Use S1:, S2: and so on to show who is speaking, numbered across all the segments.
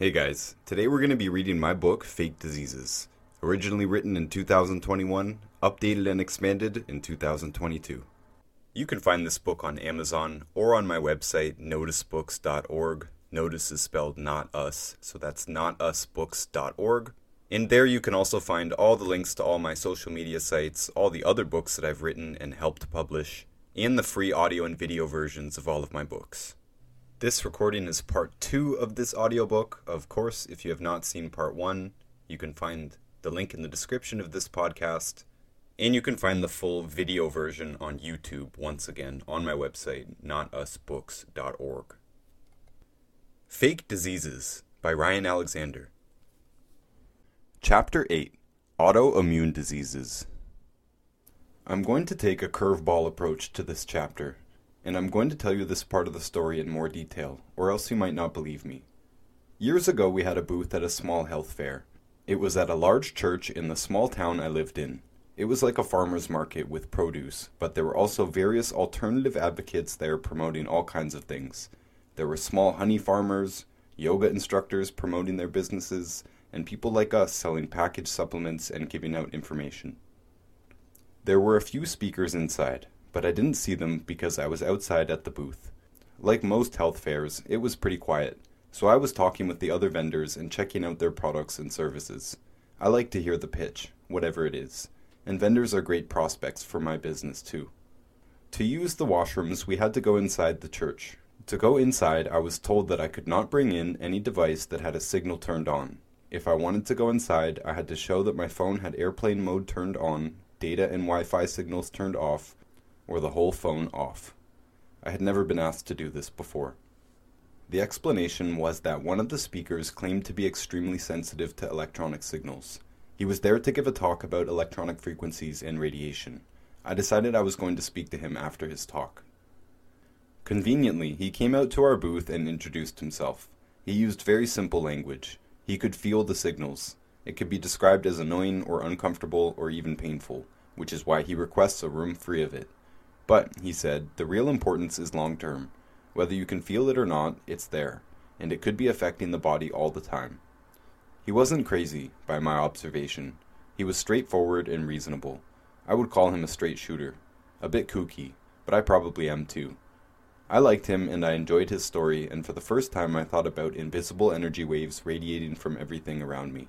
S1: Hey guys, today we're going to be reading my book, Fake Diseases. Originally written in 2021, updated and expanded in 2022. You can find this book on Amazon or on my website, noticebooks.org. Notice is spelled not us, so that's notusbooks.org. And there you can also find all the links to all my social media sites, all the other books that I've written and helped publish, and the free audio and video versions of all of my books. This recording is part two of this audiobook. Of course, if you have not seen part one, you can find the link in the description of this podcast. And you can find the full video version on YouTube once again on my website, notusbooks.org. Fake Diseases by Ryan Aleckszander. Chapter 8 Autoimmune Diseases. I'm going to take a curveball approach to this chapter and I'm going to tell you this part of the story in more detail, or else you might not believe me. Years ago, we had a booth at a small health fair. It was at a large church in the small town I lived in. It was like a farmer's market with produce, but there were also various alternative advocates there promoting all kinds of things. There were small honey farmers, yoga instructors promoting their businesses, and people like us selling packaged supplements and giving out information. There were a few speakers inside, but I didn't see them because I was outside at the booth. Like most health fairs, it was pretty quiet, so I was talking with the other vendors and checking out their products and services. I like to hear the pitch, whatever it is, and vendors are great prospects for my business too. To use the washrooms, we had to go inside the church. To go inside, I was told that I could not bring in any device that had a signal turned on. If I wanted to go inside, I had to show that my phone had airplane mode turned on, data and Wi Fi signals turned off, or the whole phone off. I had never been asked to do this before. The explanation was that one of the speakers claimed to be extremely sensitive to electronic signals. He was there to give a talk about electronic frequencies and radiation. I decided I was going to speak to him after his talk. Conveniently, he came out to our booth and introduced himself. He used very simple language. He could feel the signals. It could be described as annoying or uncomfortable or even painful, which is why he requests a room free of it. But, he said, the real importance is long term. Whether you can feel it or not, it's there, and it could be affecting the body all the time. He wasn't crazy, by my observation. He was straightforward and reasonable. I would call him a straight shooter. A bit kooky, but I probably am too. I liked him and I enjoyed his story, and for the first time I thought about invisible energy waves radiating from everything around me.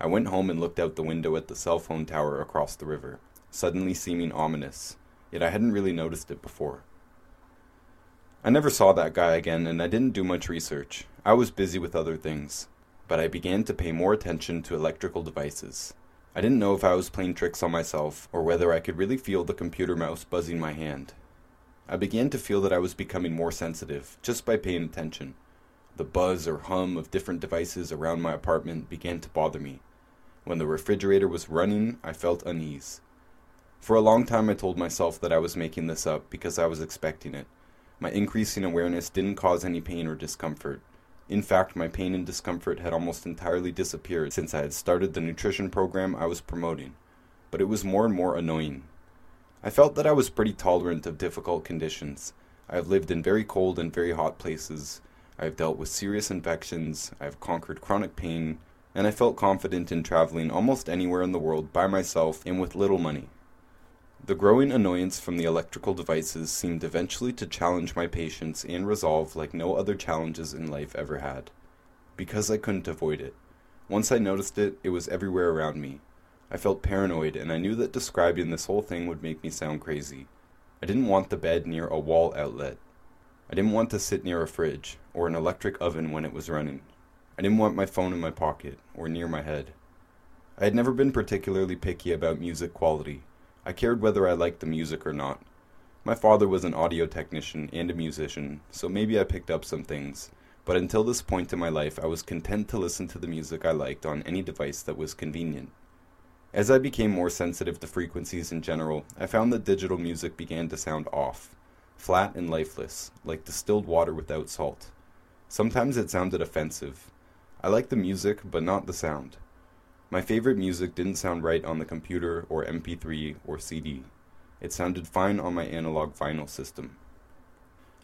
S1: I went home and looked out the window at the cell phone tower across the river, suddenly seeming ominous, yet I hadn't really noticed it before. I never saw that guy again, and I didn't do much research. I was busy with other things. But I began to pay more attention to electrical devices. I didn't know if I was playing tricks on myself, or whether I could really feel the computer mouse buzzing my hand. I began to feel that I was becoming more sensitive, just by paying attention. The buzz or hum of different devices around my apartment began to bother me. When the refrigerator was running, I felt unease. For a long time, I told myself that I was making this up because I was expecting it. My increasing awareness didn't cause any pain or discomfort. In fact, my pain and discomfort had almost entirely disappeared since I had started the nutrition program I was promoting, but it was more and more annoying. I felt that I was pretty tolerant of difficult conditions. I have lived in very cold and very hot places. I have dealt with serious infections. I have conquered chronic pain. And I felt confident in traveling almost anywhere in the world by myself and with little money. The growing annoyance from the electrical devices seemed eventually to challenge my patience and resolve like no other challenges in life ever had. Because I couldn't avoid it. Once I noticed it, it was everywhere around me. I felt paranoid, and I knew that describing this whole thing would make me sound crazy. I didn't want the bed near a wall outlet. I didn't want to sit near a fridge, or an electric oven when it was running. I didn't want my phone in my pocket, or near my head. I had never been particularly picky about music quality I cared whether I liked the music or not. My father was an audio technician and a musician, so maybe I picked up some things, but until this point in my life I was content to listen to the music I liked on any device that was convenient. As I became more sensitive to frequencies in general, I found that digital music began to sound off, flat and lifeless, like distilled water without salt. Sometimes it sounded offensive. I liked the music, but not the sound. My favorite music didn't sound right on the computer or MP3 or CD. It sounded fine on my analog vinyl system.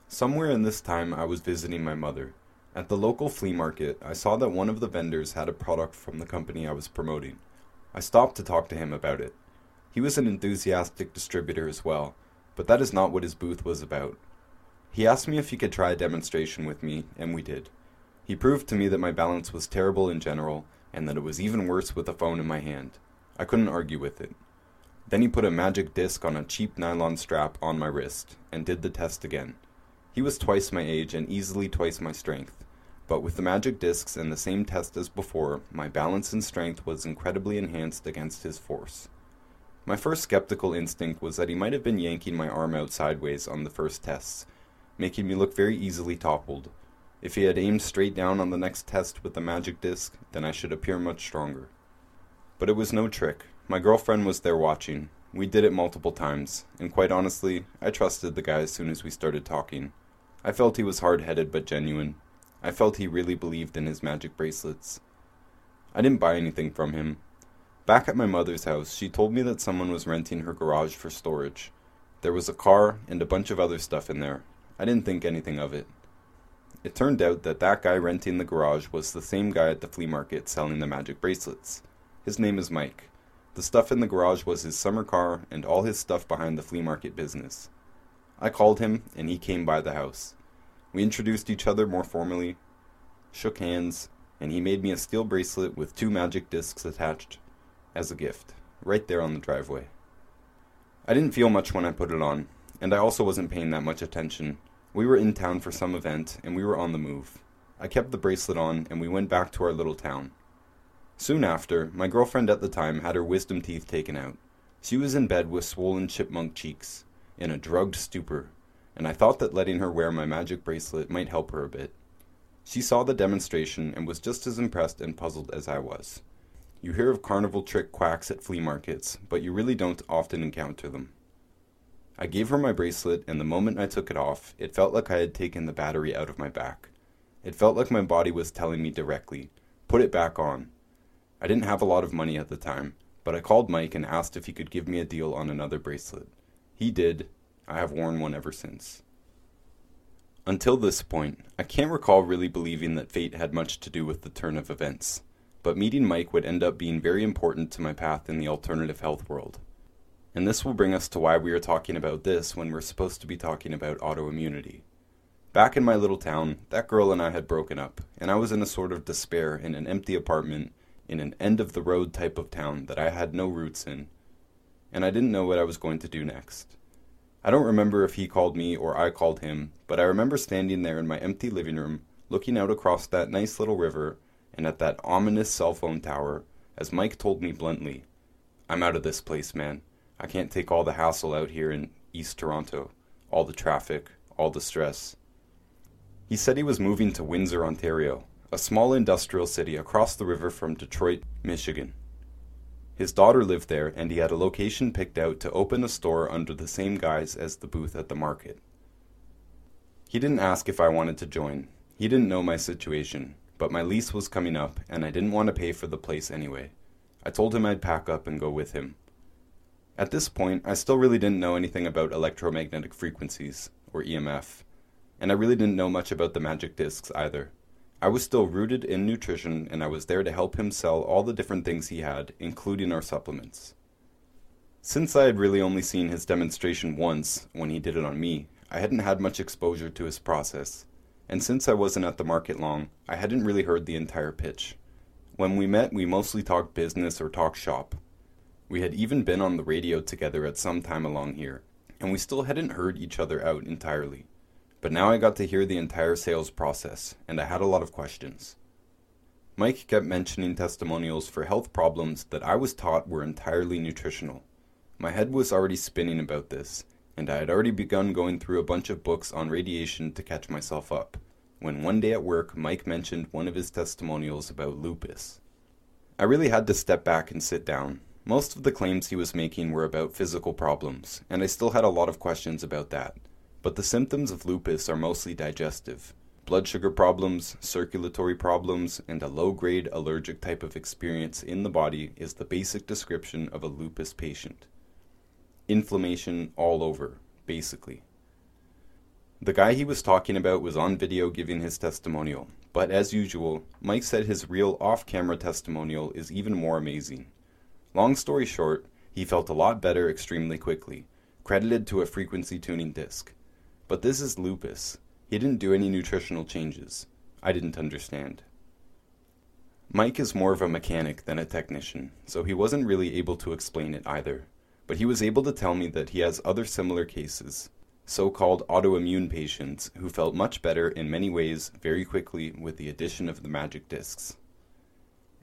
S1: Somewhere in this time, I was visiting my mother. At the local flea market, I saw that one of the vendors had a product from the company I was promoting. I stopped to talk to him about it. He was an enthusiastic distributor as well, but that is not what his booth was about. He asked me if he could try a demonstration with me, and we did. He proved to me that my balance was terrible in general, and that it was even worse with a phone in my hand. I couldn't argue with it. Then he put a magic disc on a cheap nylon strap on my wrist, and did the test again. He was twice my age and easily twice my strength. But with the magic discs and the same test as before, my balance and strength was incredibly enhanced against his force. My first skeptical instinct was that he might have been yanking my arm out sideways on the first tests, making me look very easily toppled. If he had aimed straight down on the next test with the magic disc, then I should appear much stronger. But it was no trick. My girlfriend was there watching. We did it multiple times, and quite honestly, I trusted the guy as soon as we started talking. I felt he was hard headed but genuine, I felt he really believed in his magic bracelets. I didn't buy anything from him. Back at my mother's house, she told me that someone was renting her garage for storage. There was a car and a bunch of other stuff in there. I didn't think anything of it. It turned out that that guy renting the garage was the same guy at the flea market selling the magic bracelets. His name is Mike. The stuff in the garage was his summer car and all his stuff behind the flea market business. I called him, and he came by the house. We introduced each other more formally, shook hands, and he made me a steel bracelet with two magic discs attached as a gift, right there on the driveway. I didn't feel much when I put it on, and I also wasn't paying that much attention. We were in town for some event, and we were on the move. I kept the bracelet on, and we went back to our little town. Soon after, my girlfriend at the time had her wisdom teeth taken out. She was in bed with swollen chipmunk cheeks, in a drugged stupor, and I thought that letting her wear my magic bracelet might help her a bit. She saw the demonstration and was just as impressed and puzzled as I was. You hear of carnival trick quacks at flea markets, but you really don't often encounter them. I gave her my bracelet, and the moment I took it off, it felt like I had taken the battery out of my back. It felt like my body was telling me directly, put it back on. I didn't have a lot of money at the time, but I called Mike and asked if he could give me a deal on another bracelet. He did, I have worn one ever since. Until this point, I can't recall really believing that fate had much to do with the turn of events, but meeting Mike would end up being very important to my path in the alternative health world. And this will bring us to why we are talking about this when we're supposed to be talking about autoimmunity. Back in my little town, that girl and I had broken up, and I was in a sort of despair in an empty apartment in an end of the road type of town that I had no roots in, and I didn't know what I was going to do next. I don't remember if he called me or I called him, but I remember standing there in my empty living room, looking out across that nice little river and at that ominous cell phone tower, as Mike told me bluntly, I'm out of this place, man. I can't take all the hassle out here in East Toronto, all the traffic, all the stress. He said he was moving to Windsor, Ontario, a small industrial city across the river from Detroit, Michigan. His daughter lived there, and he had a location picked out to open a store under the same guise as the booth at the market. He didn't ask if I wanted to join. He didn't know my situation, but my lease was coming up, and I didn't want to pay for the place anyway. I told him I'd pack up and go with him. At this point, I still really didn't know anything about electromagnetic frequencies, or EMF, and I really didn't know much about the magic discs either. I was still rooted in nutrition and I was there to help him sell all the different things he had, including our supplements. Since I had really only seen his demonstration once, when he did it on me, I hadn't had much exposure to his process. And since I wasn't at the market long, I hadn't really heard the entire pitch. When we met, we mostly talked business or talked shop. We had even been on the radio together at some time along here, and we still hadn't heard each other out entirely. But now I got to hear the entire sales process, and I had a lot of questions. Mike kept mentioning testimonials for health problems that I was taught were entirely nutritional. My head was already spinning about this, and I had already begun going through a bunch of books on radiation to catch myself up, when one day at work Mike mentioned one of his testimonials about lupus. I really had to step back and sit down. Most of the claims he was making were about physical problems, and I still had a lot of questions about that. But the symptoms of lupus are mostly digestive. Blood sugar problems, circulatory problems, and a low grade allergic type of experience in the body is the basic description of a lupus patient. Inflammation all over, basically. The guy he was talking about was on video giving his testimonial, But as usual, Mike said his real off camera testimonial is even more amazing. Long story short, he felt a lot better extremely quickly, credited to a frequency tuning disc. But this is lupus. He didn't do any nutritional changes. I didn't understand. Mike is more of a mechanic than a technician, so he wasn't really able to explain it either. But he was able to tell me that he has other similar cases, so called autoimmune patients, who felt much better in many ways very quickly with the addition of the magic discs.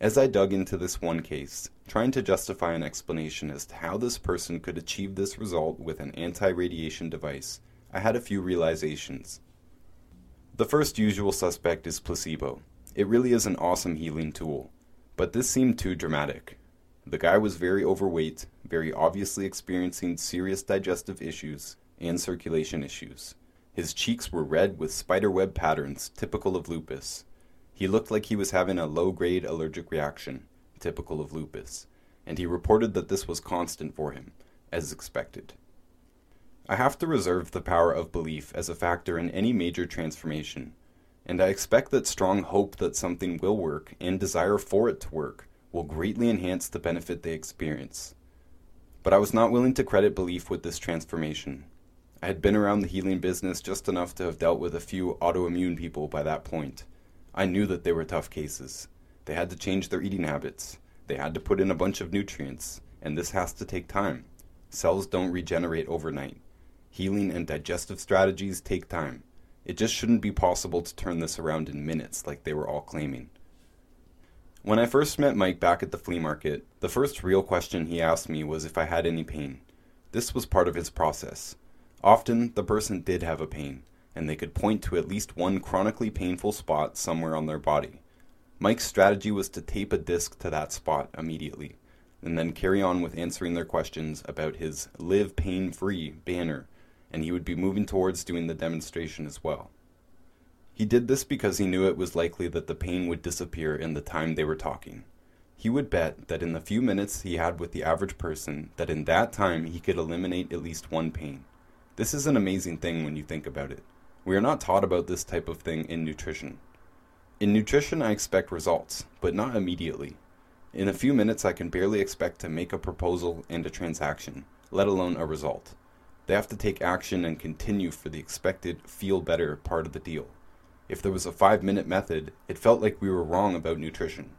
S1: As I dug into this one case, trying to justify an explanation as to how this person could achieve this result with an anti radiation device, I had a few realizations. The first usual suspect is placebo. It really is an awesome healing tool, but this seemed too dramatic. The guy was very overweight, very obviously experiencing serious digestive issues and circulation issues. His cheeks were red with spiderweb patterns typical of lupus. He looked like he was having a low grade allergic reaction, typical of lupus, and he reported that this was constant for him, as expected. I have to reserve the power of belief as a factor in any major transformation, and I expect that strong hope that something will work and desire for it to work will greatly enhance the benefit they experience. But I was not willing to credit belief with this transformation. I had been around the healing business just enough to have dealt with a few autoimmune people by that point. I knew that they were tough cases. They had to change their eating habits. They had to put in a bunch of nutrients, and this has to take time. Cells don't regenerate overnight. Healing and digestive strategies take time. It just shouldn't be possible to turn this around in minutes like they were all claiming. When I first met Mike back at the flea market, the first real question he asked me was if I had any pain. This was part of his process. Often, the person did have a pain, and they could point to at least one chronically painful spot somewhere on their body. Mike's strategy was to tape a disc to that spot immediately, and then carry on with answering their questions about his Live Pain Free banner, and he would be moving towards doing the demonstration as well. He did this because he knew it was likely that the pain would disappear in the time they were talking. He would bet that in the few minutes he had with the average person, that in that time he could eliminate at least one pain. This is an amazing thing when you think about it. We are not taught about this type of thing in nutrition. In nutrition, I expect results, but not immediately. In a few minutes, I can barely expect to make a proposal and a transaction, let alone a result. They have to take action and continue for the expected feel better part of the deal. If there was a five minute method, it felt like we were wrong about nutrition.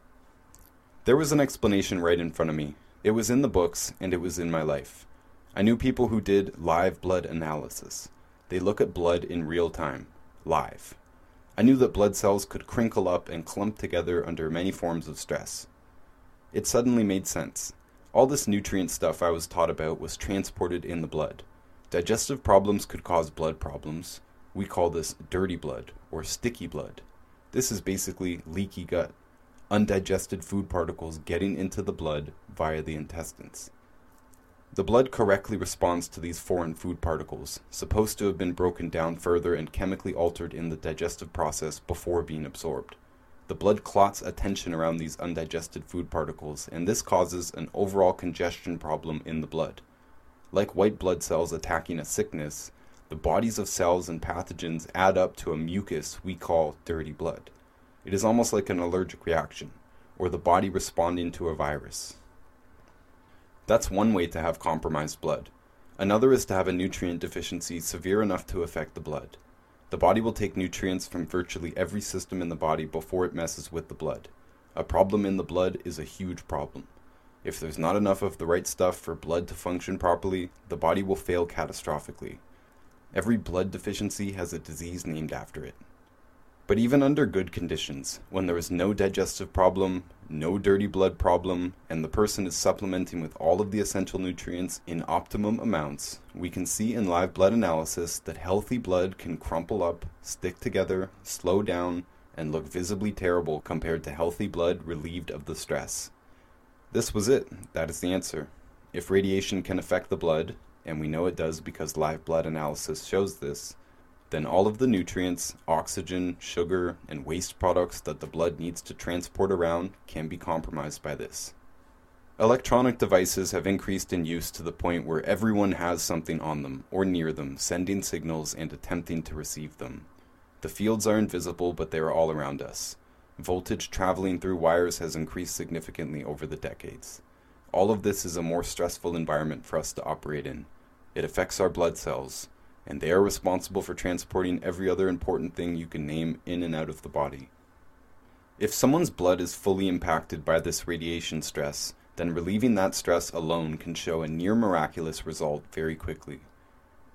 S1: There was an explanation right in front of me. It was in the books, and it was in my life. I knew people who did live blood analysis. They look at blood in real time, live. I knew that blood cells could crinkle up and clump together under many forms of stress. It suddenly made sense. All this nutrient stuff I was taught about was transported in the blood. Digestive problems could cause blood problems. We call this dirty blood or sticky blood. This is basically leaky gut, undigested food particles getting into the blood via the intestines. The blood correctly responds to these foreign food particles, supposed to have been broken down further and chemically altered in the digestive process before being absorbed. The blood clots a tension around these undigested food particles, and this causes an overall congestion problem in the blood. Like white blood cells attacking a sickness, the bodies of cells and pathogens add up to a mucus we call dirty blood. It is almost like an allergic reaction, or the body responding to a virus. That's one way to have compromised blood. Another is to have a nutrient deficiency severe enough to affect the blood. The body will take nutrients from virtually every system in the body before it messes with the blood. A problem in the blood is a huge problem. If there's not enough of the right stuff for blood to function properly, the body will fail catastrophically. Every blood deficiency has a disease named after it. But even under good conditions, when there is no digestive problem, no dirty blood problem, and the person is supplementing with all of the essential nutrients in optimum amounts, we can see in live blood analysis that healthy blood can crumple up, stick together, slow down, and look visibly terrible compared to healthy blood relieved of the stress. This was it. That is the answer. If radiation can affect the blood, and we know it does because live blood analysis shows this, then all of the nutrients, oxygen, sugar, and waste products that the blood needs to transport around can be compromised by this. Electronic devices have increased in use to the point where everyone has something on them or near them, sending signals and attempting to receive them. The fields are invisible, but they are all around us. Voltage traveling through wires has increased significantly over the decades. All of this is a more stressful environment for us to operate in. It affects our blood cells, and they are responsible for transporting every other important thing you can name in and out of the body. If someone's blood is fully impacted by this radiation stress, then relieving that stress alone can show a near miraculous result very quickly.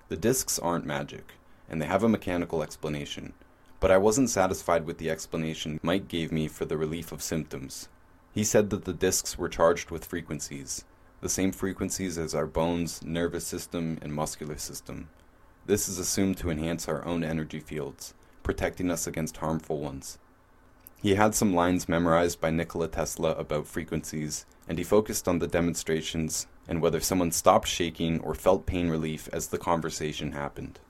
S1: The discs aren't magic, and they have a mechanical explanation, but I wasn't satisfied with the explanation Mike gave me for the relief of symptoms. He said that the discs were charged with frequencies, the same frequencies as our bones, nervous system, and muscular system. This is assumed to enhance our own energy fields, protecting us against harmful ones. He had some lines memorized by Nikola Tesla about frequencies, and he focused on the demonstrations and whether someone stopped shaking or felt pain relief as the conversation happened.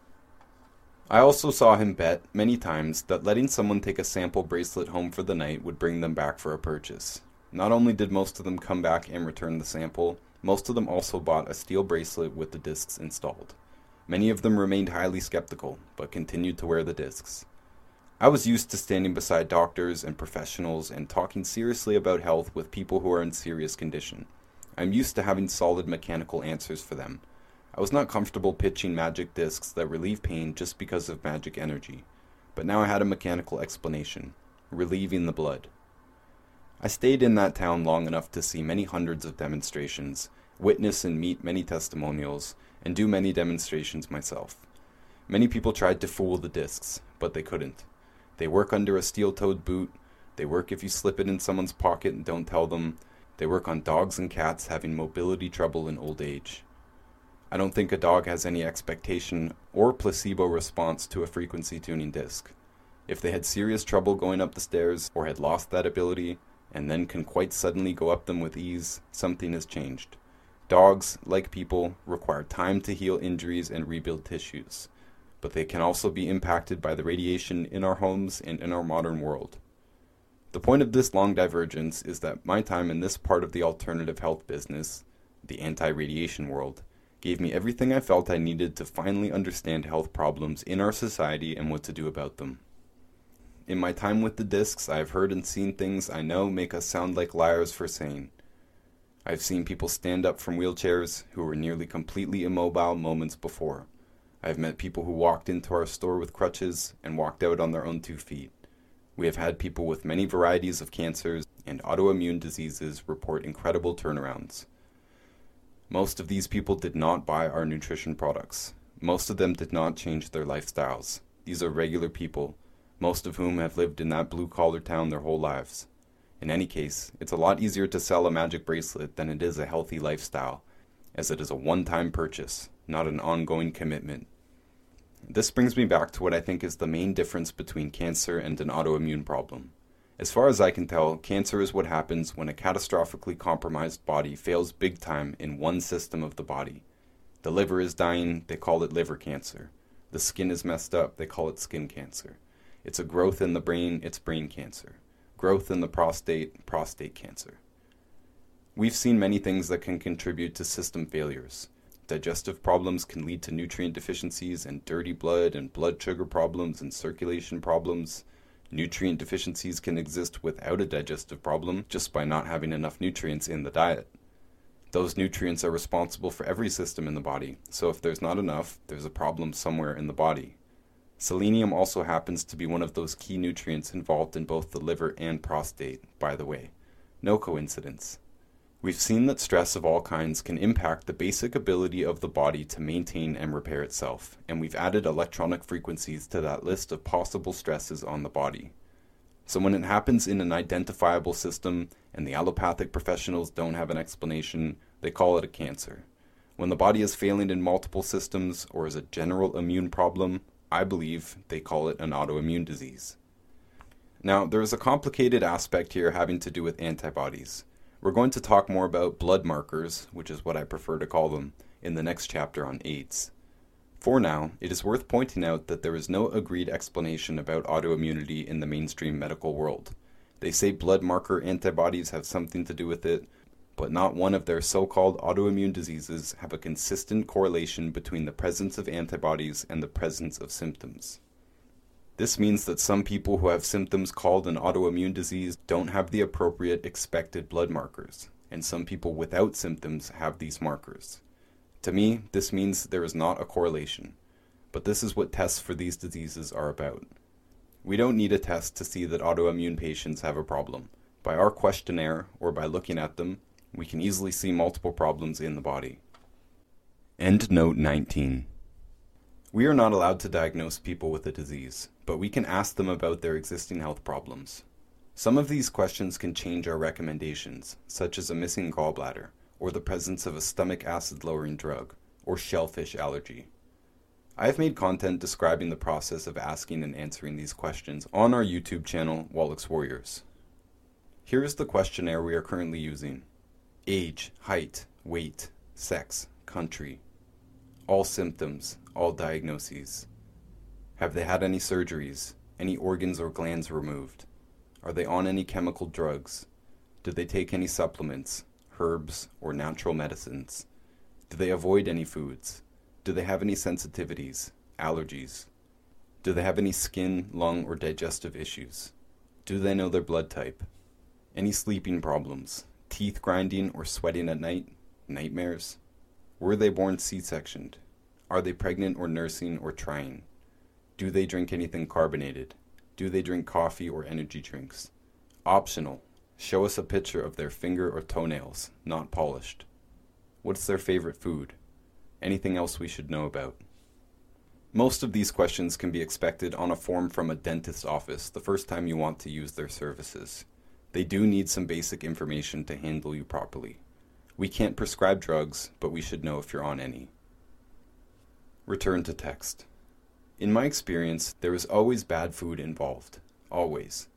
S1: I also saw him bet many times that letting someone take a sample bracelet home for the night would bring them back for a purchase. Not only did most of them come back and return the sample, most of them also bought a steel bracelet with the discs installed. Many of them remained highly skeptical, but continued to wear the discs. I was used to standing beside doctors and professionals and talking seriously about health with people who are in serious condition. I'm used to having solid mechanical answers for them. I was not comfortable pitching magic discs that relieve pain just because of magic energy, but now I had a mechanical explanation relieving the blood. I stayed in that town long enough to see many hundreds of demonstrations, witness and meet many testimonials, and do many demonstrations myself. Many people tried to fool the discs, but they couldn't. They work under a steel toed boot. They work if you slip it in someone's pocket and don't tell them. They work on dogs and cats having mobility trouble in old age. I don't think a dog has any expectation or placebo response to a frequency tuning disc. If they had serious trouble going up the stairs or had lost that ability, and then can quite suddenly go up them with ease, something has changed. Dogs, like people, require time to heal injuries and rebuild tissues but they can also be impacted by the radiation in our homes and in our modern world. The point of this long divergence is that my time in this part of the alternative health business, the anti radiation world, gave me everything I felt I needed to finally understand health problems in our society and what to do about them. In my time with the discs, I have heard and seen things I know make us sound like liars for saying. I've seen people stand up from wheelchairs who were nearly completely immobile moments before. I've met people who walked into our store with crutches and walked out on their own two feet. We have had people with many varieties of cancers and autoimmune diseases report incredible turnarounds. Most of these people did not buy our nutrition products. Most of them did not change their lifestyles. These are regular people, most of whom have lived in that blue collar town their whole lives. In any case, it's a lot easier to sell a magic bracelet than it is a healthy lifestyle, as it is a one time purchase, not an ongoing commitment. This brings me back to what I think is the main difference between cancer and an autoimmune problem. As far as I can tell, cancer is what happens when a catastrophically compromised body fails big time in one system of the body. The liver is dying, they call it liver cancer. The skin is messed up, they call it skin cancer. It's a growth in the brain, it's brain cancer. Growth in the prostate, prostate cancer. We've seen many things that can contribute to system failures. Digestive problems can lead to nutrient deficiencies and dirty blood and blood sugar problems and circulation problems. Nutrient deficiencies can exist without a digestive problem just by not having enough nutrients in the diet. Those nutrients are responsible for every system in the body, so if there's not enough, there's a problem somewhere in the body. Selenium also happens to be one of those key nutrients involved in both the liver and prostate, by the way. No coincidence. We've seen that stress of all kinds can impact the basic ability of the body to maintain and repair itself, and we've added electronic frequencies to that list of possible stresses on the body. So when it happens in an identifiable system and the allopathic professionals don't have an explanation, they call it a cancer. When the body is failing in multiple systems or is a general immune problem, I believe they call it an autoimmune disease. Now, there is a complicated aspect here having to do with antibodies. We're going to talk more about blood markers, which is what I prefer to call them, in the next chapter on AIDS. For now, it is worth pointing out that there is no agreed explanation about autoimmunity in the mainstream medical world. They say blood marker antibodies have something to do with it, but not one of their so called autoimmune diseases have a consistent correlation between the presence of antibodies and the presence of symptoms. This means that some people who have symptoms called an autoimmune disease don't have the appropriate expected blood markers, and some people without symptoms have these markers. To me, this means there is not a correlation, but this is what tests for these diseases are about. We don't need a test to see that autoimmune patients have a problem. By our questionnaire, or by looking at them, we can easily see multiple problems in the body. End note 19. We are not allowed to diagnose people with a disease, but we can ask them about their existing health problems. Some of these questions can change our recommendations, such as a missing gallbladder, or the presence of a stomach acid lowering drug, or shellfish allergy. I have made content describing the process of asking and answering these questions on our YouTube channel, Wallach's Warriors. Here is the questionnaire we are currently using age, height, weight, sex, country, all symptoms, all diagnoses. Have they had any surgeries, any organs or glands removed? Are they on any chemical drugs? Do they take any supplements, herbs, or natural medicines? Do they avoid any foods? Do they have any sensitivities, allergies? Do they have any skin, lung, or digestive issues? Do they know their blood type? Any sleeping problems, teeth grinding or sweating at night, nightmares? Were they born C sectioned? Are they pregnant or nursing or trying? Do they drink anything carbonated? Do they drink coffee or energy drinks? Optional. Show us a picture of their finger or toenails, not polished. What's their favorite food? Anything else we should know about? Most of these questions can be expected on a form from a dentist's office the first time you want to use their services. They do need some basic information to handle you properly. We can't prescribe drugs, but we should know if you're on any. Return to text. In my experience, there is always bad food involved. Always.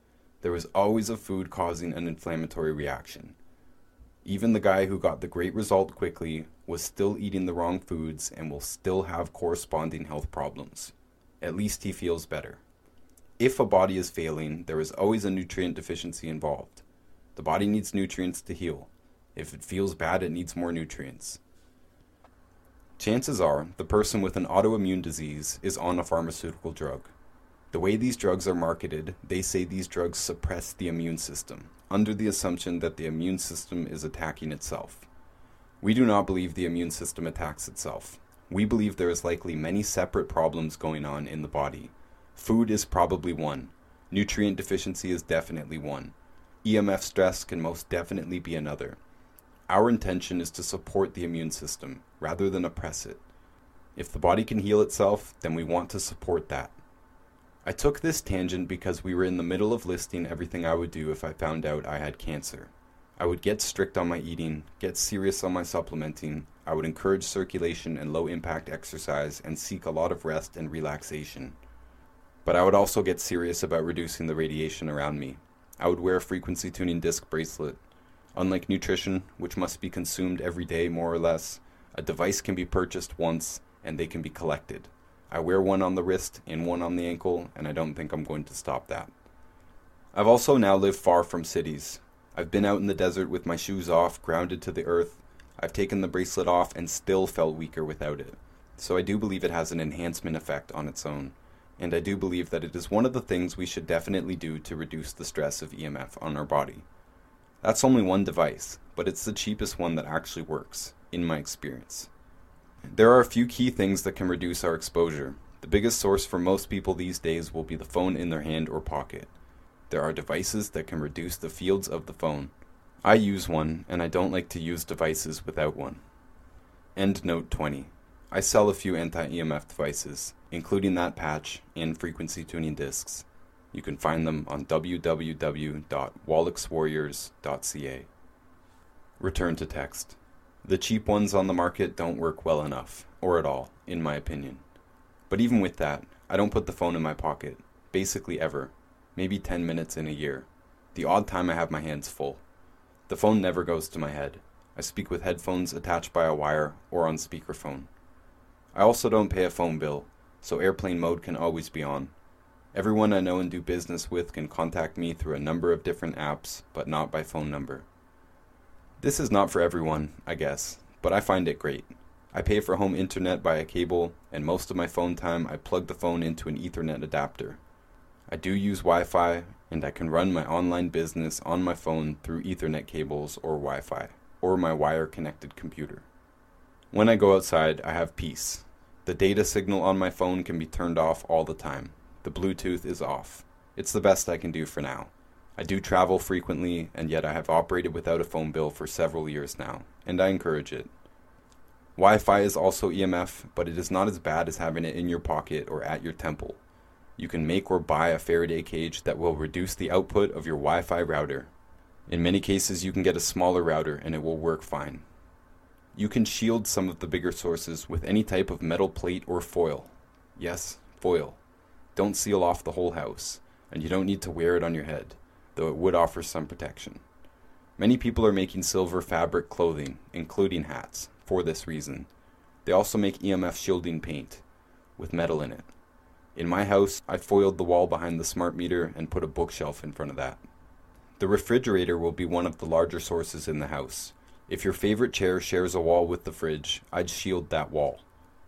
S1: There is always a food causing an inflammatory reaction. Even the guy who got the great result quickly was still eating the wrong foods and will still have corresponding health problems. At least he feels better. If a body is failing, there is always a nutrient deficiency involved. The body needs nutrients to heal. If it feels bad, it needs more nutrients. Chances are the person with an autoimmune disease is on a pharmaceutical drug. The way these drugs are marketed, they say these drugs suppress the immune system, under the assumption that the immune system is attacking itself. We do not believe the immune system attacks itself. We believe there is likely many separate problems going on in the body. Food is probably one. Nutrient deficiency is definitely one. EMF stress can most definitely be another. Our intention is to support the immune system rather than oppress it. If the body can heal itself, then we want to support that. I took this tangent because we were in the middle of listing everything I would do if I found out I had cancer. I would get strict on my eating, get serious on my supplementing, I would encourage circulation and low impact exercise, and seek a lot of rest and relaxation. But I would also get serious about reducing the radiation around me. I would wear a frequency tuning disc bracelet. Unlike nutrition, which must be consumed every day more or less, a device can be purchased once and they can be collected. I wear one on the wrist and one on the ankle, and I don't think I'm going to stop that. I've also now lived far from cities. I've been out in the desert with my shoes off, grounded to the earth. I've taken the bracelet off and still felt weaker without it. So I do believe it has an enhancement effect on its own. And I do believe that it is one of the things we should definitely do to reduce the stress of EMF on our body. That's only one device, but it's the cheapest one that actually works, in my experience. There are a few key things that can reduce our exposure. The biggest source for most people these days will be the phone in their hand or pocket. There are devices that can reduce the fields of the phone. I use one, and I don't like to use devices without one. End note 20. I sell a few anti EMF devices, including that patch and frequency tuning discs. You can find them on www.wallachswarriors.ca. Return to text. The cheap ones on the market don't work well enough, or at all, in my opinion. But even with that, I don't put the phone in my pocket, basically ever, maybe 10 minutes in a year, the odd time I have my hands full. The phone never goes to my head. I speak with headphones attached by a wire or on speakerphone. I also don't pay a phone bill, so airplane mode can always be on. Everyone I know and do business with can contact me through a number of different apps, but not by phone number. This is not for everyone, I guess, but I find it great. I pay for home internet by a cable, and most of my phone time I plug the phone into an Ethernet adapter. I do use Wi Fi, and I can run my online business on my phone through Ethernet cables or Wi Fi, or my wire connected computer. When I go outside, I have peace. The data signal on my phone can be turned off all the time. The Bluetooth is off. It's the best I can do for now. I do travel frequently, and yet I have operated without a phone bill for several years now, and I encourage it. Wi Fi is also EMF, but it is not as bad as having it in your pocket or at your temple. You can make or buy a Faraday cage that will reduce the output of your Wi Fi router. In many cases, you can get a smaller router and it will work fine. You can shield some of the bigger sources with any type of metal plate or foil. Yes, foil. Don't seal off the whole house, and you don't need to wear it on your head, though it would offer some protection. Many people are making silver fabric clothing, including hats, for this reason. They also make EMF shielding paint, with metal in it. In my house, I foiled the wall behind the smart meter and put a bookshelf in front of that. The refrigerator will be one of the larger sources in the house. If your favorite chair shares a wall with the fridge, I'd shield that wall.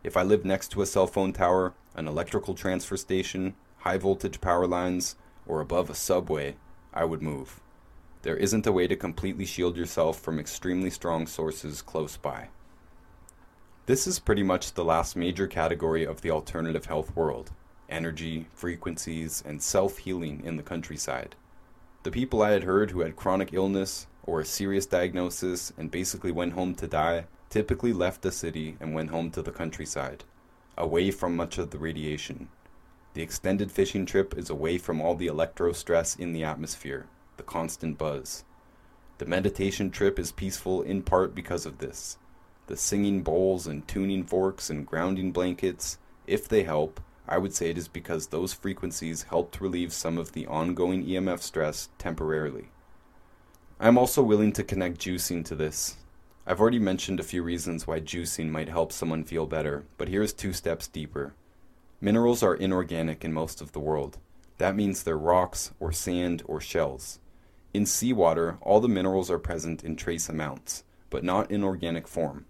S1: If I lived next to a cell phone tower, an electrical transfer station, high voltage power lines, or above a subway, I would move. There isn't a way to completely shield yourself from extremely strong sources close by. This is pretty much the last major category of the alternative health world energy, frequencies, and self healing in the countryside. The people I had heard who had chronic illness or a serious diagnosis and basically went home to die typically left the city and went home to the countryside, away from much of the radiation. The extended fishing trip is away from all the electro stress in the atmosphere, the constant buzz. The meditation trip is peaceful in part because of this. The singing bowls and tuning forks and grounding blankets, if they help, I would say it is because those frequencies helped relieve some of the ongoing EMF stress temporarily. I am also willing to connect juicing to this. I've already mentioned a few reasons why juicing might help someone feel better, but here's two steps deeper. Minerals are inorganic in most of the world. That means they're rocks or sand or shells. In seawater, all the minerals are present in trace amounts, but not in organic form.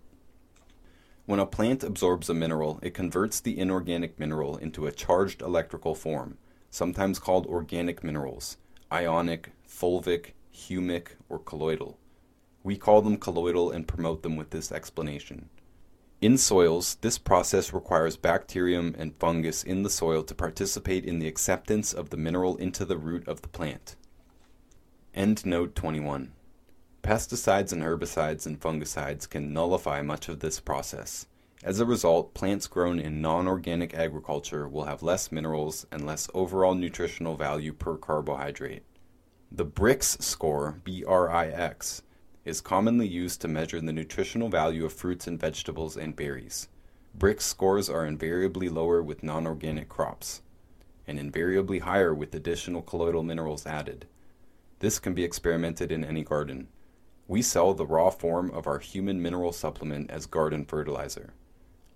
S1: When a plant absorbs a mineral, it converts the inorganic mineral into a charged electrical form, sometimes called organic minerals, ionic, fulvic, humic, or colloidal. We call them colloidal and promote them with this explanation. In soils, this process requires bacterium and fungus in the soil to participate in the acceptance of the mineral into the root of the plant. End note 21. Pesticides and herbicides and fungicides can nullify much of this process. As a result, plants grown in non organic agriculture will have less minerals and less overall nutritional value per carbohydrate. The Brix score, B R I X, is commonly used to measure the nutritional value of fruits and vegetables and berries. Brix scores are invariably lower with non organic crops, and invariably higher with additional colloidal minerals added. This can be experimented in any garden. We sell the raw form of our human mineral supplement as garden fertilizer.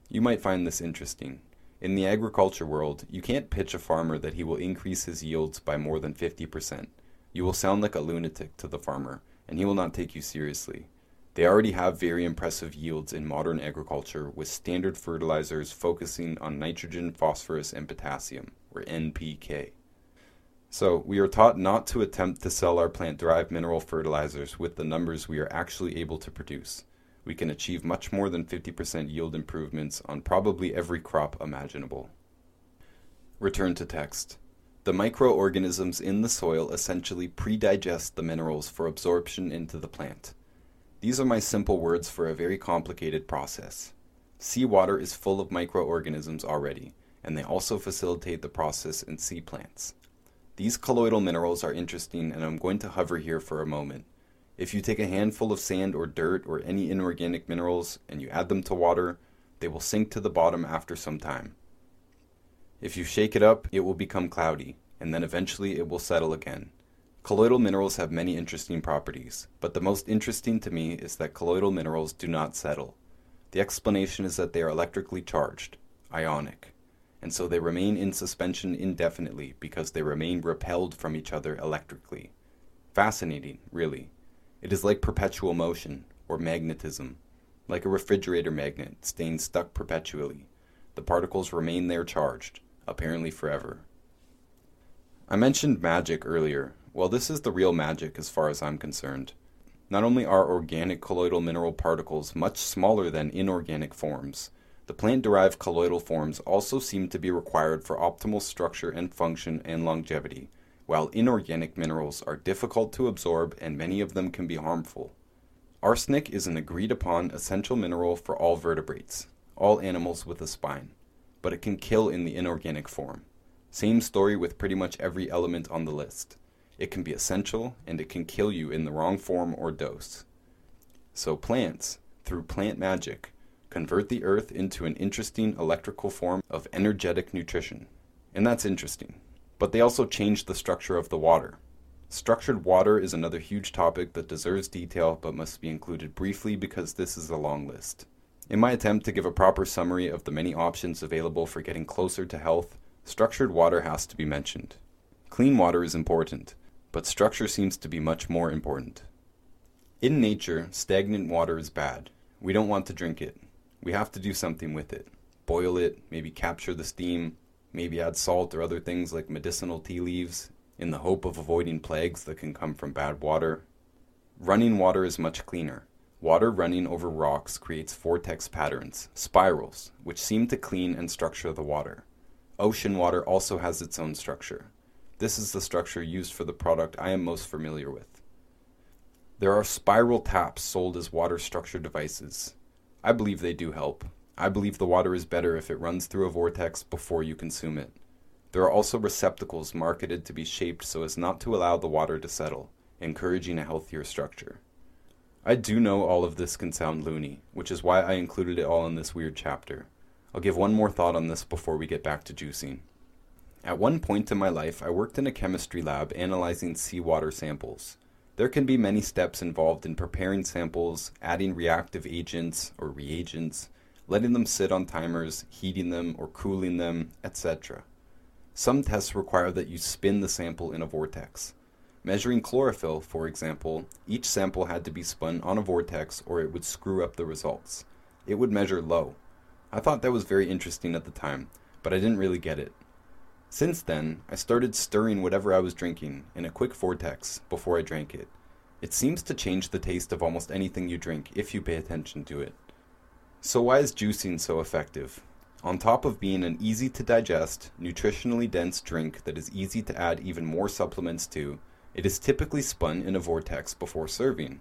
S1: You might find this interesting. In the agriculture world, you can't pitch a farmer that he will increase his yields by more than 50%. You will sound like a lunatic to the farmer, and he will not take you seriously. They already have very impressive yields in modern agriculture with standard fertilizers focusing on nitrogen, phosphorus, and potassium, or NPK. So, we are taught not to attempt to sell our plant derived mineral fertilizers with the numbers we are actually able to produce. We can achieve much more than 50% yield improvements on probably every crop imaginable. Return to text. The microorganisms in the soil essentially pre-digest the minerals for absorption into the plant. These are my simple words for a very complicated process. Seawater is full of microorganisms already, and they also facilitate the process in sea plants. These colloidal minerals are interesting and I'm going to hover here for a moment. If you take a handful of sand or dirt or any inorganic minerals and you add them to water, they will sink to the bottom after some time. If you shake it up, it will become cloudy, and then eventually it will settle again. Colloidal minerals have many interesting properties, but the most interesting to me is that colloidal minerals do not settle. The explanation is that they are electrically charged, ionic and so they remain in suspension indefinitely because they remain repelled from each other electrically. Fascinating, really. It is like perpetual motion, or magnetism. Like a refrigerator magnet staying stuck perpetually. The particles remain there charged, apparently forever. I mentioned magic earlier. Well, this is the real magic as far as I'm concerned. Not only are organic colloidal mineral particles much smaller than inorganic forms, the plant derived colloidal forms also seem to be required for optimal structure and function and longevity, while inorganic minerals are difficult to absorb and many of them can be harmful. Arsenic is an agreed upon essential mineral for all vertebrates, all animals with a spine, but it can kill in the inorganic form. Same story with pretty much every element on the list. It can be essential, and it can kill you in the wrong form or dose. So plants, through plant magic, convert the earth into an interesting electrical form of energetic nutrition. And that's interesting. But they also change the structure of the water. Structured water is another huge topic that deserves detail but must be included briefly because this is a long list. In my attempt to give a proper summary of the many options available for getting closer to health, structured water has to be mentioned. Clean water is important, but structure seems to be much more important. In nature, stagnant water is bad. We don't want to drink it. We have to do something with it. Boil it, maybe capture the steam, maybe add salt or other things like medicinal tea leaves, in the hope of avoiding plagues that can come from bad water. Running water is much cleaner. Water running over rocks creates vortex patterns, spirals, which seem to clean and structure the water. Ocean water also has its own structure. This is the structure used for the product I am most familiar with. There are spiral taps sold as water structure devices. I believe they do help. I believe the water is better if it runs through a vortex before you consume it. There are also receptacles marketed to be shaped so as not to allow the water to settle, encouraging a healthier structure. I do know all of this can sound loony, which is why I included it all in this weird chapter. I'll give one more thought on this before we get back to juicing. At one point in my life, I worked in a chemistry lab analyzing seawater samples. There can be many steps involved in preparing samples, adding reactive agents or reagents, letting them sit on timers, heating them or cooling them, etc. Some tests require that you spin the sample in a vortex. Measuring chlorophyll, for example, each sample had to be spun on a vortex or it would screw up the results. It would measure low. I thought that was very interesting at the time, but I didn't really get it. Since then, I started stirring whatever I was drinking in a quick vortex before I drank it. It seems to change the taste of almost anything you drink if you pay attention to it. So, why is juicing so effective? On top of being an easy to digest, nutritionally dense drink that is easy to add even more supplements to, it is typically spun in a vortex before serving.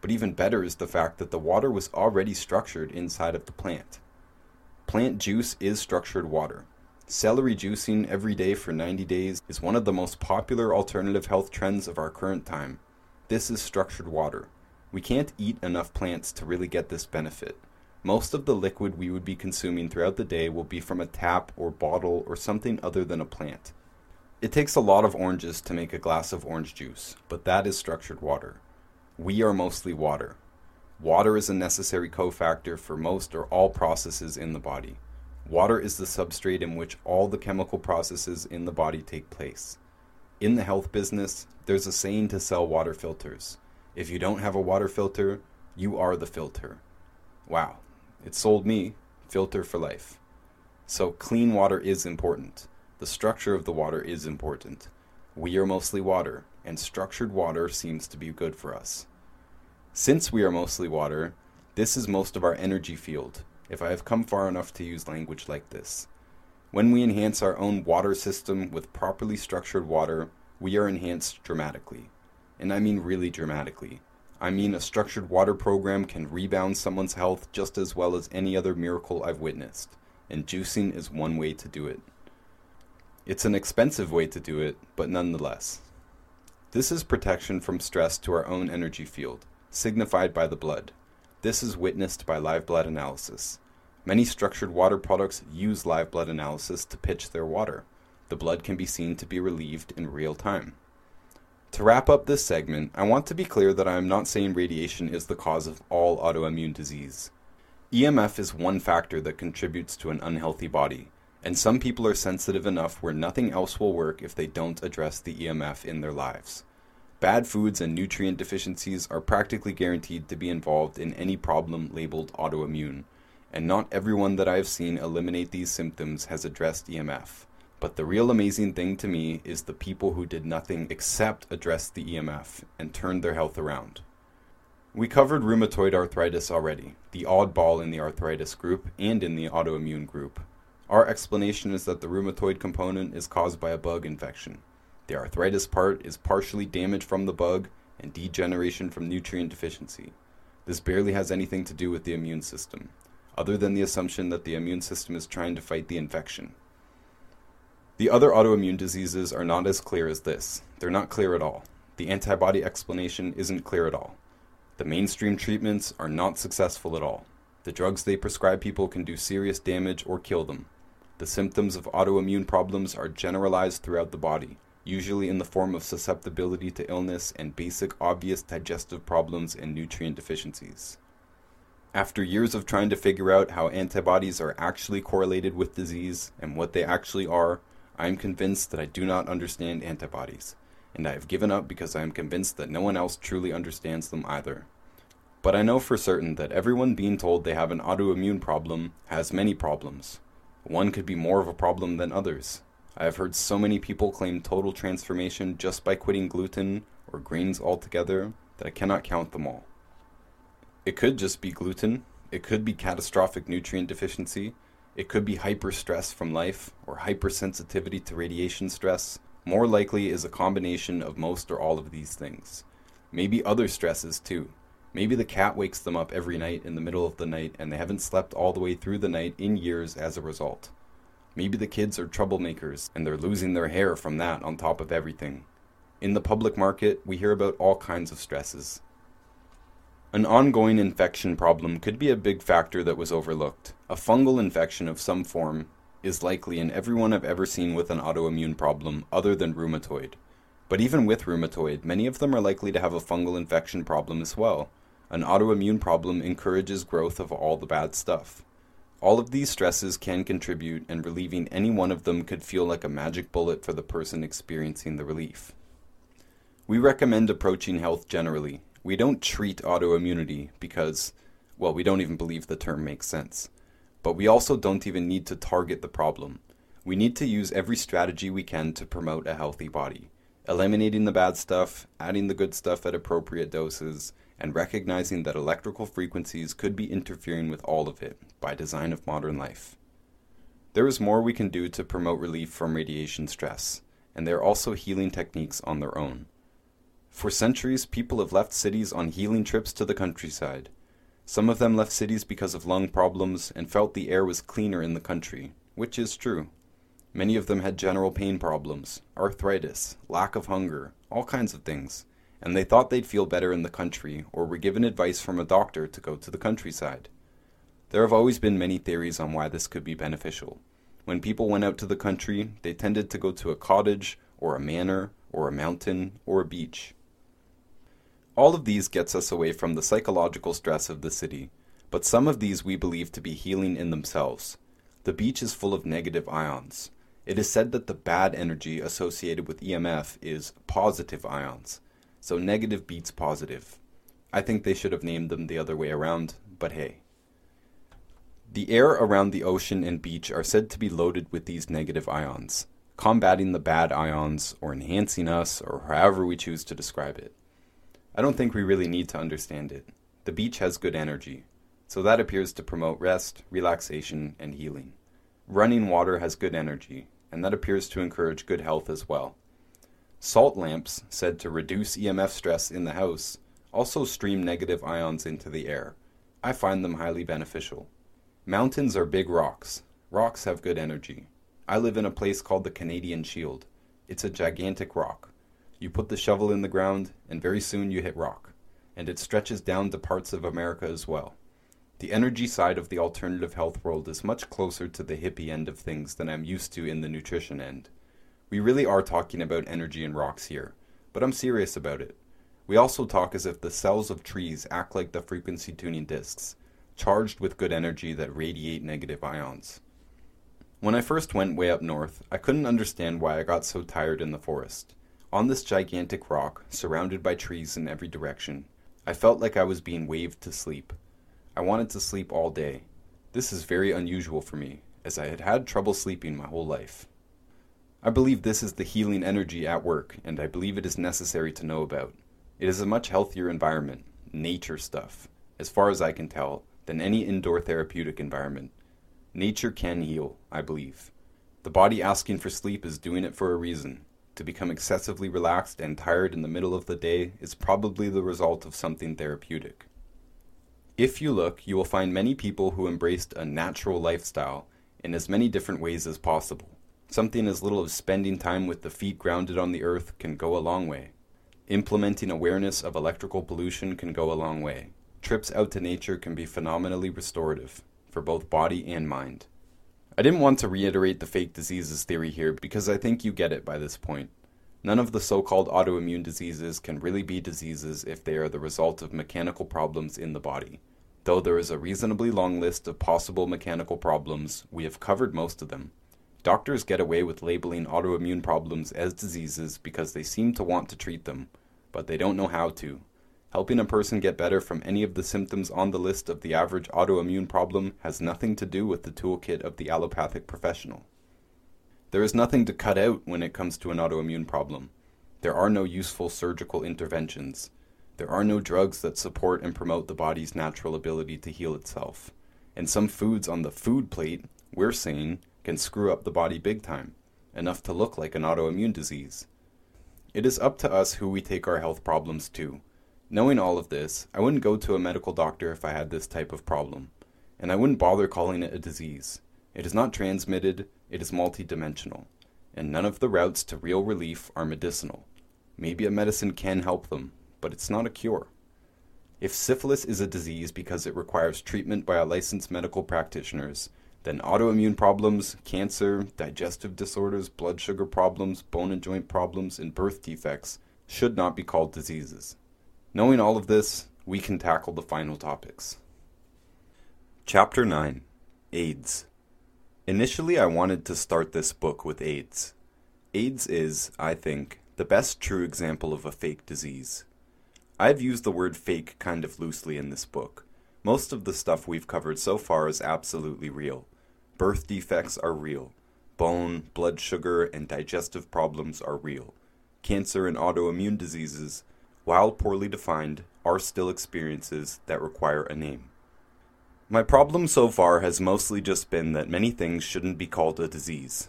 S1: But even better is the fact that the water was already structured inside of the plant. Plant juice is structured water. Celery juicing every day for 90 days is one of the most popular alternative health trends of our current time. This is structured water. We can't eat enough plants to really get this benefit. Most of the liquid we would be consuming throughout the day will be from a tap or bottle or something other than a plant. It takes a lot of oranges to make a glass of orange juice, but that is structured water. We are mostly water. Water is a necessary cofactor for most or all processes in the body. Water is the substrate in which all the chemical processes in the body take place. In the health business, there's a saying to sell water filters. If you don't have a water filter, you are the filter. Wow, it sold me filter for life. So, clean water is important. The structure of the water is important. We are mostly water, and structured water seems to be good for us. Since we are mostly water, this is most of our energy field, if I have come far enough to use language like this. When we enhance our own water system with properly structured water, we are enhanced dramatically. And I mean really dramatically. I mean a structured water program can rebound someone's health just as well as any other miracle I've witnessed, and juicing is one way to do it. It's an expensive way to do it, but nonetheless. This is protection from stress to our own energy field, signified by the blood. This is witnessed by live blood analysis. Many structured water products use live blood analysis to pitch their water. The blood can be seen to be relieved in real time. To wrap up this segment, I want to be clear that I am not saying radiation is the cause of all autoimmune disease. EMF is one factor that contributes to an unhealthy body, and some people are sensitive enough where nothing else will work if they don't address the EMF in their lives. Bad foods and nutrient deficiencies are practically guaranteed to be involved in any problem labeled autoimmune, and not everyone that I have seen eliminate these symptoms has addressed EMF. But the real amazing thing to me is the people who did nothing except address the EMF and turned their health around. We covered rheumatoid arthritis already, the oddball in the arthritis group and in the autoimmune group. Our explanation is that the rheumatoid component is caused by a bug infection. The arthritis part is partially damage from the bug and degeneration from nutrient deficiency. This barely has anything to do with the immune system, other than the assumption that the immune system is trying to fight the infection. The other autoimmune diseases are not as clear as this. They're not clear at all. The antibody explanation isn't clear at all. The mainstream treatments are not successful at all. The drugs they prescribe people can do serious damage or kill them. The symptoms of autoimmune problems are generalized throughout the body, usually in the form of susceptibility to illness and basic obvious digestive problems and nutrient deficiencies. After years of trying to figure out how antibodies are actually correlated with disease and what they actually are, I am convinced that I do not understand antibodies and I have given up because I am convinced that no one else truly understands them either. But I know for certain that everyone being told they have an autoimmune problem has many problems. One could be more of a problem than others. I have heard so many people claim total transformation just by quitting gluten or grains altogether that I cannot count them all. It could just be gluten, it could be catastrophic nutrient deficiency, it could be hyper stress from life or hypersensitivity to radiation stress, more likely is a combination of most or all of these things. Maybe other stresses too. Maybe the cat wakes them up every night in the middle of the night and they haven't slept all the way through the night in years as a result. Maybe the kids are troublemakers and they're losing their hair from that on top of everything. In the public market, we hear about all kinds of stresses. An ongoing infection problem could be a big factor that was overlooked. A fungal infection of some form is likely in everyone I've ever seen with an autoimmune problem other than rheumatoid. But even with rheumatoid, many of them are likely to have a fungal infection problem as well. An autoimmune problem encourages growth of all the bad stuff. All of these stresses can contribute, and relieving any one of them could feel like a magic bullet for the person experiencing the relief. We recommend approaching health generally. We don't treat autoimmunity because, well, we don't even believe the term makes sense. But we also don't even need to target the problem. We need to use every strategy we can to promote a healthy body, eliminating the bad stuff, adding the good stuff at appropriate doses, and recognizing that electrical frequencies could be interfering with all of it by design of modern life. There is more we can do to promote relief from radiation stress, and there are also healing techniques on their own. For centuries, people have left cities on healing trips to the countryside. Some of them left cities because of lung problems and felt the air was cleaner in the country, which is true. Many of them had general pain problems, arthritis, lack of hunger, all kinds of things, and they thought they'd feel better in the country or were given advice from a doctor to go to the countryside. There have always been many theories on why this could be beneficial. When people went out to the country, they tended to go to a cottage, or a manor, or a mountain, or a beach. All of these gets us away from the psychological stress of the city, but some of these we believe to be healing in themselves. The beach is full of negative ions. It is said that the bad energy associated with EMF is positive ions, so negative beats positive. I think they should have named them the other way around, but hey. The air around the ocean and beach are said to be loaded with these negative ions, combating the bad ions or enhancing us or however we choose to describe it. I don't think we really need to understand it. The beach has good energy, so that appears to promote rest, relaxation, and healing. Running water has good energy, and that appears to encourage good health as well. Salt lamps, said to reduce EMF stress in the house, also stream negative ions into the air. I find them highly beneficial. Mountains are big rocks. Rocks have good energy. I live in a place called the Canadian Shield. It's a gigantic rock. You put the shovel in the ground, and very soon you hit rock, and it stretches down to parts of America as well. The energy side of the alternative health world is much closer to the hippie end of things than I'm used to in the nutrition end. We really are talking about energy and rocks here, but I'm serious about it. We also talk as if the cells of trees act like the frequency tuning disks, charged with good energy that radiate negative ions. When I first went way up north, I couldn't understand why I got so tired in the forest. On this gigantic rock, surrounded by trees in every direction, I felt like I was being waved to sleep. I wanted to sleep all day. This is very unusual for me, as I had had trouble sleeping my whole life. I believe this is the healing energy at work, and I believe it is necessary to know about. It is a much healthier environment, nature stuff, as far as I can tell, than any indoor therapeutic environment. Nature can heal, I believe. The body asking for sleep is doing it for a reason. To become excessively relaxed and tired in the middle of the day is probably the result of something therapeutic. If you look, you will find many people who embraced a natural lifestyle in as many different ways as possible. Something as little as spending time with the feet grounded on the earth can go a long way. Implementing awareness of electrical pollution can go a long way. Trips out to nature can be phenomenally restorative for both body and mind. I didn't want to reiterate the fake diseases theory here because I think you get it by this point. None of the so called autoimmune diseases can really be diseases if they are the result of mechanical problems in the body. Though there is a reasonably long list of possible mechanical problems, we have covered most of them. Doctors get away with labeling autoimmune problems as diseases because they seem to want to treat them, but they don't know how to. Helping a person get better from any of the symptoms on the list of the average autoimmune problem has nothing to do with the toolkit of the allopathic professional. There is nothing to cut out when it comes to an autoimmune problem. There are no useful surgical interventions. There are no drugs that support and promote the body's natural ability to heal itself. And some foods on the food plate, we're saying, can screw up the body big time, enough to look like an autoimmune disease. It is up to us who we take our health problems to Knowing all of this, I wouldn't go to a medical doctor if I had this type of problem, and I wouldn't bother calling it a disease. It is not transmitted, it is multidimensional, and none of the routes to real relief are medicinal. Maybe a medicine can help them, but it's not a cure. If syphilis is a disease because it requires treatment by a licensed medical practitioners, then autoimmune problems, cancer, digestive disorders, blood sugar problems, bone and joint problems, and birth defects should not be called diseases. Knowing all of this, we can tackle the final topics. Chapter 9 AIDS. Initially, I wanted to start this book with AIDS. AIDS is, I think, the best true example of a fake disease. I've used the word fake kind of loosely in this book. Most of the stuff we've covered so far is absolutely real. Birth defects are real. Bone, blood sugar, and digestive problems are real. Cancer and autoimmune diseases while poorly defined, are still experiences that require a name. My problem so far has mostly just been that many things shouldn't be called a disease.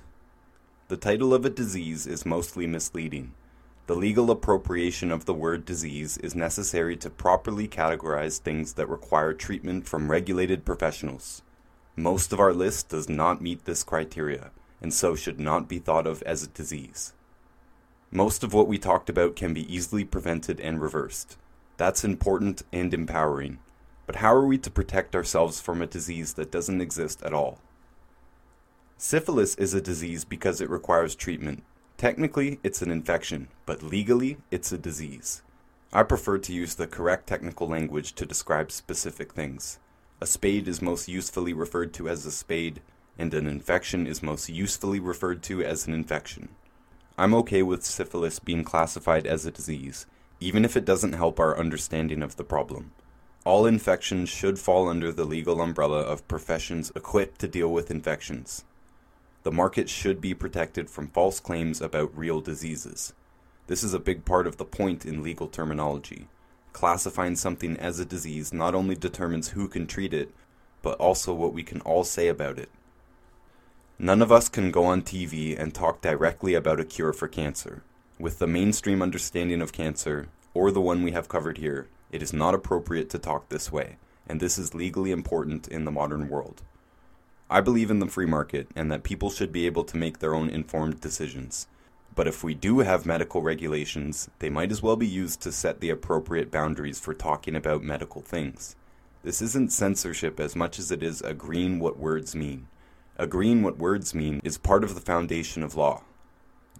S1: The title of a disease is mostly misleading. The legal appropriation of the word disease is necessary to properly categorize things that require treatment from regulated professionals. Most of our list does not meet this criteria, and so should not be thought of as a disease. Most of what we talked about can be easily prevented and reversed. That's important and empowering. But how are we to protect ourselves from a disease that doesn't exist at all? Syphilis is a disease because it requires treatment. Technically, it's an infection, but legally, it's a disease. I prefer to use the correct technical language to describe specific things. A spade is most usefully referred to as a spade, and an infection is most usefully referred to as an infection. I'm okay with syphilis being classified as a disease, even if it doesn't help our understanding of the problem. All infections should fall under the legal umbrella of professions equipped to deal with infections. The market should be protected from false claims about real diseases. This is a big part of the point in legal terminology. Classifying something as a disease not only determines who can treat it, but also what we can all say about it. None of us can go on TV and talk directly about a cure for cancer. With the mainstream understanding of cancer, or the one we have covered here, it is not appropriate to talk this way, and this is legally important in the modern world. I believe in the free market and that people should be able to make their own informed decisions. But if we do have medical regulations, they might as well be used to set the appropriate boundaries for talking about medical things. This isn't censorship as much as it is agreeing what words mean. Agreeing what words mean is part of the foundation of law.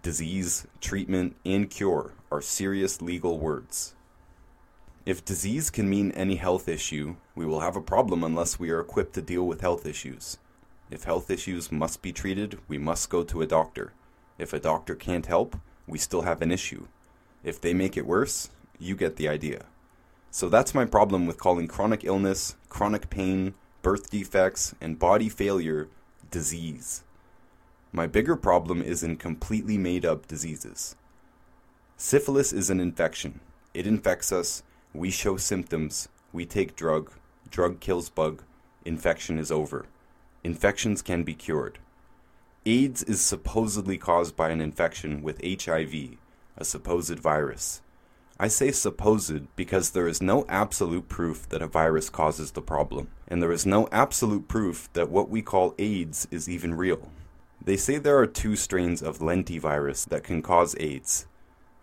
S1: Disease, treatment, and cure are serious legal words. If disease can mean any health issue, we will have a problem unless we are equipped to deal with health issues. If health issues must be treated, we must go to a doctor. If a doctor can't help, we still have an issue. If they make it worse, you get the idea. So that's my problem with calling chronic illness, chronic pain, birth defects, and body failure disease. My bigger problem is in completely made up diseases. Syphilis is an infection. It infects us, we show symptoms, we take drug, drug kills bug, infection is over. Infections can be cured. AIDS is supposedly caused by an infection with HIV, a supposed virus. I say supposed because there is no absolute proof that a virus causes the problem, and there is no absolute proof that what we call AIDS is even real. They say there are two strains of lentivirus that can cause AIDS,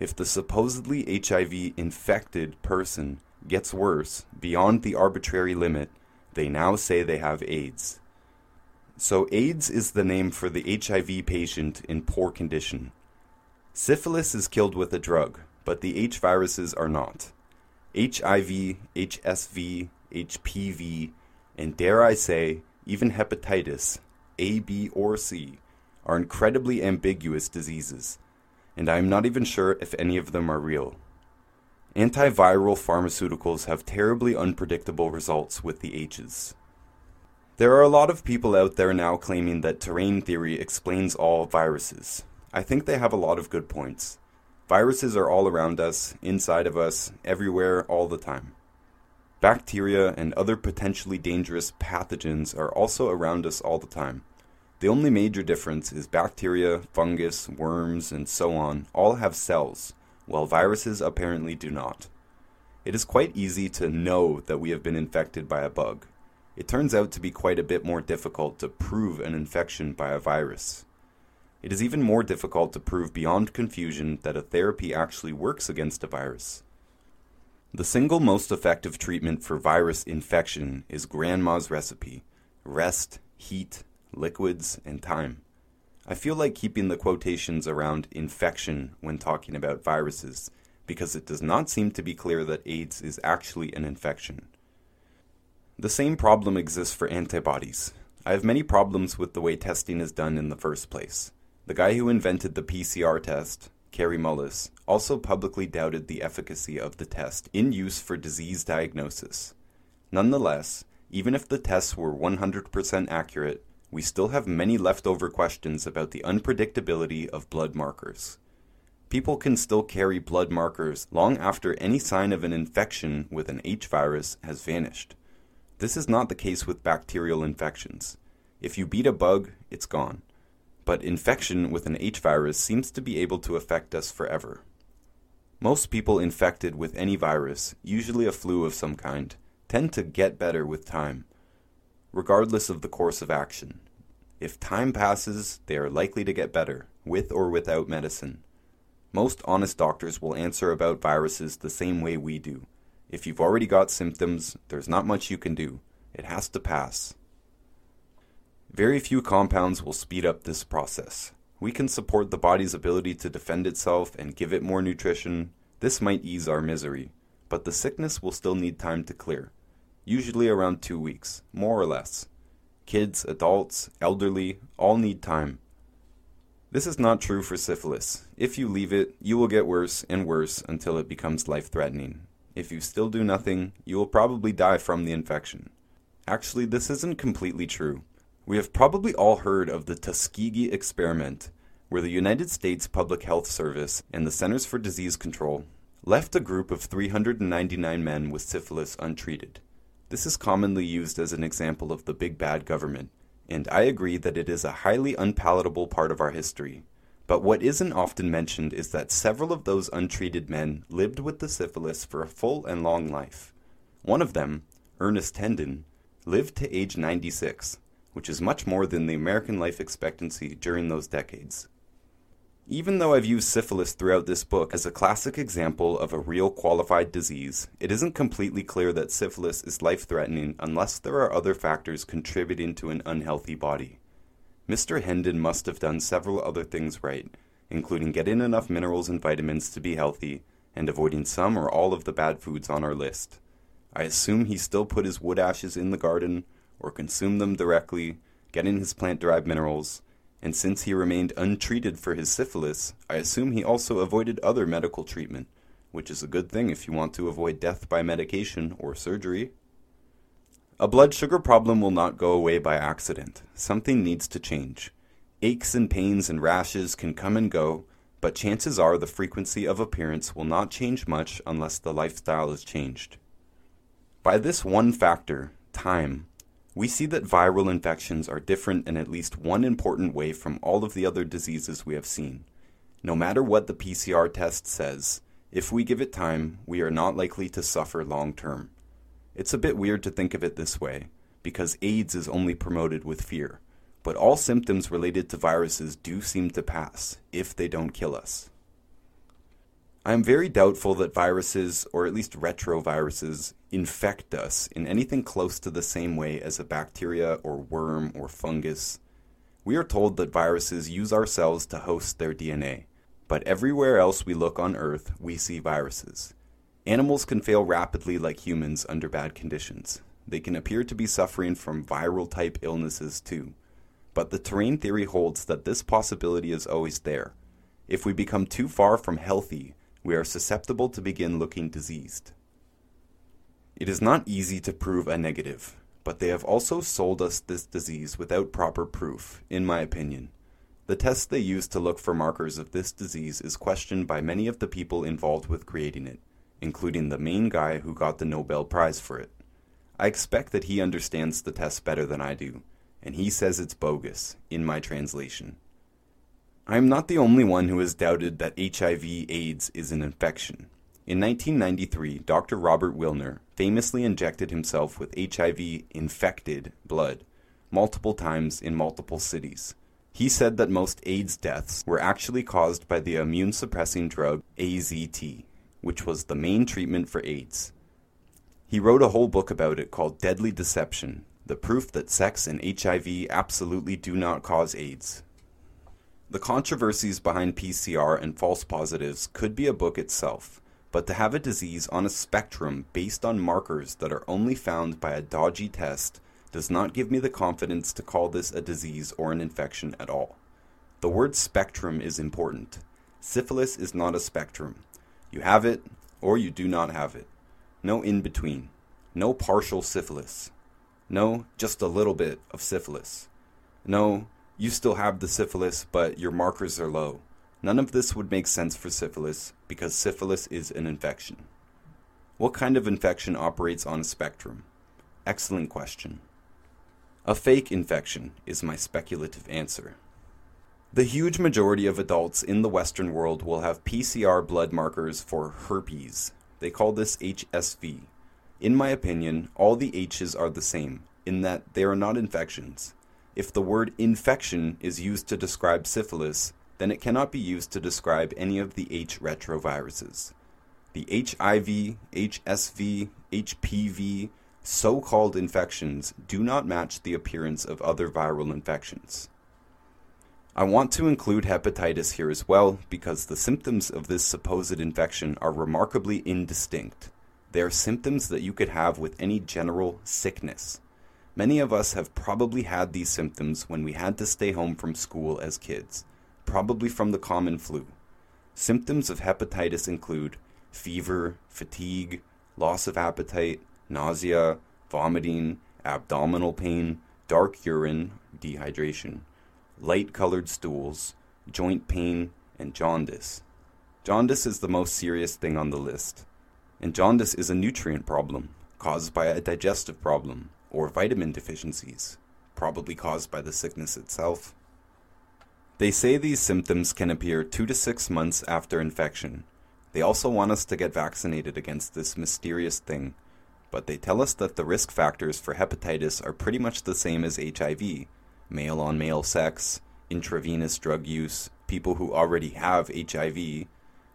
S1: if the supposedly HIV infected person gets worse beyond the arbitrary limit, they now say they have AIDS. So, AIDS is the name for the HIV patient in poor condition. Syphilis is killed with a drug, but the H viruses are not. HIV, HSV, HPV, and dare I say, even hepatitis, A, B, or C, are incredibly ambiguous diseases and I am not even sure if any of them are real. Antiviral pharmaceuticals have terribly unpredictable results with the H's. There are a lot of people out there now claiming that terrain theory explains all viruses. I think they have a lot of good points. Viruses are all around us, inside of us, everywhere, all the time. Bacteria and other potentially dangerous pathogens are also around us all the time. The only major difference is bacteria, fungus, worms, and so on all have cells, while viruses apparently do not. It is quite easy to know that we have been infected by a bug. It turns out to be quite a bit more difficult to prove an infection by a virus. It is even more difficult to prove beyond confusion that a therapy actually works against a virus. The single most effective treatment for virus infection is grandma's recipe rest, heat, liquids, and time. I feel like keeping the quotations around infection when talking about viruses because it does not seem to be clear that AIDS is actually an infection. The same problem exists for antibodies. I have many problems with the way testing is done in the first place. The guy who invented the PCR test, Kary Mullis, also publicly doubted the efficacy of the test in use for disease diagnosis. Nonetheless, even if the tests were 100% accurate, we still have many leftover questions about the unpredictability of blood markers. People can still carry blood markers long after any sign of an infection with an H virus has vanished. This is not the case with bacterial infections. If you beat a bug, it's gone. But infection with an H virus seems to be able to affect us forever. Most people infected with any virus, usually a flu of some kind, tend to get better with time regardless of the course of action. If time passes, they are likely to get better, with or without medicine. Most honest doctors will answer about viruses the same way we do. If you've already got symptoms, there's not much you can do. It has to pass. Very few compounds will speed up this process. We can support the body's ability to defend itself and give it more nutrition. This might ease our misery, but the sickness will still need time to clear usually around two weeks, more or less. Kids, adults, elderly, all need time. This is not true for syphilis. If you leave it, you will get worse and worse until it becomes life threatening. If you still do nothing, you will probably die from the infection. Actually, this isn't completely true. We have probably all heard of the Tuskegee experiment, where the United States Public Health Service and the Centers for Disease Control left a group of 399 men with syphilis untreated. This is commonly used as an example of the big bad government, and I agree that it is a highly unpalatable part of our history. But what isn't often mentioned is that several of those untreated men lived with the syphilis for a full and long life. One of them, Ernest Hendon, lived to age 96, which is much more than the American life expectancy during those decades. Even though I've used syphilis throughout this book as a classic example of a real qualified disease, it isn't completely clear that syphilis is life threatening unless there are other factors contributing to an unhealthy body. Mr. Hendon must have done several other things right, including getting enough minerals and vitamins to be healthy and avoiding some or all of the bad foods on our list. I assume he still put his wood ashes in the garden or consumed them directly, getting his plant derived minerals and since he remained untreated for his syphilis, I assume he also avoided other medical treatment, which is a good thing if you want to avoid death by medication or surgery. A blood sugar problem will not go away by accident. Something needs to change. Aches and pains and rashes can come and go, but chances are the frequency of appearance will not change much unless the lifestyle is changed. By this one factor, time, we see that viral infections are different in at least one important way from all of the other diseases we have seen. No matter what the PCR test says, if we give it time, we are not likely to suffer long term. It's a bit weird to think of it this way, because AIDS is only promoted with fear but all symptoms related to viruses do seem to pass, if they don't kill us. I am very doubtful that viruses, or at least retroviruses, infect us in anything close to the same way as a bacteria or worm or fungus. We are told that viruses use our cells to host their DNA, but everywhere else we look on Earth, we see viruses. Animals can fail rapidly like humans under bad conditions. They can appear to be suffering from viral type illnesses too but the terrain theory holds that this possibility is always there. If we become too far from healthy, we are susceptible to begin looking diseased. It is not easy to prove a negative, but they have also sold us this disease without proper proof, in my opinion. The test they use to look for markers of this disease is questioned by many of the people involved with creating it, including the main guy who got the Nobel Prize for it. I expect that he understands the test better than I do, and he says it's bogus, in my translation. I am not the only one who has doubted that HIV AIDS is an infection. In 1993, Dr. Robert Willner famously injected himself with HIV infected blood multiple times in multiple cities. He said that most AIDS deaths were actually caused by the immune suppressing drug AZT, which was the main treatment for AIDS. He wrote a whole book about it called Deadly Deception, the proof that sex and HIV absolutely do not cause AIDS. The controversies behind PCR and false positives could be a book itself, but to have a disease on a spectrum based on markers that are only found by a dodgy test does not give me the confidence to call this a disease or an infection at all. The word spectrum is important. Syphilis is not a spectrum. You have it, or you do not have it. No in between. No partial syphilis. No, just a little bit of syphilis. No, you still have the syphilis, but your markers are low. None of this would make sense for syphilis because syphilis is an infection. What kind of infection operates on a spectrum? Excellent question. A fake infection is my speculative answer. The huge majority of adults in the Western world will have PCR blood markers for herpes. They call this HSV, in my opinion, all the H's are the same, in that they are not infections. If the word infection is used to describe syphilis, then it cannot be used to describe any of the H retroviruses. The HIV, HSV, HPV, so called infections do not match the appearance of other viral infections. I want to include hepatitis here as well because the symptoms of this supposed infection are remarkably indistinct. They are symptoms that you could have with any general sickness. Many of us have probably had these symptoms when we had to stay home from school as kids, probably from the common flu. Symptoms of hepatitis include fever, fatigue, loss of appetite, nausea, vomiting, abdominal pain, dark urine, dehydration, light colored stools, joint pain, and jaundice. Jaundice is the most serious thing on the list. And jaundice is a nutrient problem caused by a digestive problem or vitamin deficiencies, probably caused by the sickness itself. They say these symptoms can appear two to six months after infection. They also want us to get vaccinated against this mysterious thing, but they tell us that the risk factors for hepatitis are pretty much the same as HIV male on male sex, intravenous drug use, people who already have HIV,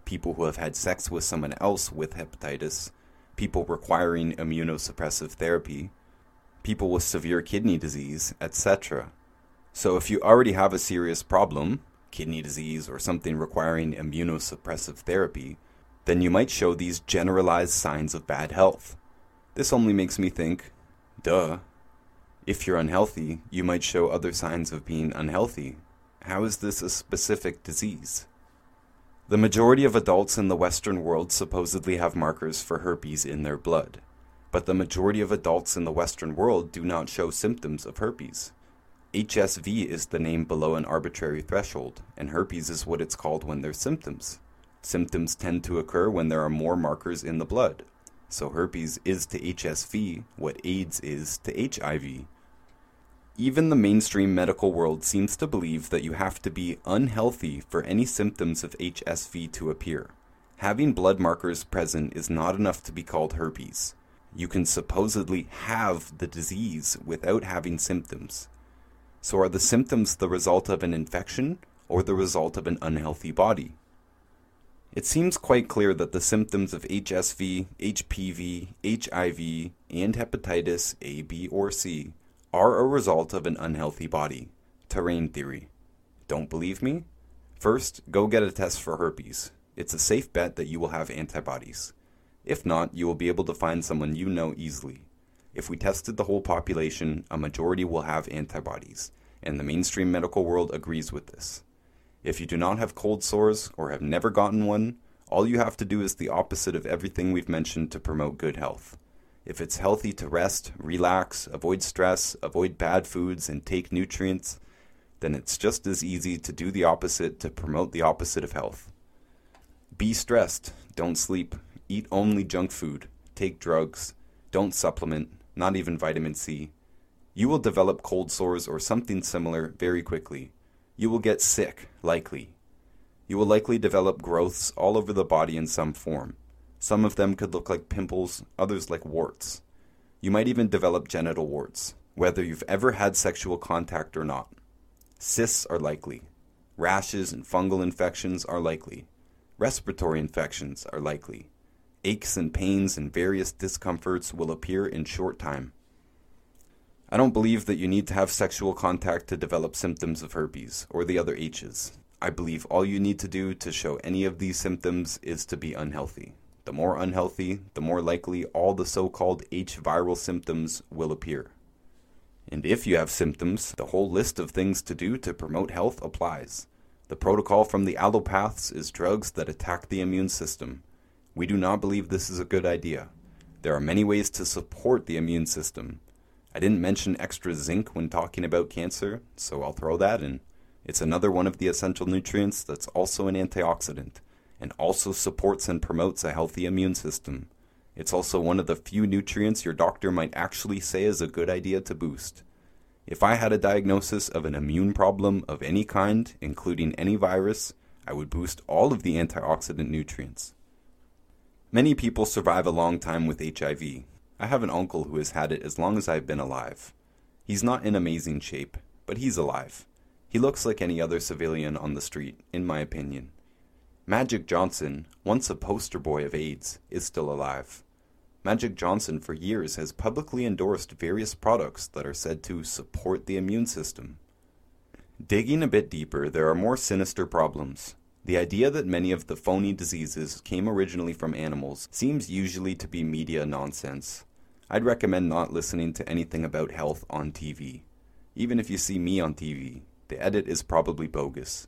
S1: people who have had sex with someone else with hepatitis, people requiring immunosuppressive therapy, people with severe kidney disease, etc. So if you already have a serious problem, kidney disease or something requiring immunosuppressive therapy, then you might show these generalized signs of bad health. This only makes me think, duh. If you're unhealthy, you might show other signs of being unhealthy. How is this a specific disease? The majority of adults in the Western world supposedly have markers for herpes in their blood, but the majority of adults in the Western world do not show symptoms of herpes. HSV is the name below an arbitrary threshold, and herpes is what it's called when there's symptoms. Symptoms tend to occur when there are more markers in the blood. So herpes is to HSV what AIDS is to HIV. Even the mainstream medical world seems to believe that you have to be unhealthy for any symptoms of HSV to appear. Having blood markers present is not enough to be called herpes. You can supposedly have the disease without having symptoms. So, are the symptoms the result of an infection or the result of an unhealthy body? It seems quite clear that the symptoms of HSV, HPV, HIV, and hepatitis A, B, or C are a result of an unhealthy body. Terrain theory. Don't believe me? First, go get a test for herpes it's a safe bet that you will have antibodies. If not, you will be able to find someone you know easily. If we tested the whole population, a majority will have antibodies, and the mainstream medical world agrees with this. If you do not have cold sores or have never gotten one, all you have to do is the opposite of everything we've mentioned to promote good health. If it's healthy to rest, relax, avoid stress, avoid bad foods, and take nutrients, then it's just as easy to do the opposite to promote the opposite of health. Be stressed. Don't sleep. Eat only junk food. Take drugs. Don't supplement, not even vitamin C. You will develop cold sores or something similar very quickly. You will get sick, likely. You will likely develop growths all over the body in some form. Some of them could look like pimples, others like warts. You might even develop genital warts, whether you've ever had sexual contact or not. Cysts are likely. Rashes and fungal infections are likely. Respiratory infections are likely. Aches and pains and various discomforts will appear in short time. I don't believe that you need to have sexual contact to develop symptoms of herpes or the other H's. I believe all you need to do to show any of these symptoms is to be unhealthy. The more unhealthy, the more likely all the so called H viral symptoms will appear. And if you have symptoms, the whole list of things to do to promote health applies. The protocol from the allopaths is drugs that attack the immune system. We do not believe this is a good idea. There are many ways to support the immune system. I didn't mention extra zinc when talking about cancer, so I'll throw that in. It's another one of the essential nutrients that's also an antioxidant and also supports and promotes a healthy immune system. It's also one of the few nutrients your doctor might actually say is a good idea to boost. If I had a diagnosis of an immune problem of any kind, including any virus, I would boost all of the antioxidant nutrients. Many people survive a long time with HIV. I have an uncle who has had it as long as I've been alive. He's not in amazing shape, but he's alive. He looks like any other civilian on the street, in my opinion. Magic Johnson, once a poster boy of AIDS, is still alive. Magic Johnson for years has publicly endorsed various products that are said to support the immune system. Digging a bit deeper, there are more sinister problems. The idea that many of the phony diseases came originally from animals seems usually to be media nonsense. I'd recommend not listening to anything about health on TV. Even if you see me on TV, the edit is probably bogus.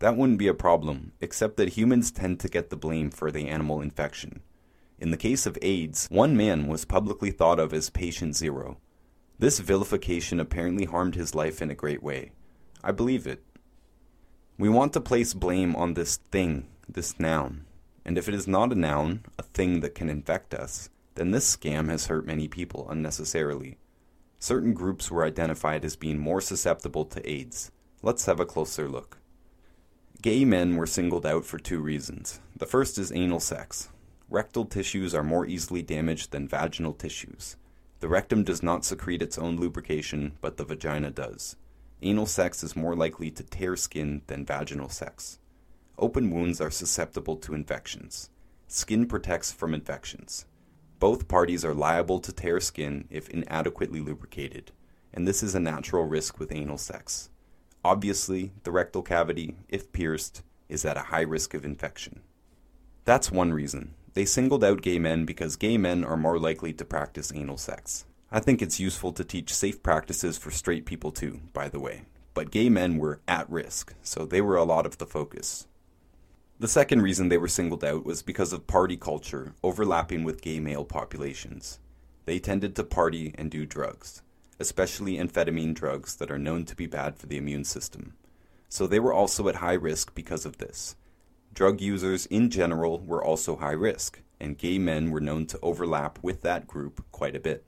S1: That wouldn't be a problem, except that humans tend to get the blame for the animal infection. In the case of AIDS, one man was publicly thought of as patient zero. This vilification apparently harmed his life in a great way. I believe it. We want to place blame on this thing, this noun. And if it is not a noun, a thing that can infect us, then this scam has hurt many people unnecessarily. Certain groups were identified as being more susceptible to AIDS. Let's have a closer look. Gay men were singled out for two reasons. The first is anal sex. Rectal tissues are more easily damaged than vaginal tissues. The rectum does not secrete its own lubrication, but the vagina does. Anal sex is more likely to tear skin than vaginal sex. Open wounds are susceptible to infections. Skin protects from infections. Both parties are liable to tear skin if inadequately lubricated, and this is a natural risk with anal sex. Obviously, the rectal cavity, if pierced, is at a high risk of infection. That's one reason. They singled out gay men because gay men are more likely to practice anal sex. I think it's useful to teach safe practices for straight people too, by the way. But gay men were at risk, so they were a lot of the focus. The second reason they were singled out was because of party culture overlapping with gay male populations. They tended to party and do drugs. Especially amphetamine drugs that are known to be bad for the immune system. So they were also at high risk because of this. Drug users in general were also high risk, and gay men were known to overlap with that group quite a bit.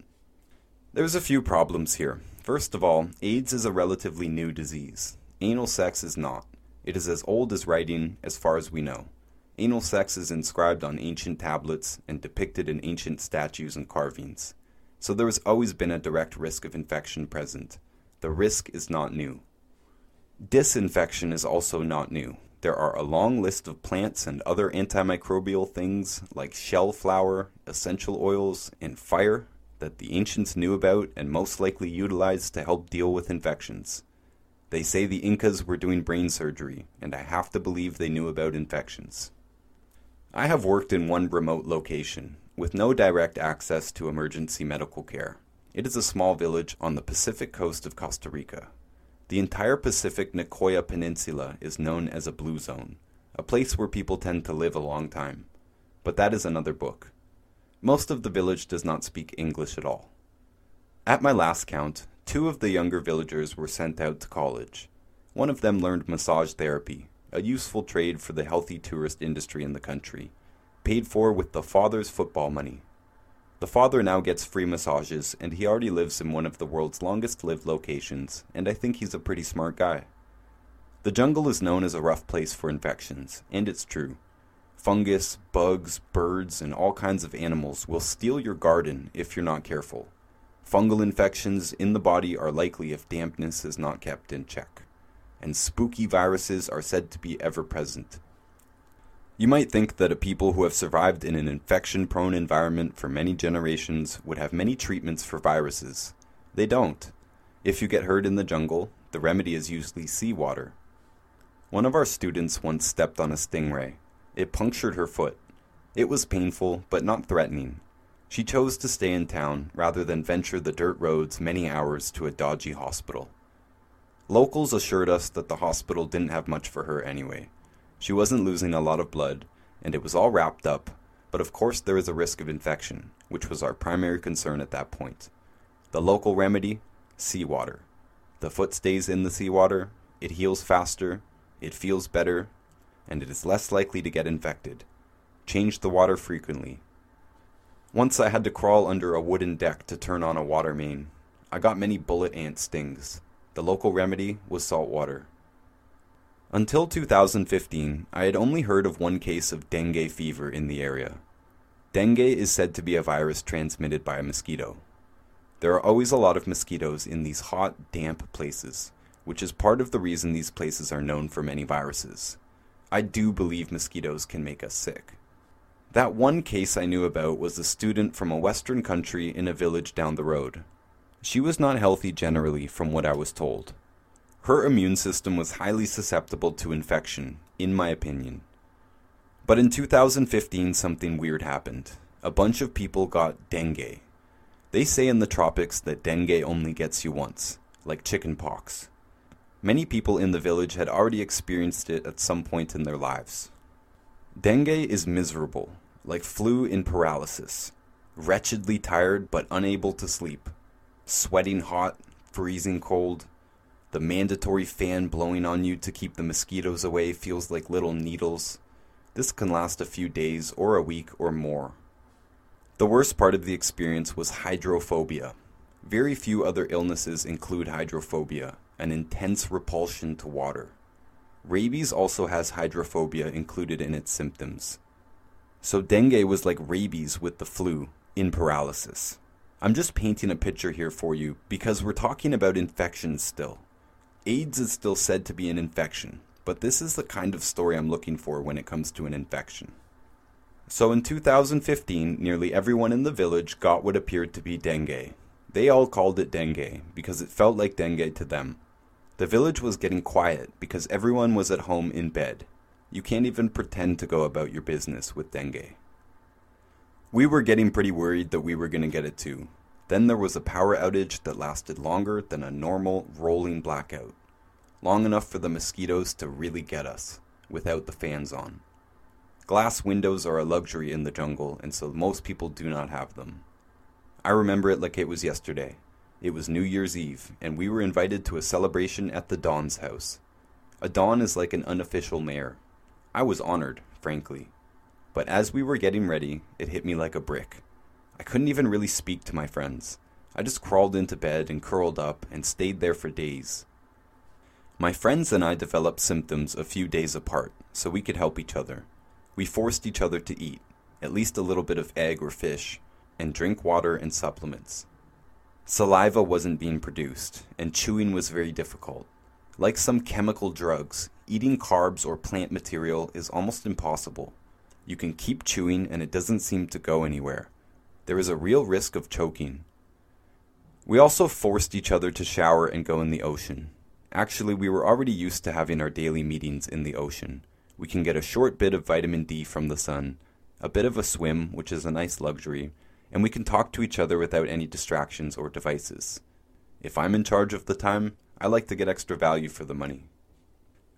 S1: There's a few problems here. First of all, AIDS is a relatively new disease. Anal sex is not. It is as old as writing, as far as we know. Anal sex is inscribed on ancient tablets and depicted in ancient statues and carvings. So there has always been a direct risk of infection present. The risk is not new. Disinfection is also not new. There are a long list of plants and other antimicrobial things like shell flower, essential oils, and fire that the ancients knew about and most likely utilized to help deal with infections. They say the Incas were doing brain surgery, and I have to believe they knew about infections. I have worked in one remote location, with no direct access to emergency medical care. It is a small village on the Pacific coast of Costa Rica. The entire Pacific Nicoya Peninsula is known as a blue zone, a place where people tend to live a long time. But that is another book. Most of the village does not speak English at all. At my last count, two of the younger villagers were sent out to college. One of them learned massage therapy, a useful trade for the healthy tourist industry in the country, paid for with the father's football money. The father now gets free massages, and he already lives in one of the world's longest lived locations, and I think he's a pretty smart guy. The jungle is known as a rough place for infections, and it's true. Fungus, bugs, birds, and all kinds of animals will steal your garden if you're not careful. Fungal infections in the body are likely if dampness is not kept in check. And spooky viruses are said to be ever present, you might think that a people who have survived in an infection prone environment for many generations would have many treatments for viruses. They don't. If you get hurt in the jungle, the remedy is usually seawater. One of our students once stepped on a stingray. It punctured her foot. It was painful, but not threatening. She chose to stay in town rather than venture the dirt roads many hours to a dodgy hospital. Locals assured us that the hospital didn't have much for her anyway. She wasn't losing a lot of blood, and it was all wrapped up, but of course there is a risk of infection, which was our primary concern at that point. The local remedy seawater. The foot stays in the seawater, it heals faster, it feels better, and it is less likely to get infected. Change the water frequently. Once I had to crawl under a wooden deck to turn on a water main. I got many bullet ant stings. The local remedy was salt water. Until 2015, I had only heard of one case of dengue fever in the area. Dengue is said to be a virus transmitted by a mosquito. There are always a lot of mosquitoes in these hot, damp places, which is part of the reason these places are known for many viruses. I do believe mosquitoes can make us sick. That one case I knew about was a student from a western country in a village down the road. She was not healthy generally, from what I was told. Her immune system was highly susceptible to infection, in my opinion. But in 2015, something weird happened. A bunch of people got dengue. They say in the tropics that dengue only gets you once, like chickenpox. Many people in the village had already experienced it at some point in their lives. Dengue is miserable, like flu in paralysis, wretchedly tired but unable to sleep, sweating hot, freezing cold, the mandatory fan blowing on you to keep the mosquitoes away feels like little needles. This can last a few days or a week or more. The worst part of the experience was hydrophobia. Very few other illnesses include hydrophobia, an intense repulsion to water. Rabies also has hydrophobia included in its symptoms. So dengue was like rabies with the flu, in paralysis. I'm just painting a picture here for you because we're talking about infections still. AIDS is still said to be an infection, but this is the kind of story I'm looking for when it comes to an infection. So in 2015, nearly everyone in the village got what appeared to be dengue. They all called it dengue because it felt like dengue to them. The village was getting quiet because everyone was at home in bed. You can't even pretend to go about your business with dengue. We were getting pretty worried that we were going to get it too, then there was a power outage that lasted longer than a normal rolling blackout. Long enough for the mosquitoes to really get us, without the fans on. Glass windows are a luxury in the jungle, and so most people do not have them. I remember it like it was yesterday. It was New Year's Eve, and we were invited to a celebration at the Don's house. A Don is like an unofficial mayor. I was honored, frankly. But as we were getting ready, it hit me like a brick. I couldn't even really speak to my friends. I just crawled into bed and curled up and stayed there for days. My friends and I developed symptoms a few days apart, so we could help each other. We forced each other to eat, at least a little bit of egg or fish, and drink water and supplements. Saliva wasn't being produced, and chewing was very difficult. Like some chemical drugs, eating carbs or plant material is almost impossible. You can keep chewing and it doesn't seem to go anywhere. There is a real risk of choking. We also forced each other to shower and go in the ocean. Actually, we were already used to having our daily meetings in the ocean. We can get a short bit of vitamin D from the sun, a bit of a swim, which is a nice luxury, and we can talk to each other without any distractions or devices. If I'm in charge of the time, I like to get extra value for the money.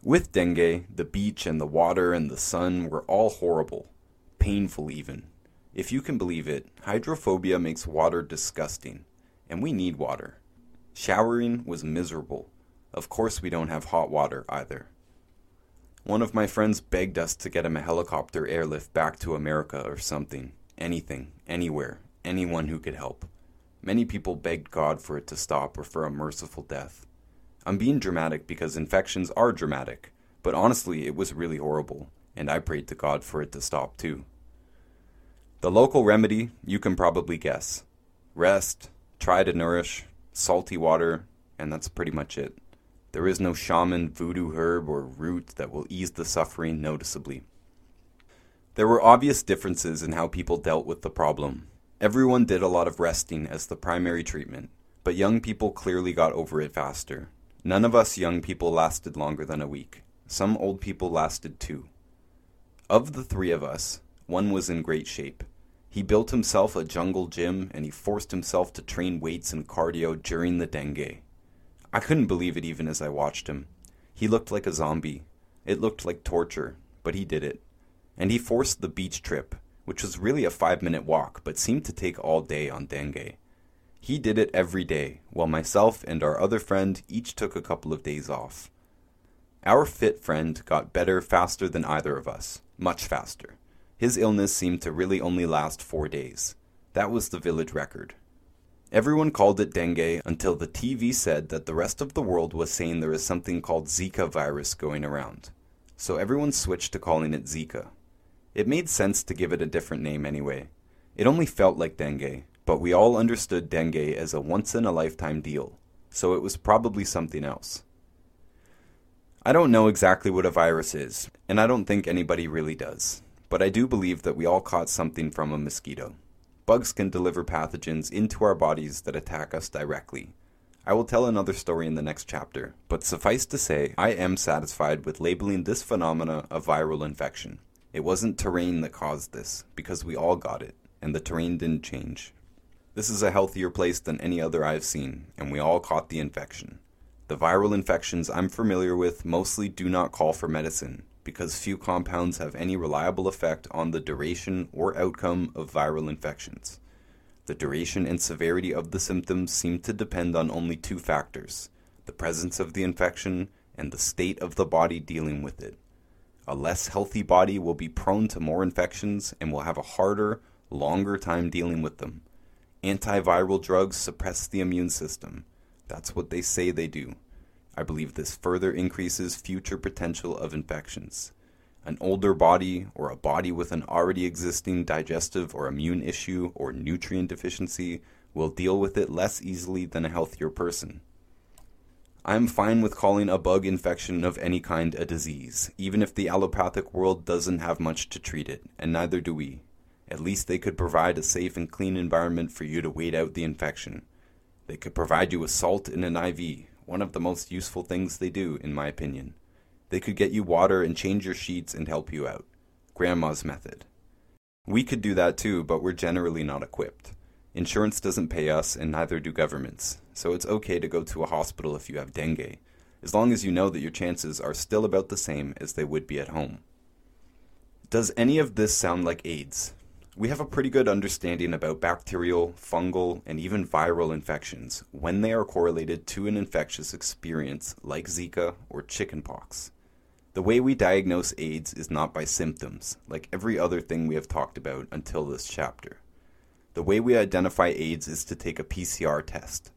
S1: With dengue, the beach and the water and the sun were all horrible, painful even. If you can believe it, hydrophobia makes water disgusting, and we need water. Showering was miserable. Of course, we don't have hot water either. One of my friends begged us to get him a helicopter airlift back to America or something. Anything, anywhere, anyone who could help. Many people begged God for it to stop or for a merciful death. I'm being dramatic because infections are dramatic, but honestly, it was really horrible, and I prayed to God for it to stop too. The local remedy, you can probably guess rest, try to nourish, salty water, and that's pretty much it. There is no shaman, voodoo herb, or root that will ease the suffering noticeably. There were obvious differences in how people dealt with the problem. Everyone did a lot of resting as the primary treatment, but young people clearly got over it faster. None of us young people lasted longer than a week. Some old people lasted two. Of the three of us, one was in great shape. He built himself a jungle gym and he forced himself to train weights and cardio during the dengue. I couldn't believe it even as I watched him. He looked like a zombie. It looked like torture, but he did it and he forced the beach trip, which was really a five minute walk but seemed to take all day on dengue. He did it every day, while myself and our other friend each took a couple of days off. Our fit friend got better faster than either of us, much faster. His illness seemed to really only last four days. That was the village record. Everyone called it dengue until the TV said that the rest of the world was saying there is something called Zika virus going around. So everyone switched to calling it Zika. It made sense to give it a different name anyway. It only felt like dengue, but we all understood dengue as a once in a lifetime deal, so it was probably something else. I don't know exactly what a virus is, and I don't think anybody really does, but I do believe that we all caught something from a mosquito. Bugs can deliver pathogens into our bodies that attack us directly. I will tell another story in the next chapter, but suffice to say, I am satisfied with labeling this phenomena a viral infection. It wasn't terrain that caused this, because we all got it, and the terrain didn't change. This is a healthier place than any other I've seen, and we all caught the infection. The viral infections I'm familiar with mostly do not call for medicine, because few compounds have any reliable effect on the duration or outcome of viral infections. The duration and severity of the symptoms seem to depend on only two factors the presence of the infection and the state of the body dealing with it. A less healthy body will be prone to more infections and will have a harder, longer time dealing with them. Antiviral drugs suppress the immune system. That's what they say they do. I believe this further increases future potential of infections. An older body or a body with an already existing digestive or immune issue or nutrient deficiency will deal with it less easily than a healthier person. I'm fine with calling a bug infection of any kind a disease, even if the allopathic world doesn't have much to treat it, and neither do we. At least they could provide a safe and clean environment for you to wait out the infection. They could provide you with salt in an IV, one of the most useful things they do, in my opinion. They could get you water and change your sheets and help you out. Grandma's method. We could do that too, but we're generally not equipped. Insurance doesn't pay us, and neither do governments, so it's okay to go to a hospital if you have dengue, as long as you know that your chances are still about the same as they would be at home. Does any of this sound like AIDS? We have a pretty good understanding about bacterial, fungal, and even viral infections when they are correlated to an infectious experience like Zika or chickenpox. The way we diagnose AIDS is not by symptoms, like every other thing we have talked about until this chapter. The way we identify AIDS is to take a PCR test.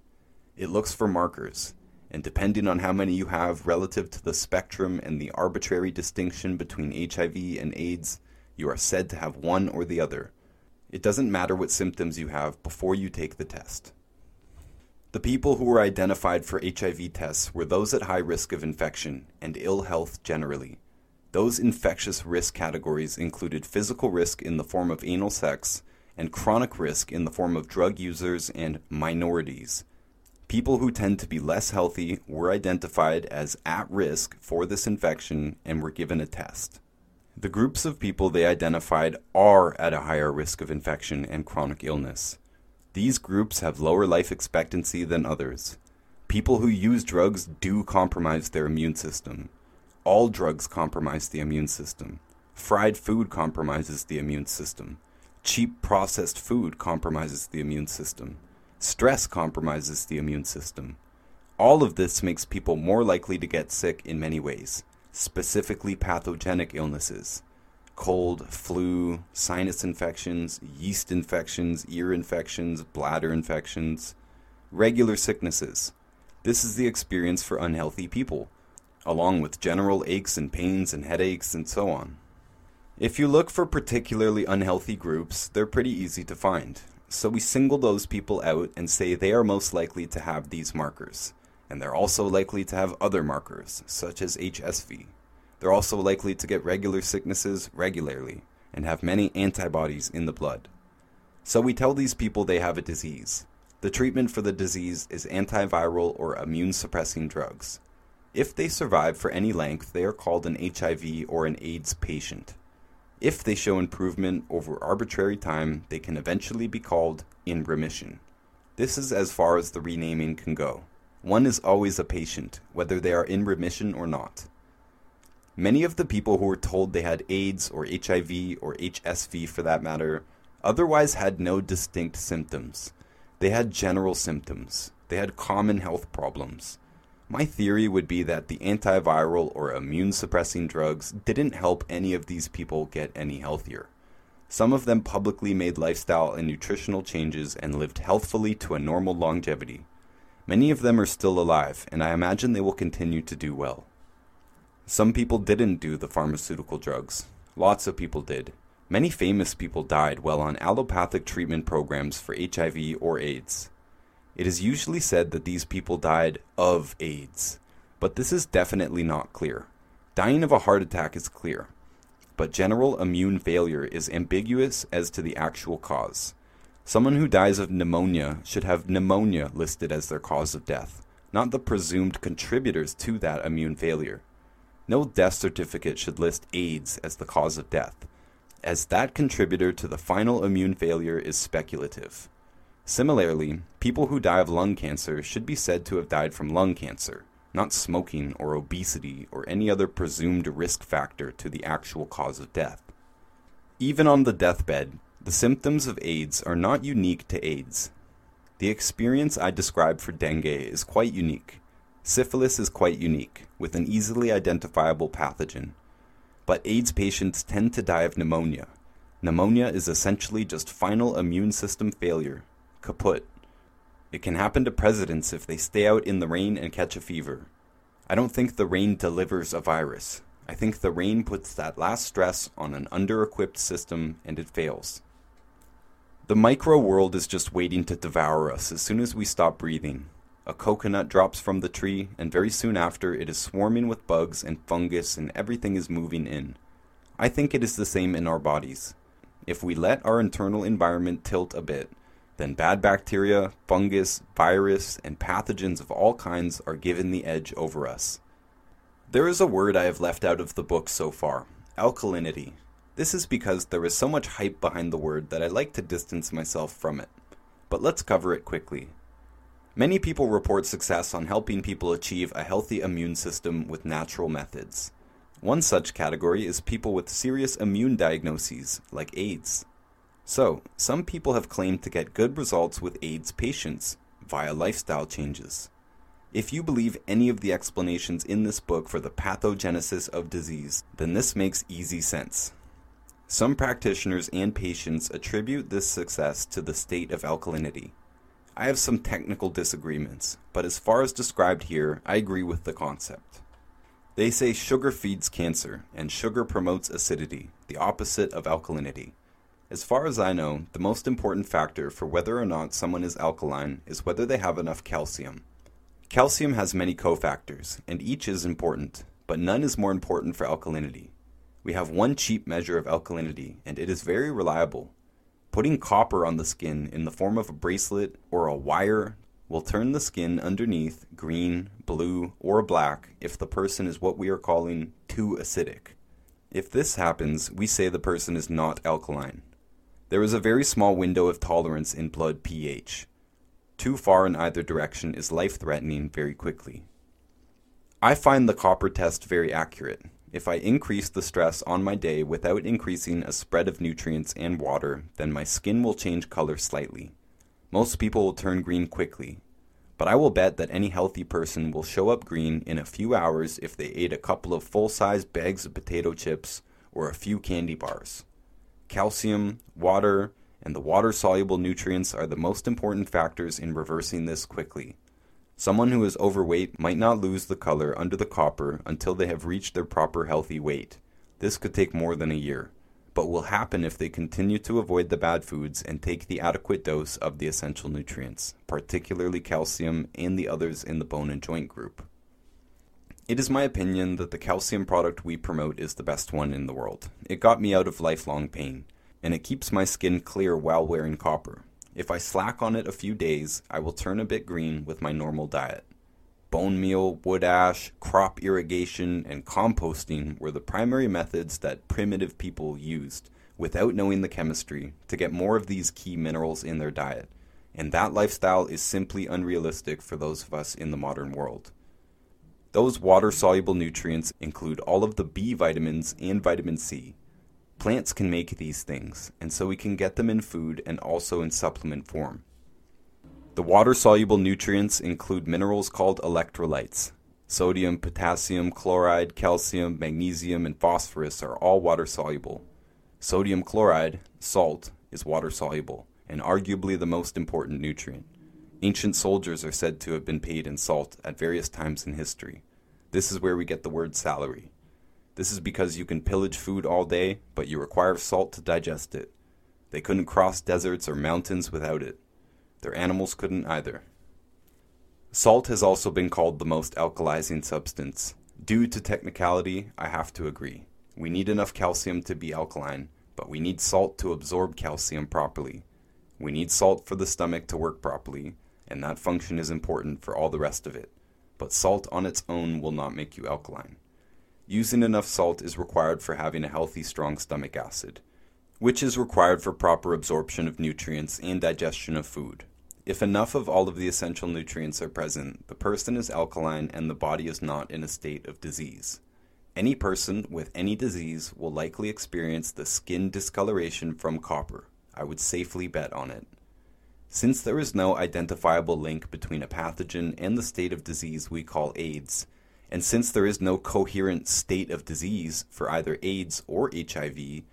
S1: It looks for markers, and depending on how many you have relative to the spectrum and the arbitrary distinction between HIV and AIDS, you are said to have one or the other. It doesn't matter what symptoms you have before you take the test. The people who were identified for HIV tests were those at high risk of infection and ill health generally. Those infectious risk categories included physical risk in the form of anal sex and chronic risk in the form of drug users and minorities. People who tend to be less healthy were identified as at risk for this infection and were given a test. The groups of people they identified are at a higher risk of infection and chronic illness. These groups have lower life expectancy than others. People who use drugs do compromise their immune system. All drugs compromise the immune system. Fried food compromises the immune system. Cheap processed food compromises the immune system. Stress compromises the immune system. All of this makes people more likely to get sick in many ways specifically pathogenic illnesses cold, flu, sinus infections, yeast infections, ear infections, bladder infections, regular sicknesses. This is the experience for unhealthy people, along with general aches and pains and headaches and so on. If you look for particularly unhealthy groups, they're pretty easy to find. So we single those people out and say they are most likely to have these markers and they're also likely to have other markers, such as HSV. They're also likely to get regular sicknesses regularly and have many antibodies in the blood. So we tell these people they have a disease. The treatment for the disease is antiviral or immune suppressing drugs. If they survive for any length, they are called an HIV or an AIDS patient. If they show improvement over arbitrary time, they can eventually be called in remission. This is as far as the renaming can go. One is always a patient, whether they are in remission or not. Many of the people who were told they had AIDS or HIV or HSV for that matter otherwise had no distinct symptoms. They had general symptoms. They had common health problems. My theory would be that the antiviral or immune suppressing drugs didn't help any of these people get any healthier. Some of them publicly made lifestyle and nutritional changes and lived healthfully to a normal longevity. Many of them are still alive, and I imagine they will continue to do well. Some people didn't do the pharmaceutical drugs. Lots of people did. Many famous people died while on allopathic treatment programs for HIV or AIDS. It is usually said that these people died of AIDS, but this is definitely not clear. Dying of a heart attack is clear, but general immune failure is ambiguous as to the actual cause. Someone who dies of pneumonia should have pneumonia listed as their cause of death, not the presumed contributors to that immune failure. No death certificate should list AIDS as the cause of death, as that contributor to the final immune failure is speculative. Similarly, people who die of lung cancer should be said to have died from lung cancer, not smoking or obesity or any other presumed risk factor to the actual cause of death. Even on the deathbed, the symptoms of AIDS are not unique to AIDS. The experience I described for dengue is quite unique. Syphilis is quite unique, with an easily identifiable pathogen. But AIDS patients tend to die of pneumonia. Pneumonia is essentially just final immune system failure, kaput. It can happen to presidents if they stay out in the rain and catch a fever. I don't think the rain delivers a virus. I think the rain puts that last stress on an under equipped system and it fails. The micro world is just waiting to devour us as soon as we stop breathing. A coconut drops from the tree, and very soon after it is swarming with bugs and fungus, and everything is moving in. I think it is the same in our bodies. If we let our internal environment tilt a bit, then bad bacteria, fungus, virus, and pathogens of all kinds are given the edge over us. There is a word I have left out of the book so far alkalinity. This is because there is so much hype behind the word that I like to distance myself from it. But let's cover it quickly. Many people report success on helping people achieve a healthy immune system with natural methods. One such category is people with serious immune diagnoses, like AIDS. So, some people have claimed to get good results with AIDS patients via lifestyle changes. If you believe any of the explanations in this book for the pathogenesis of disease, then this makes easy sense. Some practitioners and patients attribute this success to the state of alkalinity. I have some technical disagreements, but as far as described here, I agree with the concept. They say sugar feeds cancer, and sugar promotes acidity, the opposite of alkalinity. As far as I know, the most important factor for whether or not someone is alkaline is whether they have enough calcium. Calcium has many cofactors, and each is important, but none is more important for alkalinity. We have one cheap measure of alkalinity, and it is very reliable. Putting copper on the skin in the form of a bracelet or a wire will turn the skin underneath green, blue, or black if the person is what we are calling too acidic. If this happens, we say the person is not alkaline. There is a very small window of tolerance in blood pH. Too far in either direction is life threatening very quickly. I find the copper test very accurate. If I increase the stress on my day without increasing a spread of nutrients and water, then my skin will change color slightly. Most people will turn green quickly, but I will bet that any healthy person will show up green in a few hours if they ate a couple of full size bags of potato chips or a few candy bars. Calcium, water, and the water soluble nutrients are the most important factors in reversing this quickly. Someone who is overweight might not lose the color under the copper until they have reached their proper healthy weight. This could take more than a year, but will happen if they continue to avoid the bad foods and take the adequate dose of the essential nutrients, particularly calcium and the others in the bone and joint group. It is my opinion that the calcium product we promote is the best one in the world. It got me out of lifelong pain and it keeps my skin clear while wearing copper. If I slack on it a few days, I will turn a bit green with my normal diet. Bone meal, wood ash, crop irrigation, and composting were the primary methods that primitive people used, without knowing the chemistry, to get more of these key minerals in their diet. And that lifestyle is simply unrealistic for those of us in the modern world. Those water soluble nutrients include all of the B vitamins and vitamin C, Plants can make these things, and so we can get them in food and also in supplement form. The water soluble nutrients include minerals called electrolytes. Sodium, potassium, chloride, calcium, magnesium, and phosphorus are all water soluble. Sodium chloride, salt, is water soluble, and arguably the most important nutrient. Ancient soldiers are said to have been paid in salt at various times in history. This is where we get the word salary. This is because you can pillage food all day, but you require salt to digest it. They couldn't cross deserts or mountains without it. Their animals couldn't either. Salt has also been called the most alkalizing substance. Due to technicality, I have to agree. We need enough calcium to be alkaline, but we need salt to absorb calcium properly. We need salt for the stomach to work properly, and that function is important for all the rest of it. But salt on its own will not make you alkaline. Using enough salt is required for having a healthy, strong stomach acid, which is required for proper absorption of nutrients and digestion of food. If enough of all of the essential nutrients are present, the person is alkaline and the body is not in a state of disease. Any person with any disease will likely experience the skin discoloration from copper. I would safely bet on it. Since there is no identifiable link between a pathogen and the state of disease we call AIDS, and since there is no coherent state of disease for either AIDS or HIV,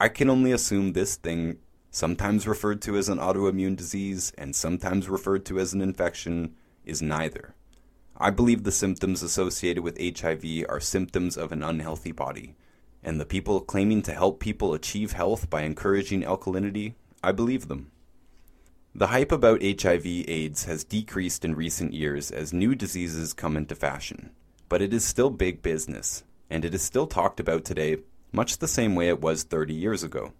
S1: I can only assume this thing, sometimes referred to as an autoimmune disease and sometimes referred to as an infection, is neither. I believe the symptoms associated with HIV are symptoms of an unhealthy body, and the people claiming to help people achieve health by encouraging alkalinity, I believe them. The hype about HIV AIDS has decreased in recent years as new diseases come into fashion but it is still big business, and it is still talked about today much the same way it was 30 years ago.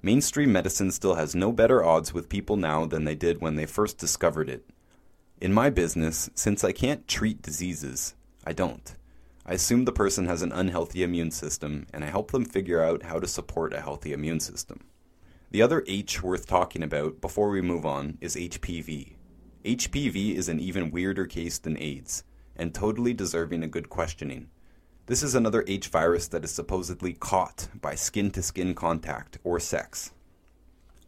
S1: Mainstream medicine still has no better odds with people now than they did when they first discovered it. In my business, since I can't treat diseases, I don't. I assume the person has an unhealthy immune system, and I help them figure out how to support a healthy immune system. The other H worth talking about before we move on is HPV. HPV is an even weirder case than AIDS and totally deserving a good questioning. This is another H virus that is supposedly caught by skin to skin contact or sex.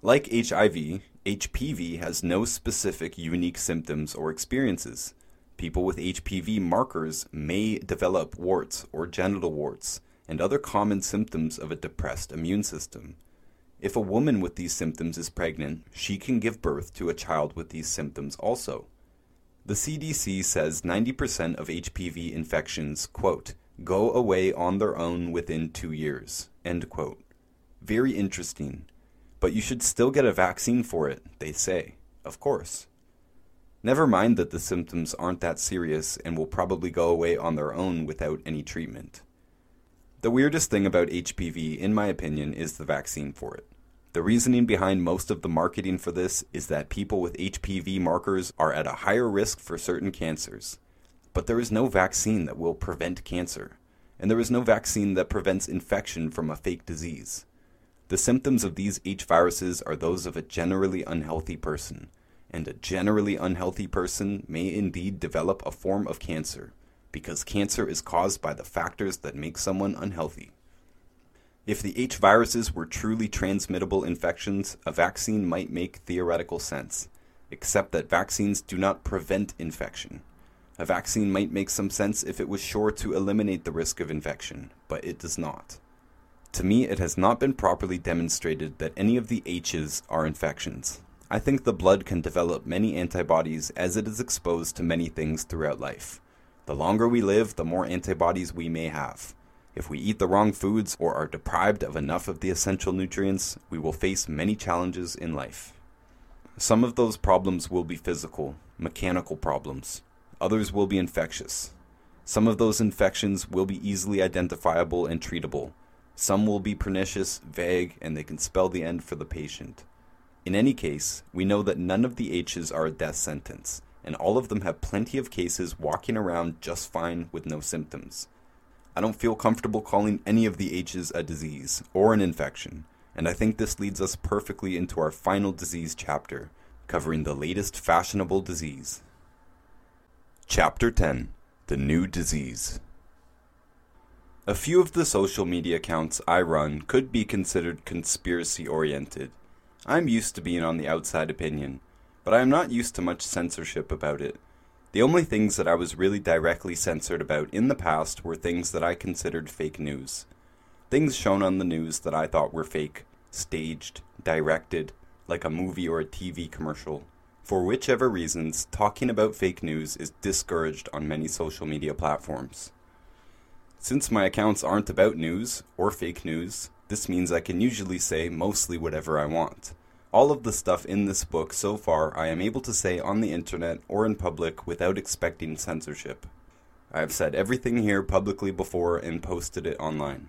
S1: Like HIV, HPV has no specific unique symptoms or experiences. People with HPV markers may develop warts or genital warts and other common symptoms of a depressed immune system. If a woman with these symptoms is pregnant, she can give birth to a child with these symptoms also. The CDC says 90% of HPV infections, quote, go away on their own within two years, end quote. Very interesting. But you should still get a vaccine for it, they say. Of course. Never mind that the symptoms aren't that serious and will probably go away on their own without any treatment. The weirdest thing about HPV, in my opinion, is the vaccine for it. The reasoning behind most of the marketing for this is that people with HPV markers are at a higher risk for certain cancers. But there is no vaccine that will prevent cancer, and there is no vaccine that prevents infection from a fake disease. The symptoms of these H viruses are those of a generally unhealthy person, and a generally unhealthy person may indeed develop a form of cancer, because cancer is caused by the factors that make someone unhealthy. If the H viruses were truly transmittable infections, a vaccine might make theoretical sense, except that vaccines do not prevent infection. A vaccine might make some sense if it was sure to eliminate the risk of infection, but it does not. To me, it has not been properly demonstrated that any of the H's are infections. I think the blood can develop many antibodies as it is exposed to many things throughout life. The longer we live, the more antibodies we may have. If we eat the wrong foods or are deprived of enough of the essential nutrients, we will face many challenges in life. Some of those problems will be physical, mechanical problems. Others will be infectious. Some of those infections will be easily identifiable and treatable, some will be pernicious, vague, and they can spell the end for the patient. In any case, we know that none of the H's are a death sentence, and all of them have plenty of cases walking around just fine with no symptoms. I don't feel comfortable calling any of the H's a disease or an infection, and I think this leads us perfectly into our final disease chapter, covering the latest fashionable disease. Chapter 10 The New Disease a few of the social media accounts I run could be considered conspiracy oriented. I'm used to being on the outside opinion, but I am not used to much censorship about it. The only things that I was really directly censored about in the past were things that I considered fake news. Things shown on the news that I thought were fake, staged, directed, like a movie or a TV commercial. For whichever reasons, talking about fake news is discouraged on many social media platforms. Since my accounts aren't about news or fake news, this means I can usually say mostly whatever I want. All of the stuff in this book so far I am able to say on the internet or in public without expecting censorship. I have said everything here publicly before and posted it online.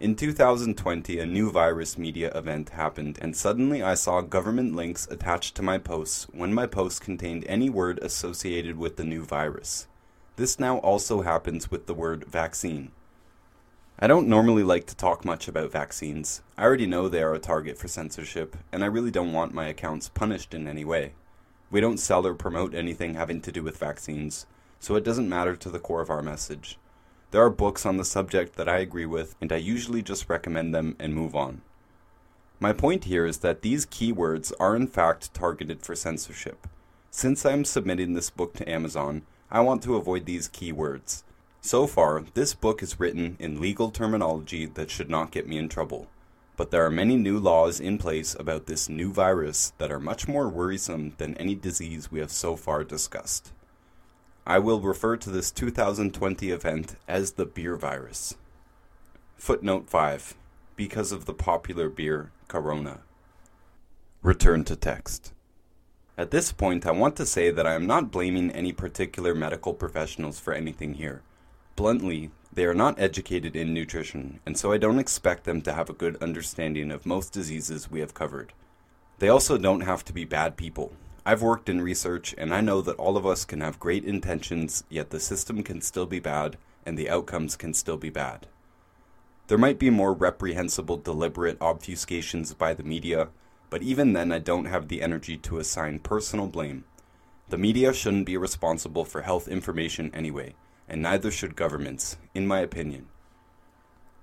S1: In 2020, a new virus media event happened, and suddenly I saw government links attached to my posts when my posts contained any word associated with the new virus. This now also happens with the word vaccine. I don't normally like to talk much about vaccines. I already know they are a target for censorship, and I really don't want my accounts punished in any way. We don't sell or promote anything having to do with vaccines, so it doesn't matter to the core of our message. There are books on the subject that I agree with, and I usually just recommend them and move on. My point here is that these keywords are in fact targeted for censorship. Since I am submitting this book to Amazon, I want to avoid these keywords. So far, this book is written in legal terminology that should not get me in trouble. But there are many new laws in place about this new virus that are much more worrisome than any disease we have so far discussed. I will refer to this 2020 event as the beer virus. Footnote 5 Because of the popular beer, Corona. Return to text. At this point, I want to say that I am not blaming any particular medical professionals for anything here. Bluntly, they are not educated in nutrition, and so I don't expect them to have a good understanding of most diseases we have covered. They also don't have to be bad people. I've worked in research, and I know that all of us can have great intentions, yet the system can still be bad, and the outcomes can still be bad. There might be more reprehensible deliberate obfuscations by the media, but even then, I don't have the energy to assign personal blame. The media shouldn't be responsible for health information anyway, and neither should governments, in my opinion.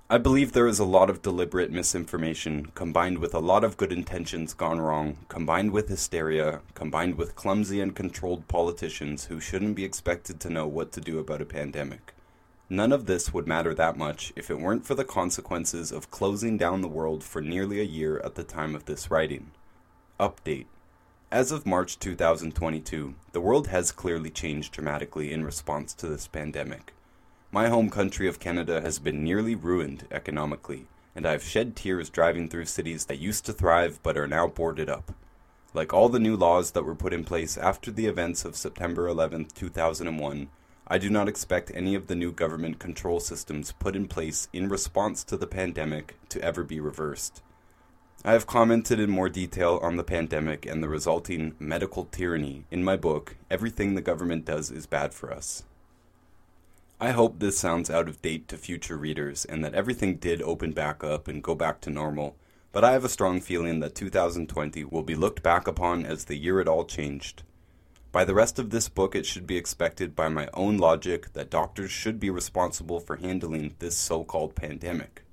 S1: I believe there is a lot of deliberate misinformation, combined with a lot of good intentions gone wrong, combined with hysteria, combined with clumsy and controlled politicians who shouldn't be expected to know what to do about a pandemic. None of this would matter that much if it weren't for the consequences of closing down the world for nearly a year at the time of this writing. Update As of March 2022, the world has clearly changed dramatically in response to this pandemic. My home country of Canada has been nearly ruined economically, and I have shed tears driving through cities that used to thrive but are now boarded up. Like all the new laws that were put in place after the events of September 11, 2001, I do not expect any of the new government control systems put in place in response to the pandemic to ever be reversed. I have commented in more detail on the pandemic and the resulting medical tyranny in my book, Everything the Government Does is Bad for Us. I hope this sounds out of date to future readers and that everything did open back up and go back to normal, but I have a strong feeling that 2020 will be looked back upon as the year it all changed. By the rest of this book, it should be expected by my own logic that doctors should be responsible for handling this so called pandemic.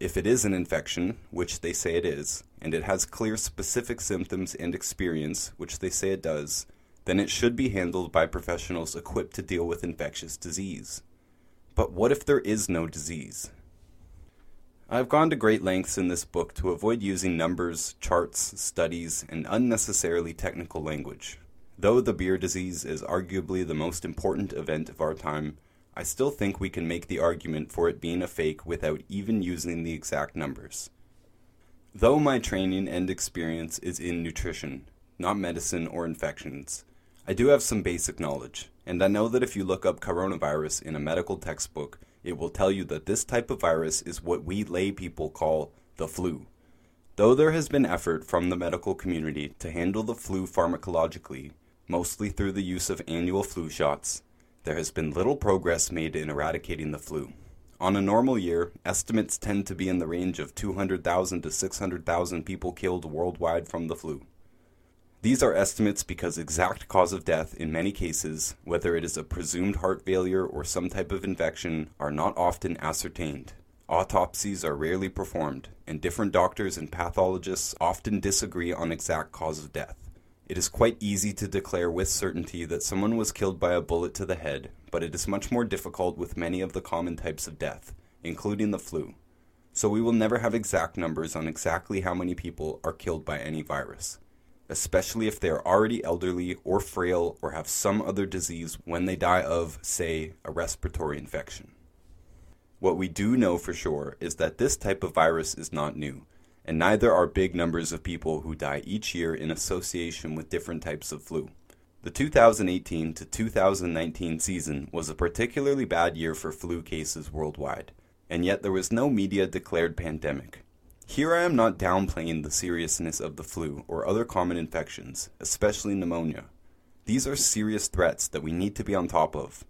S1: If it is an infection, which they say it is, and it has clear specific symptoms and experience, which they say it does, then it should be handled by professionals equipped to deal with infectious disease. But what if there is no disease? I've gone to great lengths in this book to avoid using numbers, charts, studies, and unnecessarily technical language. Though the beer disease is arguably the most important event of our time, I still think we can make the argument for it being a fake without even using the exact numbers. Though my training and experience is in nutrition, not medicine or infections, I do have some basic knowledge, and I know that if you look up coronavirus in a medical textbook, it will tell you that this type of virus is what we lay people call the flu. Though there has been effort from the medical community to handle the flu pharmacologically, mostly through the use of annual flu shots, there has been little progress made in eradicating the flu. On a normal year, estimates tend to be in the range of 200,000 to 600,000 people killed worldwide from the flu. These are estimates because exact cause of death in many cases, whether it is a presumed heart failure or some type of infection, are not often ascertained. Autopsies are rarely performed, and different doctors and pathologists often disagree on exact cause of death. It is quite easy to declare with certainty that someone was killed by a bullet to the head, but it is much more difficult with many of the common types of death, including the flu. So we will never have exact numbers on exactly how many people are killed by any virus especially if they are already elderly or frail or have some other disease when they die of, say, a respiratory infection. What we do know for sure is that this type of virus is not new, and neither are big numbers of people who die each year in association with different types of flu. The 2018 to 2019 season was a particularly bad year for flu cases worldwide, and yet there was no media declared pandemic. Here I am not downplaying the seriousness of the flu or other common infections, especially pneumonia. These are serious threats that we need to be on top of.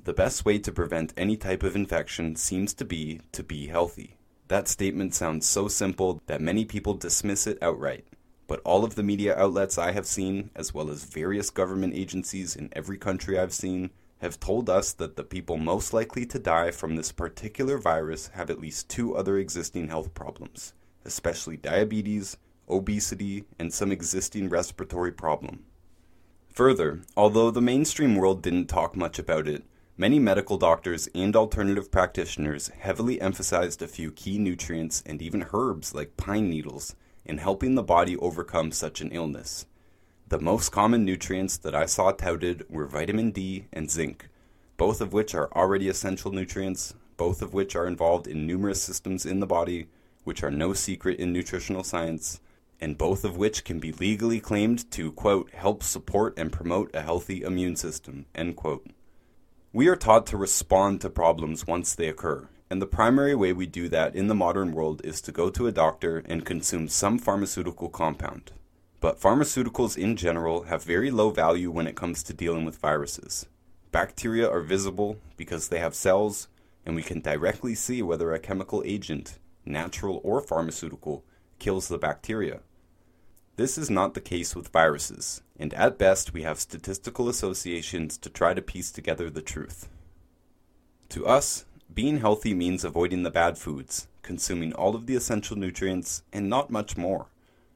S1: The best way to prevent any type of infection seems to be to be healthy. That statement sounds so simple that many people dismiss it outright. But all of the media outlets I have seen, as well as various government agencies in every country I've seen, have told us that the people most likely to die from this particular virus have at least two other existing health problems especially diabetes, obesity, and some existing respiratory problem. Further, although the mainstream world didn't talk much about it, many medical doctors and alternative practitioners heavily emphasized a few key nutrients and even herbs like pine needles in helping the body overcome such an illness. The most common nutrients that I saw touted were vitamin D and zinc, both of which are already essential nutrients, both of which are involved in numerous systems in the body, which are no secret in nutritional science, and both of which can be legally claimed to, quote, help support and promote a healthy immune system, end quote. We are taught to respond to problems once they occur, and the primary way we do that in the modern world is to go to a doctor and consume some pharmaceutical compound. But pharmaceuticals in general have very low value when it comes to dealing with viruses. Bacteria are visible because they have cells, and we can directly see whether a chemical agent natural or pharmaceutical, kills the bacteria. This is not the case with viruses, and at best we have statistical associations to try to piece together the truth. To us, Being healthy means avoiding the bad foods, consuming all of the essential nutrients, and not much more.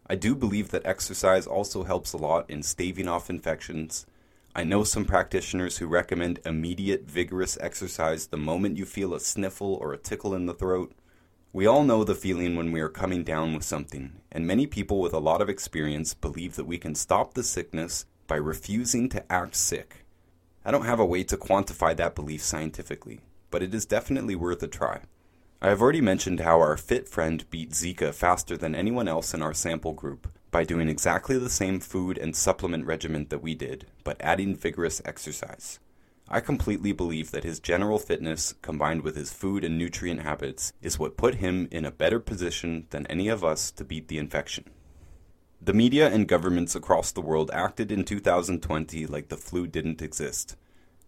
S1: I do believe that exercise also helps a lot in staving off infections. I know some practitioners who recommend immediate vigorous exercise the moment you feel a sniffle or a tickle in the throat. We all know the feeling when we are coming down with something, and many people with a lot of experience believe that we can stop the sickness by refusing to act sick. I don't have a way to quantify that belief scientifically, but it is definitely worth a try. I have already mentioned how our fit friend beat Zika faster than anyone else in our sample group by doing exactly the same food and supplement regimen that we did, but adding vigorous exercise. I completely believe that his general fitness, combined with his food and nutrient habits, is what put him in a better position than any of us to beat the infection. The media and governments across the world acted in 2020 like the flu didn't exist.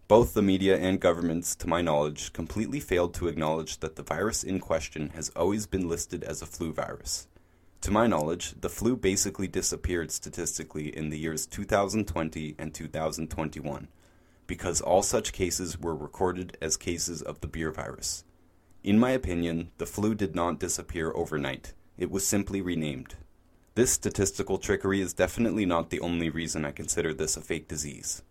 S1: Both the media and governments, to my knowledge, completely failed to acknowledge that the virus in question has always been listed as a flu virus. To my knowledge, the flu basically disappeared statistically in the years 2020 and 2021, because all such cases were recorded as cases of the beer virus. In my opinion, the flu did not disappear overnight, it was simply renamed. This statistical trickery is definitely not the only reason I consider this a fake disease.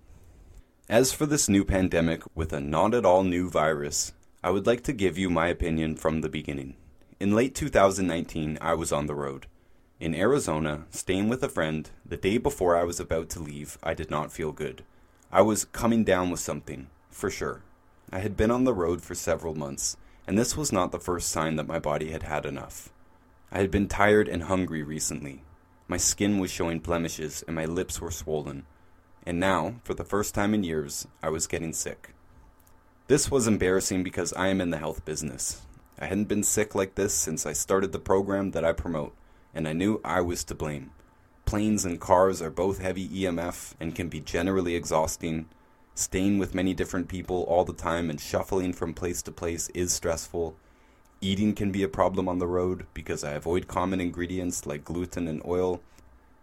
S1: As for this new pandemic with a not at all new virus, I would like to give you my opinion from the beginning. In late 2019, I was on the road. In Arizona, staying with a friend, the day before I was about to leave, I did not feel good. I was coming down with something, for sure. I had been on the road for several months, and this was not the first sign that my body had had enough. I had been tired and hungry recently. My skin was showing blemishes and my lips were swollen and now, for the first time in years, I was getting sick. This was embarrassing because I am in the health business. I hadn't been sick like this since I started the program that I promote, and I knew I was to blame. Planes and cars are both heavy EMF and can be generally exhausting. Staying with many different people all the time and shuffling from place to place is stressful. Eating can be a problem on the road because I avoid common ingredients like gluten and oil,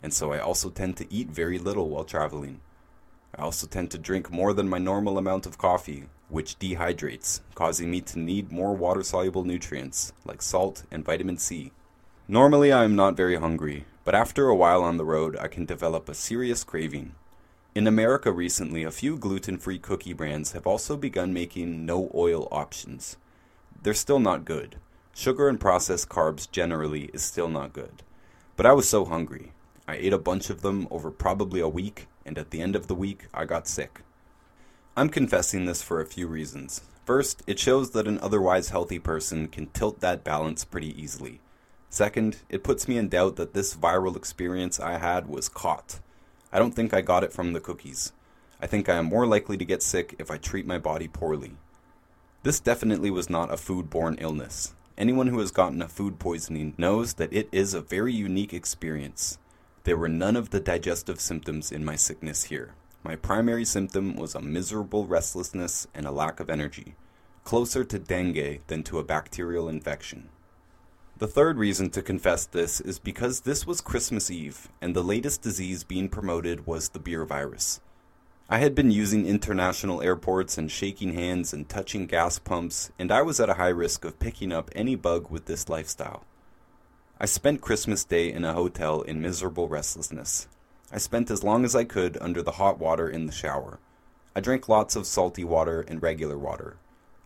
S1: and so I also tend to eat very little while traveling. I also tend to drink more than my normal amount of coffee, which dehydrates, causing me to need more water soluble nutrients like salt and vitamin C. Normally, I am not very hungry, but after a while on the road, I can develop a serious craving. In America recently, a few gluten free cookie brands have also begun making no oil options. They're still not good. Sugar and processed carbs generally is still not good. But I was so hungry. I ate a bunch of them over probably a week and at the end of the week, I got sick. I'm confessing this for a few reasons. First, it shows that an otherwise healthy person can tilt that balance pretty easily. Second, it puts me in doubt that this viral experience I had was caught. I don't think I got it from the cookies. I think I am more likely to get sick if I treat my body poorly. This definitely was not a food borne illness. Anyone who has gotten a food poisoning knows that it is a very unique experience. There were none of the digestive symptoms in my sickness here. My primary symptom was a miserable restlessness and a lack of energy, closer to dengue than to a bacterial infection. The third reason to confess this is because this was Christmas Eve, and the latest disease being promoted was the beer virus. I had been using international airports and shaking hands and touching gas pumps, and I was at a high risk of picking up any bug with this lifestyle. I spent Christmas Day in a hotel in miserable restlessness. I spent as long as I could under the hot water in the shower. I drank lots of salty water and regular water.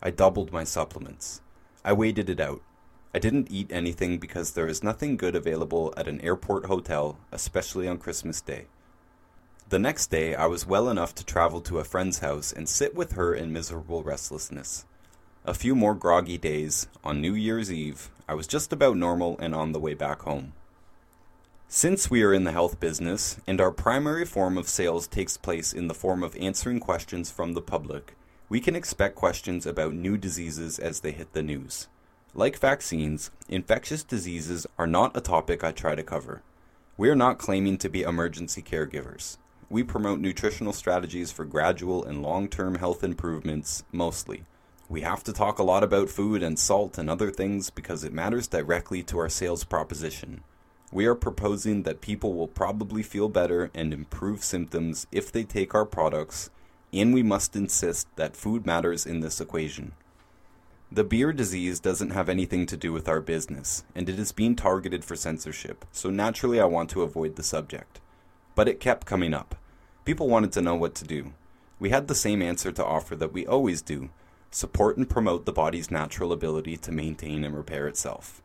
S1: I doubled my supplements. I waited it out. I didn't eat anything because there is nothing good available at an airport hotel, especially on Christmas Day. The next day, I was well enough to travel to a friend's house and sit with her in miserable restlessness. A few more groggy days, on New Year's Eve, I was just about normal and on the way back home. Since we are in the health business, and our primary form of sales takes place in the form of answering questions from the public, we can expect questions about new diseases as they hit the news. Like vaccines, infectious diseases are not a topic I try to cover. We are not claiming to be emergency caregivers. We promote nutritional strategies for gradual and long term health improvements, mostly. We have to talk a lot about food and salt and other things because it matters directly to our sales proposition. We are proposing that people will probably feel better and improve symptoms if they take our products, and we must insist that food matters in this equation. The beer disease doesn't have anything to do with our business, and it is being targeted for censorship, so naturally I want to avoid the subject. But it kept coming up. People wanted to know what to do. We had the same answer to offer that we always do support and promote the body's natural ability to maintain and repair itself.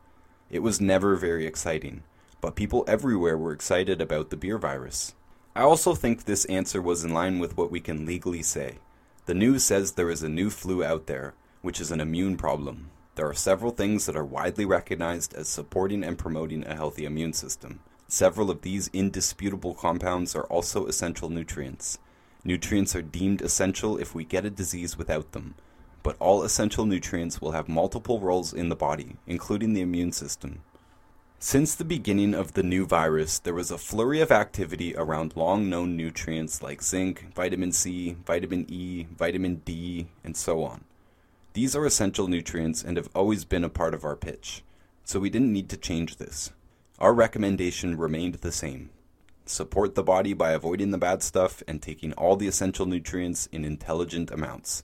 S1: It was never very exciting, but people everywhere were excited about the beer virus. I also think this answer was in line with what we can legally say. The news says there is a new flu out there, which is an immune problem. There are several things that are widely recognized as supporting and promoting a healthy immune system. Several of these indisputable compounds are also essential nutrients. Nutrients are deemed essential if we get a disease without them, but all essential nutrients will have multiple roles in the body, including the immune system. Since the beginning of the new virus, there was a flurry of activity around long known nutrients like zinc, vitamin C, vitamin E, vitamin D, and so on. These are essential nutrients and have always been a part of our pitch, so we didn't need to change this. Our recommendation remained the same support the body by avoiding the bad stuff and taking all the essential nutrients in intelligent amounts.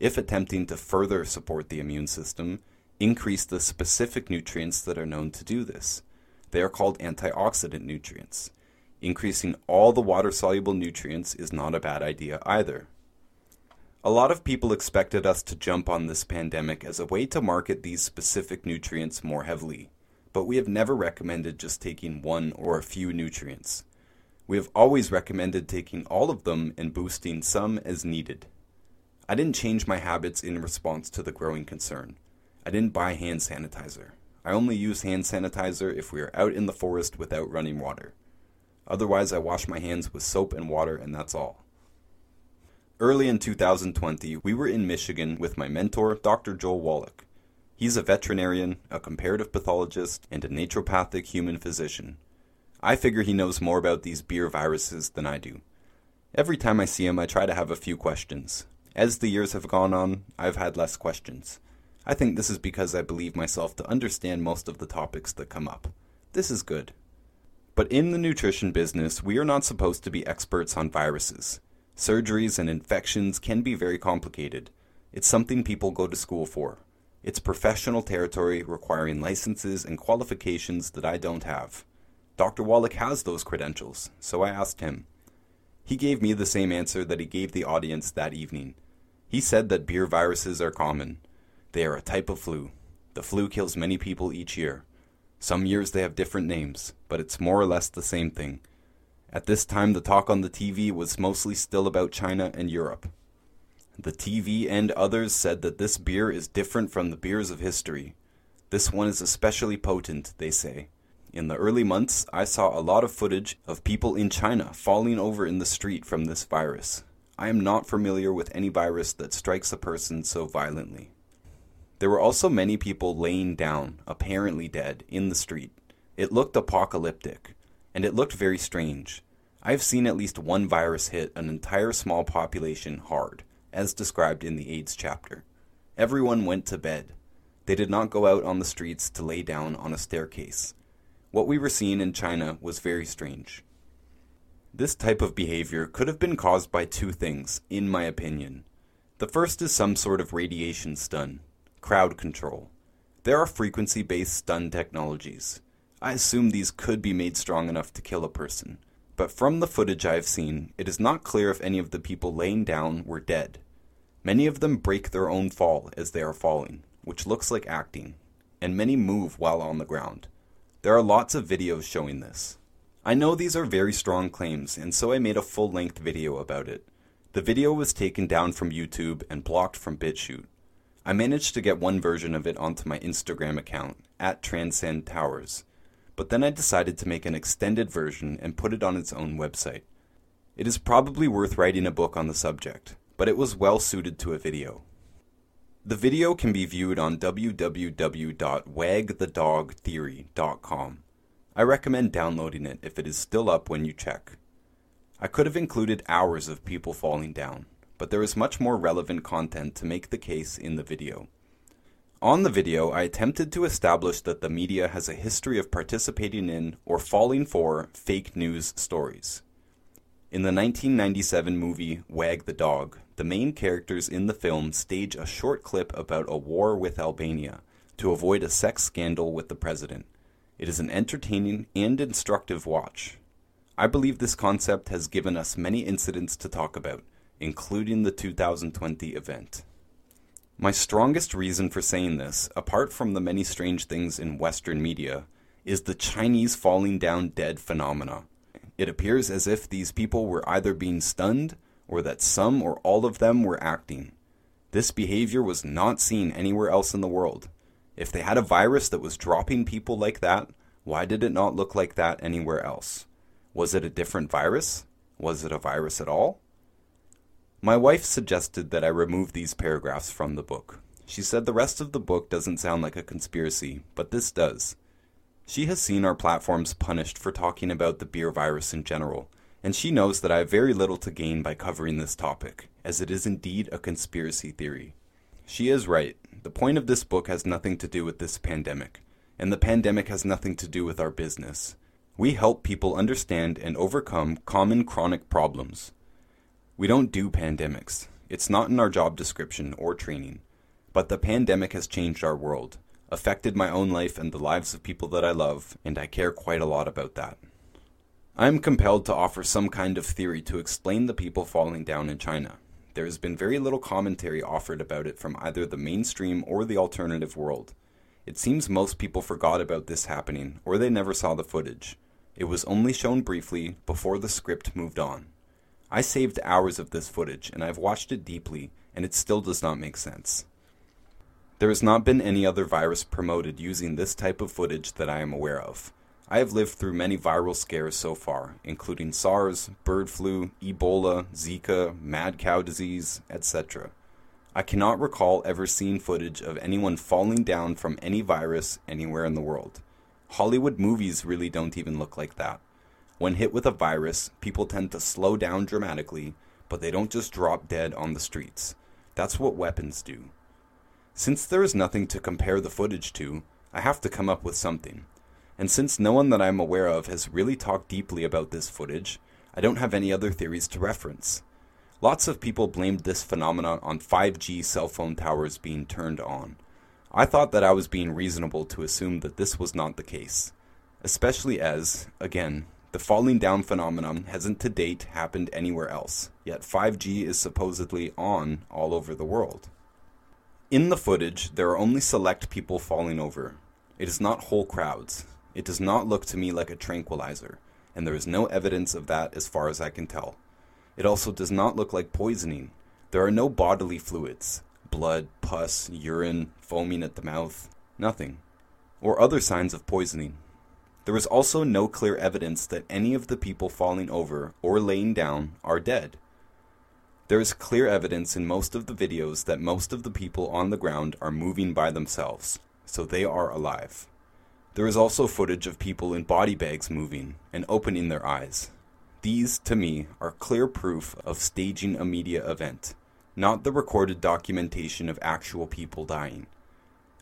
S1: If attempting to further support the immune system, increase the specific nutrients that are known to do this. They are called antioxidant nutrients. Increasing all the water soluble nutrients is not a bad idea either. A lot of people expected us to jump on this pandemic as a way to market these specific nutrients more heavily, but we have never recommended just taking one or a few nutrients. We have always recommended taking all of them and boosting some as needed. I didn't change my habits in response to the growing concern. I didn't buy hand sanitizer. I only use hand sanitizer if we are out in the forest without running water. Otherwise, I wash my hands with soap and water, and that's all. Early in 2020, we were in Michigan with my mentor, Dr. Joel Wallach. He's a veterinarian, a comparative pathologist, and a naturopathic human physician. I figure he knows more about these beer viruses than I do. Every time I see him, I try to have a few questions. As the years have gone on, I've had less questions. I think this is because I believe myself to understand most of the topics that come up. This is good. But in the nutrition business, we are not supposed to be experts on viruses. Surgeries and infections can be very complicated. It's something people go to school for. It's professional territory requiring licenses and qualifications that I don't have. Dr. Wallach has those credentials, so I asked him. He gave me the same answer that he gave the audience that evening. He said that beer viruses are common. They are a type of flu. The flu kills many people each year. Some years they have different names, but it's more or less the same thing. At this time, the talk on the TV was mostly still about China and Europe. The TV and others said that this beer is different from the beers of history. This one is especially potent, they say. In the early months, I saw a lot of footage of people in China falling over in the street from this virus. I am not familiar with any virus that strikes a person so violently. There were also many people laying down, apparently dead, in the street. It looked apocalyptic and it looked very strange. I've seen at least one virus hit an entire small population hard, as described in the AIDS chapter. Everyone went to bed. They did not go out on the streets to lay down on a staircase. What we were seeing in China was very strange. This type of behavior could have been caused by two things, in my opinion. The first is some sort of radiation stun, crowd control. There are frequency based stun technologies. I assume these could be made strong enough to kill a person. But from the footage I have seen, it is not clear if any of the people laying down were dead. Many of them break their own fall as they are falling, which looks like acting, and many move while on the ground. There are lots of videos showing this. I know these are very strong claims, and so I made a full length video about it. The video was taken down from YouTube and blocked from BitChute. I managed to get one version of it onto my Instagram account, at Transcend Towers, but then I decided to make an extended version and put it on its own website. It is probably worth writing a book on the subject, but it was well suited to a video. The video can be viewed on www.wagthedogtheory.com. I recommend downloading it if it is still up when you check. I could have included hours of people falling down, but there is much more relevant content to make the case in the video. On the video, I attempted to establish that the media has a history of participating in or falling for fake news stories. In the 1997 movie Wag the Dog, the main characters in the film stage a short clip about a war with Albania to avoid a sex scandal with the president. It is an entertaining and instructive watch. I believe this concept has given us many incidents to talk about, including the 2020 event. My strongest reason for saying this, apart from the many strange things in Western media, is the Chinese falling down dead phenomena. It appears as if these people were either being stunned or that some or all of them were acting. This behavior was not seen anywhere else in the world. If they had a virus that was dropping people like that, why did it not look like that anywhere else? Was it a different virus? Was it a virus at all? My wife suggested that I remove these paragraphs from the book. She said the rest of the book doesn't sound like a conspiracy, but this does. She has seen our platforms punished for talking about the beer virus in general, and she knows that I have very little to gain by covering this topic, as it is indeed a conspiracy theory. She is right. The point of this book has nothing to do with this pandemic, and the pandemic has nothing to do with our business. We help people understand and overcome common chronic problems. We don't do pandemics. It's not in our job description or training. But the pandemic has changed our world, affected my own life and the lives of people that I love, and I care quite a lot about that. I am compelled to offer some kind of theory to explain the people falling down in China. There has been very little commentary offered about it from either the mainstream or the alternative world. It seems most people forgot about this happening, or they never saw the footage. It was only shown briefly before the script moved on. I saved hours of this footage and I've watched it deeply, and it still does not make sense. There has not been any other virus promoted using this type of footage that I am aware of. I have lived through many viral scares so far, including SARS, bird flu, Ebola, Zika, mad cow disease, etc. I cannot recall ever seeing footage of anyone falling down from any virus anywhere in the world. Hollywood movies really don't even look like that. When hit with a virus, people tend to slow down dramatically, but they don't just drop dead on the streets. That's what weapons do. Since there is nothing to compare the footage to, I have to come up with something. And since no one that I'm aware of has really talked deeply about this footage, I don't have any other theories to reference. Lots of people blamed this phenomenon on 5G cell phone towers being turned on. I thought that I was being reasonable to assume that this was not the case, especially as, again, the falling down phenomenon hasn't to date happened anywhere else, yet 5G is supposedly on all over the world. In the footage, there are only select people falling over. It is not whole crowds. It does not look to me like a tranquilizer, and there is no evidence of that as far as I can tell. It also does not look like poisoning. There are no bodily fluids blood, pus, urine, foaming at the mouth, nothing. Or other signs of poisoning. There is also no clear evidence that any of the people falling over or laying down are dead. There is clear evidence in most of the videos that most of the people on the ground are moving by themselves, so they are alive. There is also footage of people in body bags moving and opening their eyes. These, to me, are clear proof of staging a media event, not the recorded documentation of actual people dying.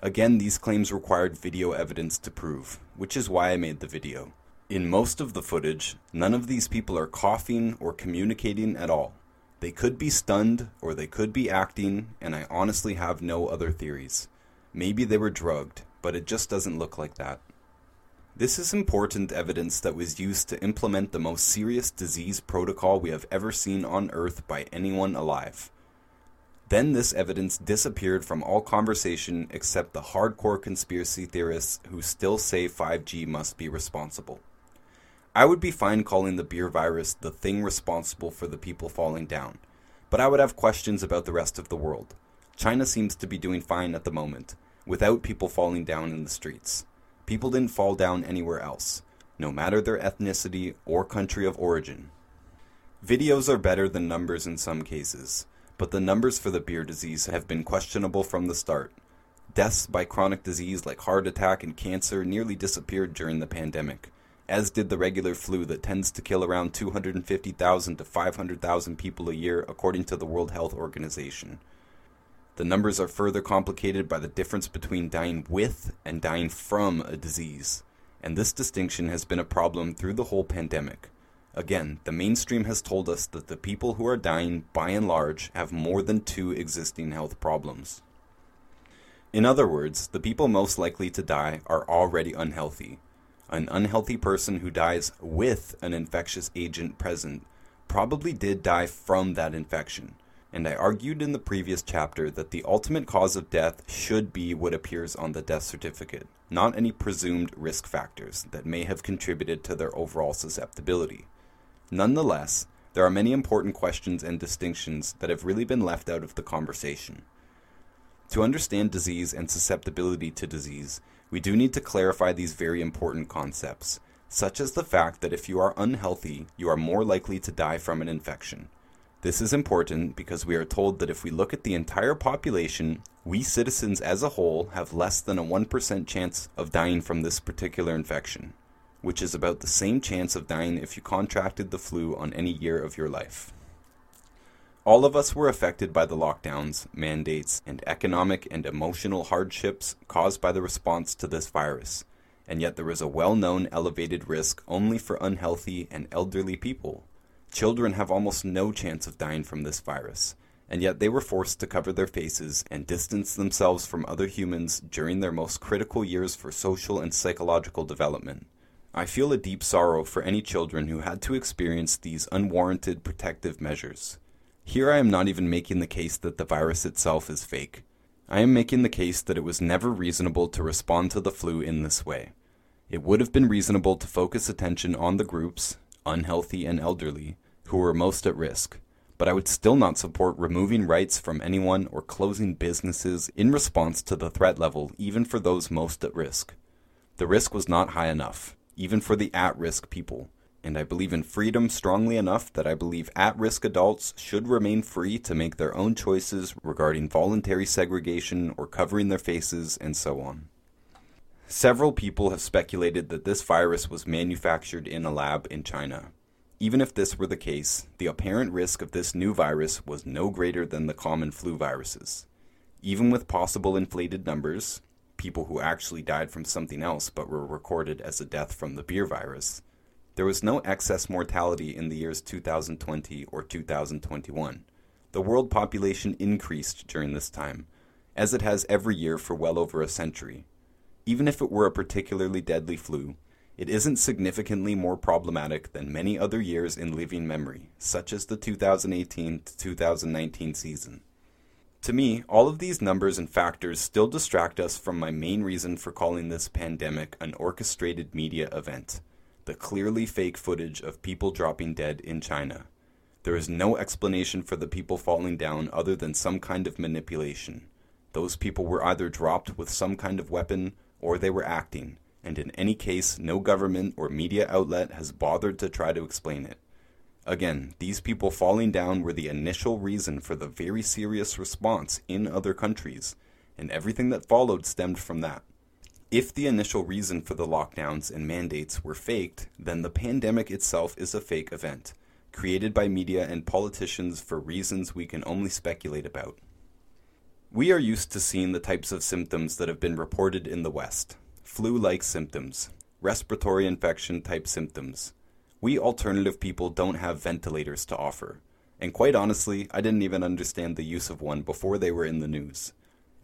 S1: Again, these claims required video evidence to prove, which is why I made the video. In most of the footage, none of these people are coughing or communicating at all. They could be stunned or they could be acting, and I honestly have no other theories. Maybe they were drugged, but it just doesn't look like that. This is important evidence that was used to implement the most serious disease protocol we have ever seen on Earth by anyone alive. Then this evidence disappeared from all conversation except the hardcore conspiracy theorists who still say 5G must be responsible. I would be fine calling the beer virus the thing responsible for the people falling down, but I would have questions about the rest of the world. China seems to be doing fine at the moment, without people falling down in the streets. People didn't fall down anywhere else, no matter their ethnicity or country of origin. Videos are better than numbers in some cases but the numbers for the beer disease have been questionable from the start. Deaths by chronic disease like heart attack and cancer nearly disappeared during the pandemic, as did the regular flu that tends to kill around 250,000 to 500,000 people a year, according to the World Health Organization. The numbers are further complicated by the difference between dying with and dying from a disease, and this distinction has been a problem through the whole pandemic. Again, the mainstream has told us that the people who are dying, by and large, have more than two existing health problems. In other words, the people most likely to die are already unhealthy. An unhealthy person who dies with an infectious agent present probably did die from that infection. And I argued in the previous chapter that the ultimate cause of death should be what appears on the death certificate, not any presumed risk factors that may have contributed to their overall susceptibility. Nonetheless, there are many important questions and distinctions that have really been left out of the conversation. To understand disease and susceptibility to disease, we do need to clarify these very important concepts, such as the fact that if you are unhealthy, you are more likely to die from an infection. This is important because we are told that if we look at the entire population, we citizens as a whole have less than a 1% chance of dying from this particular infection which is about the same chance of dying if you contracted the flu on any year of your life. All of us were affected by the lockdowns, mandates, and economic and emotional hardships caused by the response to this virus, and yet there is a well known elevated risk only for unhealthy and elderly people. Children have almost no chance of dying from this virus, and yet they were forced to cover their faces and distance themselves from other humans during their most critical years for social and psychological development. I feel a deep sorrow for any children who had to experience these unwarranted protective measures. Here I am not even making the case that the virus itself is fake. I am making the case that it was never reasonable to respond to the flu in this way. It would have been reasonable to focus attention on the groups, unhealthy and elderly, who were most at risk, but I would still not support removing rights from anyone or closing businesses in response to the threat level, even for those most at risk. The risk was not high enough even for the at risk people. And I believe in freedom strongly enough that I believe at risk adults should remain free to make their own choices regarding voluntary segregation or covering their faces and so on. Several people have speculated that this virus was manufactured in a lab in China. Even if this were the case, the apparent risk of this new virus was no greater than the common flu viruses. Even with possible inflated numbers, people who actually died from something else but were recorded as a death from the beer virus. There was no excess mortality in the years 2020 or 2021. The world population increased during this time, as it has every year for well over a century. Even if it were a particularly deadly flu, it isn't significantly more problematic than many other years in living memory, such as the 2018 to 2019 season. To me, all of these numbers and factors still distract us from my main reason for calling this pandemic an orchestrated media event the clearly fake footage of people dropping dead in China. There is no explanation for the people falling down other than some kind of manipulation. Those people were either dropped with some kind of weapon or they were acting, and in any case, no government or media outlet has bothered to try to explain it. Again, these people falling down were the initial reason for the very serious response in other countries, and everything that followed stemmed from that. If the initial reason for the lockdowns and mandates were faked, then the pandemic itself is a fake event, created by media and politicians for reasons we can only speculate about. We are used to seeing the types of symptoms that have been reported in the West flu like symptoms, respiratory infection type symptoms, we alternative people don't have ventilators to offer. And quite honestly, I didn't even understand the use of one before they were in the news.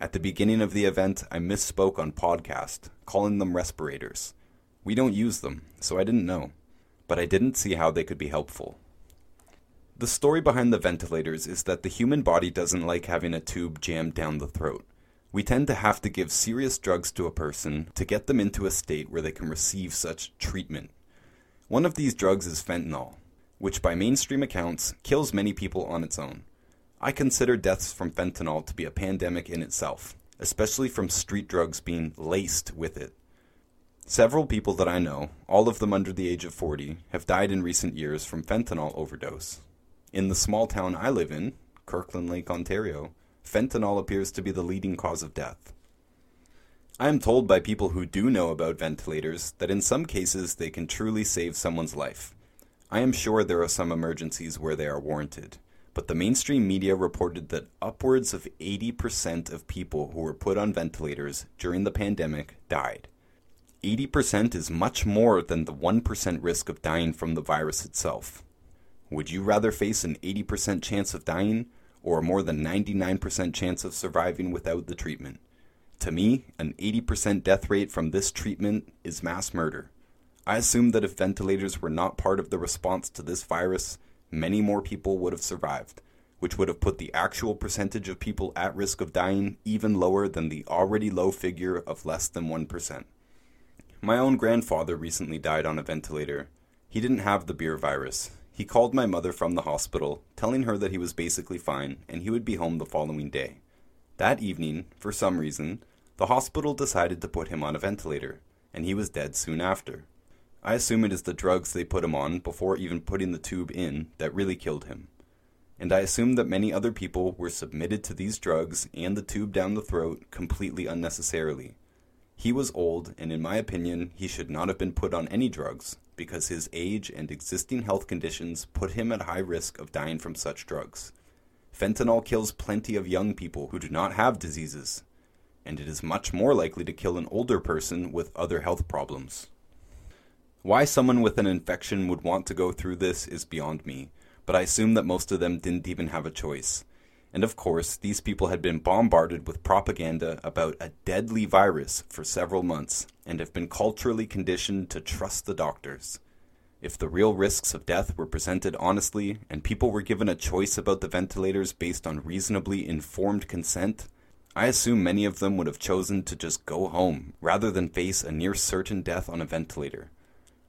S1: At the beginning of the event, I misspoke on podcast, calling them respirators. We don't use them, so I didn't know. But I didn't see how they could be helpful. The story behind the ventilators is that the human body doesn't like having a tube jammed down the throat. We tend to have to give serious drugs to a person to get them into a state where they can receive such treatment. One of these drugs is fentanyl, which by mainstream accounts kills many people on its own. I consider deaths from fentanyl to be a pandemic in itself, especially from street drugs being laced with it. Several people that I know, all of them under the age of 40, have died in recent years from fentanyl overdose. In the small town I live in, Kirkland Lake, Ontario, fentanyl appears to be the leading cause of death. I am told by people who do know about ventilators that in some cases they can truly save someone's life. I am sure there are some emergencies where they are warranted, but the mainstream media reported that upwards of 80% of people who were put on ventilators during the pandemic died. 80% is much more than the 1% risk of dying from the virus itself. Would you rather face an 80% chance of dying or a more than 99% chance of surviving without the treatment? To me, an 80% death rate from this treatment is mass murder. I assume that if ventilators were not part of the response to this virus, many more people would have survived, which would have put the actual percentage of people at risk of dying even lower than the already low figure of less than 1%. My own grandfather recently died on a ventilator. He didn't have the beer virus. He called my mother from the hospital, telling her that he was basically fine and he would be home the following day. That evening, for some reason, the hospital decided to put him on a ventilator, and he was dead soon after. I assume it is the drugs they put him on before even putting the tube in that really killed him. And I assume that many other people were submitted to these drugs and the tube down the throat completely unnecessarily. He was old, and in my opinion, he should not have been put on any drugs because his age and existing health conditions put him at high risk of dying from such drugs. Fentanyl kills plenty of young people who do not have diseases, and it is much more likely to kill an older person with other health problems. Why someone with an infection would want to go through this is beyond me, but I assume that most of them didn't even have a choice. And of course, these people had been bombarded with propaganda about a deadly virus for several months and have been culturally conditioned to trust the doctors. If the real risks of death were presented honestly and people were given a choice about the ventilators based on reasonably informed consent, I assume many of them would have chosen to just go home rather than face a near certain death on a ventilator.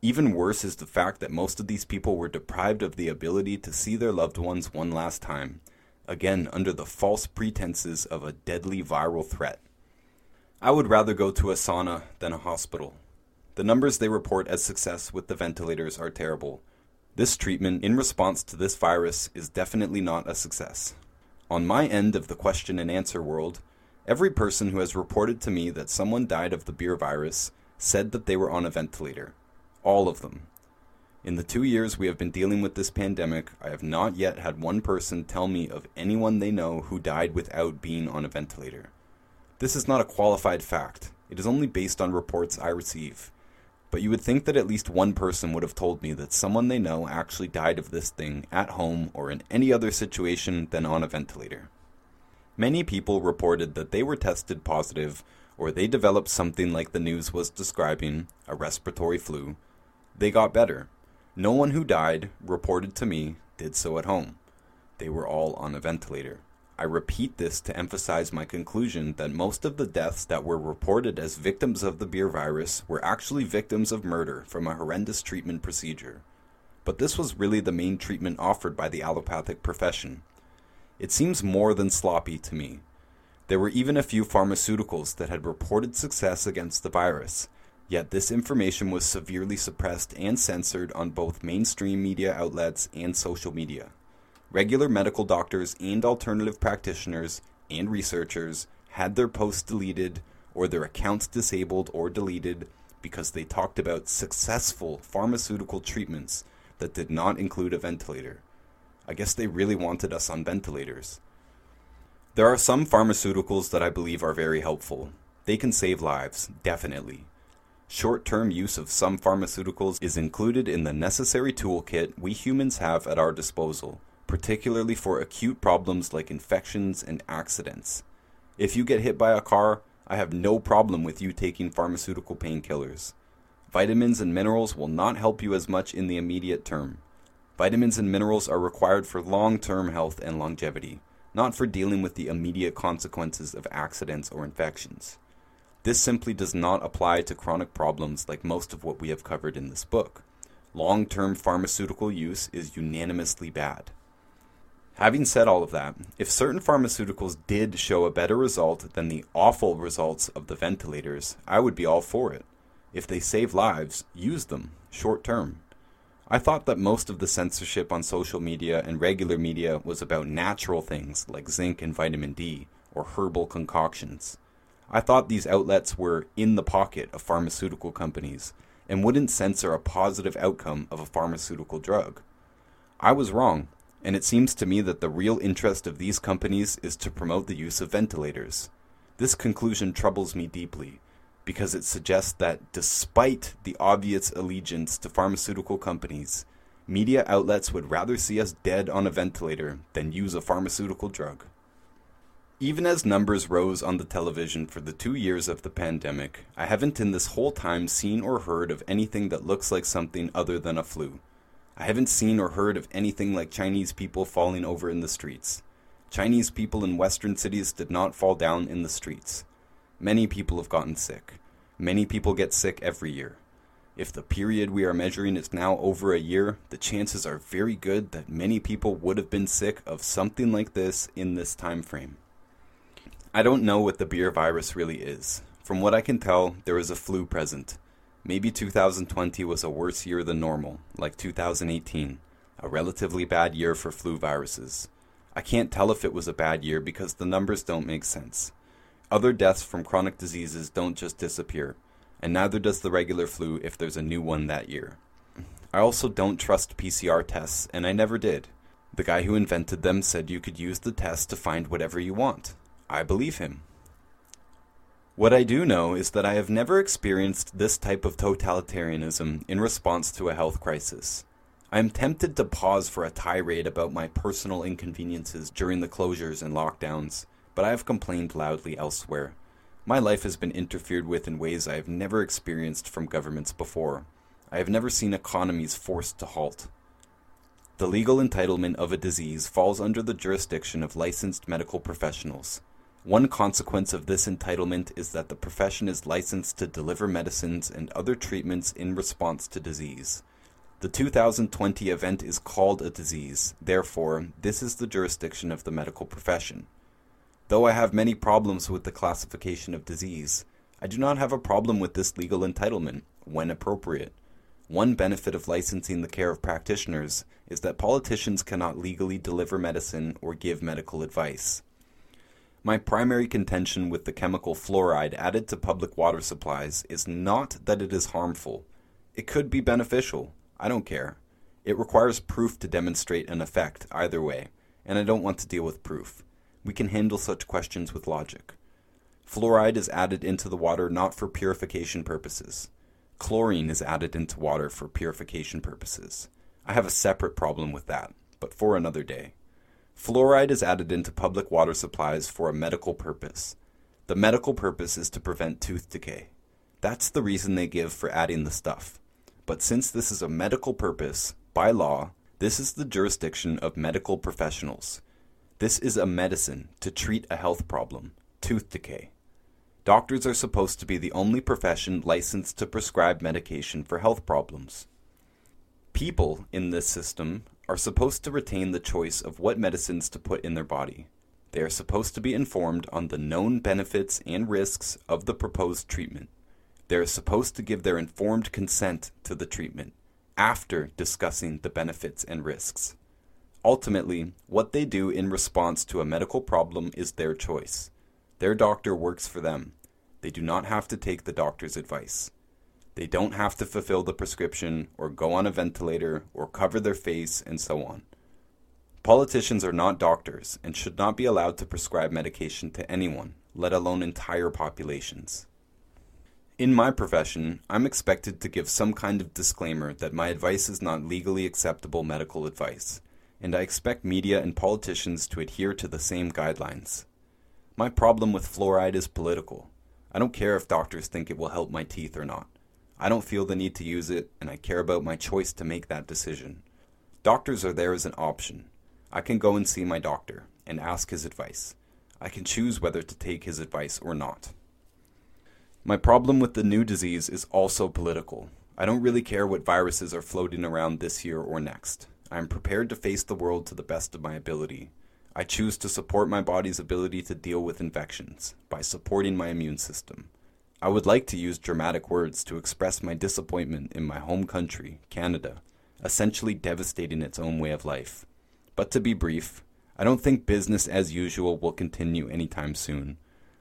S1: Even worse is the fact that most of these people were deprived of the ability to see their loved ones one last time, again under the false pretenses of a deadly viral threat. I would rather go to a sauna than a hospital. The numbers they report as success with the ventilators are terrible. This treatment, in response to this virus, is definitely not a success. On my end of the question and answer world, every person who has reported to me that someone died of the beer virus said that they were on a ventilator. All of them. In the two years we have been dealing with this pandemic, I have not yet had one person tell me of anyone they know who died without being on a ventilator. This is not a qualified fact, it is only based on reports I receive. But you would think that at least one person would have told me that someone they know actually died of this thing at home or in any other situation than on a ventilator. Many people reported that they were tested positive or they developed something like the news was describing, a respiratory flu, they got better. No one who died, reported to me, did so at home. They were all on a ventilator. I repeat this to emphasize my conclusion that most of the deaths that were reported as victims of the beer virus were actually victims of murder from a horrendous treatment procedure. But this was really the main treatment offered by the allopathic profession. It seems more than sloppy to me. There were even a few pharmaceuticals that had reported success against the virus, Yet this information was severely suppressed and censored on both mainstream media outlets and social media. Regular medical doctors and alternative practitioners and researchers had their posts deleted or their accounts disabled or deleted because they talked about successful pharmaceutical treatments that did not include a ventilator. I guess they really wanted us on ventilators. There are some pharmaceuticals that I believe are very helpful. They can save lives, definitely. Short term use of some pharmaceuticals is included in the necessary toolkit we humans have at our disposal, particularly for acute problems like infections and accidents. If you get hit by a car, I have no problem with you taking pharmaceutical painkillers. Vitamins and minerals will not help you as much in the immediate term. Vitamins and minerals are required for long term health and longevity, not for dealing with the immediate consequences of accidents or infections. This simply does not apply to chronic problems like most of what we have covered in this book. Long term pharmaceutical use is unanimously bad. Having said all of that, if certain pharmaceuticals did show a better result than the awful results of the ventilators, I would be all for it. If they save lives, use them, short term. I thought that most of the censorship on social media and regular media was about natural things like zinc and vitamin D, or herbal concoctions. I thought these outlets were in the pocket of pharmaceutical companies and wouldn't censor a positive outcome of a pharmaceutical drug. I was wrong, and it seems to me that the real interest of these companies is to promote the use of ventilators. This conclusion troubles me deeply. Because it suggests that despite the obvious allegiance to pharmaceutical companies, media outlets would rather see us dead on a ventilator than use a pharmaceutical drug. Even as numbers rose on the television for the two years of the pandemic, I haven't in this whole time seen or heard of anything that looks like something other than a flu. I haven't seen or heard of anything like Chinese people falling over in the streets. Chinese people in Western cities did not fall down in the streets. Many people have gotten sick. Many people get sick every year. If the period we are measuring is now over a year, the chances are very good that many people would have been sick of something like this in this time frame. I don't know what the beer virus really is. From what I can tell, there is a flu present. Maybe 2020 was a worse year than normal, like 2018, a relatively bad year for flu viruses. I can't tell if it was a bad year because the numbers don't make sense. Other deaths from chronic diseases don't just disappear, and neither does the regular flu if there's a new one that year. I also don't trust PCR tests, and I never did. The guy who invented them said you could use the test to find whatever you want. I believe him. What I do know is that I have never experienced this type of totalitarianism in response to a health crisis. I am tempted to pause for a tirade about my personal inconveniences during the closures and lockdowns, but I have complained loudly elsewhere. My life has been interfered with in ways I have never experienced from governments before. I have never seen economies forced to halt. The legal entitlement of a disease falls under the jurisdiction of licensed medical professionals. One consequence of this entitlement is that the profession is licensed to deliver medicines and other treatments in response to disease. The 2020 event is called a disease, therefore, this is the jurisdiction of the medical profession. Though I have many problems with the classification of disease, I do not have a problem with this legal entitlement, when appropriate. One benefit of licensing the care of practitioners is that politicians cannot legally deliver medicine or give medical advice. My primary contention with the chemical fluoride added to public water supplies is not that it is harmful. It could be beneficial. I don't care. It requires proof to demonstrate an effect, either way, and I don't want to deal with proof. We can handle such questions with logic. Fluoride is added into the water not for purification purposes. Chlorine is added into water for purification purposes. I have a separate problem with that, but for another day. Fluoride is added into public water supplies for a medical purpose. The medical purpose is to prevent tooth decay. That's the reason they give for adding the stuff. But since this is a medical purpose, by law, this is the jurisdiction of medical professionals. This is a medicine to treat a health problem, tooth decay. Doctors are supposed to be the only profession licensed to prescribe medication for health problems. People in this system are supposed to retain the choice of what medicines to put in their body. They are supposed to be informed on the known benefits and risks of the proposed treatment. They are supposed to give their informed consent to the treatment after discussing the benefits and risks. Ultimately, what they do in response to a medical problem is their choice. Their doctor works for them. They do not have to take the doctor's advice. They don't have to fulfill the prescription or go on a ventilator or cover their face and so on. Politicians are not doctors and should not be allowed to prescribe medication to anyone, let alone entire populations. In my profession, I'm expected to give some kind of disclaimer that my advice is not legally acceptable medical advice, and I expect media and politicians to adhere to the same guidelines. My problem with fluoride is political. I don't care if doctors think it will help my teeth or not. I don't feel the need to use it, and I care about my choice to make that decision. Doctors are there as an option. I can go and see my doctor and ask his advice. I can choose whether to take his advice or not. My problem with the new disease is also political. I don't really care what viruses are floating around this year or next. I am prepared to face the world to the best of my ability. I choose to support my body's ability to deal with infections by supporting my immune system. I would like to use dramatic words to express my disappointment in my home country, Canada, essentially devastating its own way of life. But to be brief, I don't think business as usual will continue anytime soon.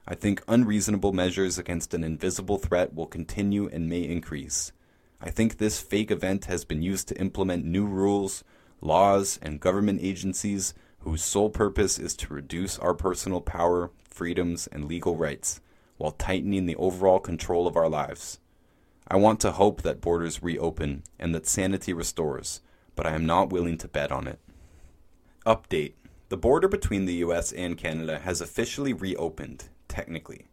S1: I think unreasonable measures against an invisible threat will continue and may increase. I think this fake event has been used to implement new rules, laws, and government agencies whose sole purpose is to reduce our personal power, freedoms, and legal rights while tightening the overall control of our lives. I want to hope that borders reopen and that sanity restores, but I am not willing to bet on it. Update The border between the US and Canada has officially reopened, technically,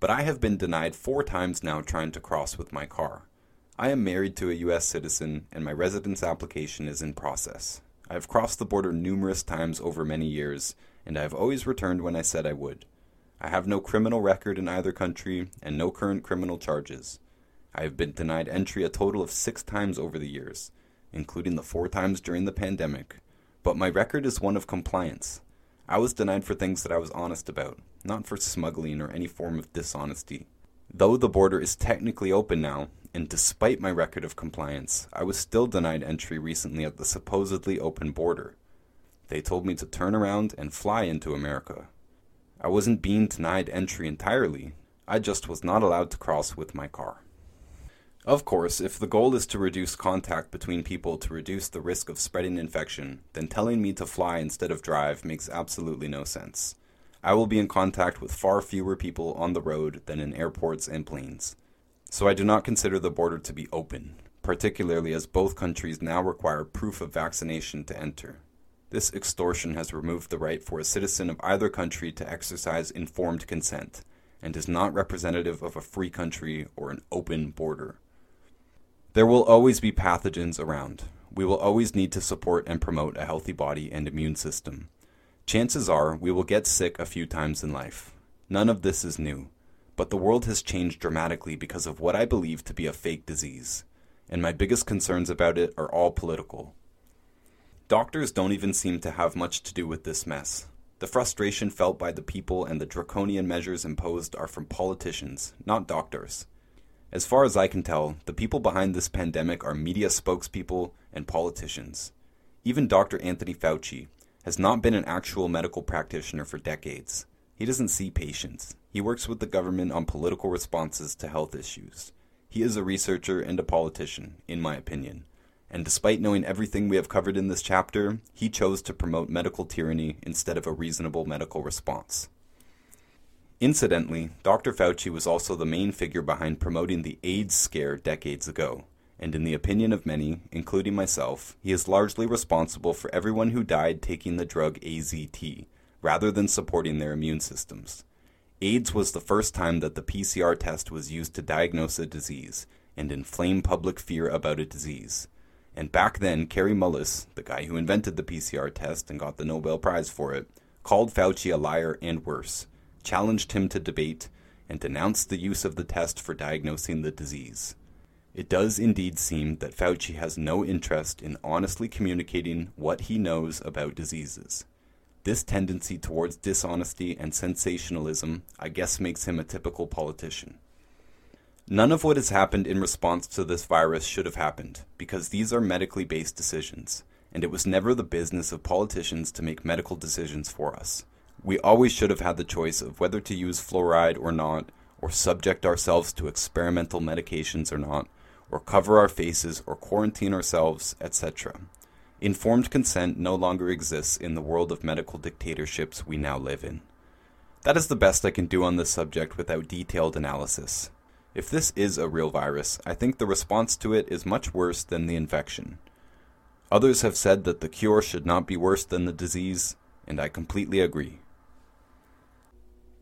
S1: but I have been denied four times now trying to cross with my car. I am married to a US citizen, and my residence application is in process. I have crossed the border numerous times over many years, and I have always returned when I said I would. I have no criminal record in either country and no current criminal charges. I have been denied entry a total of six times over the years, including the four times during the pandemic, but my record is one of compliance. I was denied for things that I was honest about, not for smuggling or any form of dishonesty. Though the border is technically open now, and despite my record of compliance, I was still denied entry recently at the supposedly open border. They told me to turn around and fly into America. I wasn't being denied entry entirely, I just was not allowed to cross with my car. Of course, if the goal is to reduce contact between people to reduce the risk of spreading infection, then telling me to fly instead of drive makes absolutely no sense. I will be in contact with far fewer people on the road than in airports and planes. So I do not consider the border to be open, particularly as both countries now require proof of vaccination to enter. This extortion has removed the right for a citizen of either country to exercise informed consent, and is not representative of a free country or an open border. There will always be pathogens around. We will always need to support and promote a healthy body and immune system. Chances are we will get sick a few times in life. None of this is new, but the world has changed dramatically because of what I believe to be a fake disease, and my biggest concerns about it are all political. Doctors don't even seem to have much to do with this mess. The frustration felt by the people and the draconian measures imposed are from politicians, not doctors. As far as I can tell, the people behind this pandemic are media spokespeople and politicians. Even Dr. Anthony Fauci has not been an actual medical practitioner for decades. He doesn't see patients. He works with the government on political responses to health issues. He is a researcher and a politician, in my opinion. And despite knowing everything we have covered in this chapter, he chose to promote medical tyranny instead of a reasonable medical response. Incidentally, Dr. Fauci was also the main figure behind promoting the AIDS scare decades ago, and in the opinion of many, including myself, he is largely responsible for everyone who died taking the drug AZT, rather than supporting their immune systems. AIDS was the first time that the PCR test was used to diagnose a disease and inflame public fear about a disease. And back then, Kary Mullis, the guy who invented the PCR test and got the Nobel Prize for it, called Fauci a liar and worse challenged him to debate, and denounced the use of the test for diagnosing the disease. It does indeed seem that Fauci has no interest in honestly communicating what he knows about diseases. This tendency towards dishonesty and sensationalism, I guess, makes him a typical politician. None of what has happened in response to this virus should have happened, because these are medically based decisions, and it was never the business of politicians to make medical decisions for us. We always should have had the choice of whether to use fluoride or not, or subject ourselves to experimental medications or not, or cover our faces or quarantine ourselves, etc. Informed consent no longer exists in the world of medical dictatorships we now live in. That is the best I can do on this subject without detailed analysis. If this is a real virus, I think the response to it is much worse than the infection. Others have said that the cure should not be worse than the disease, and I completely agree.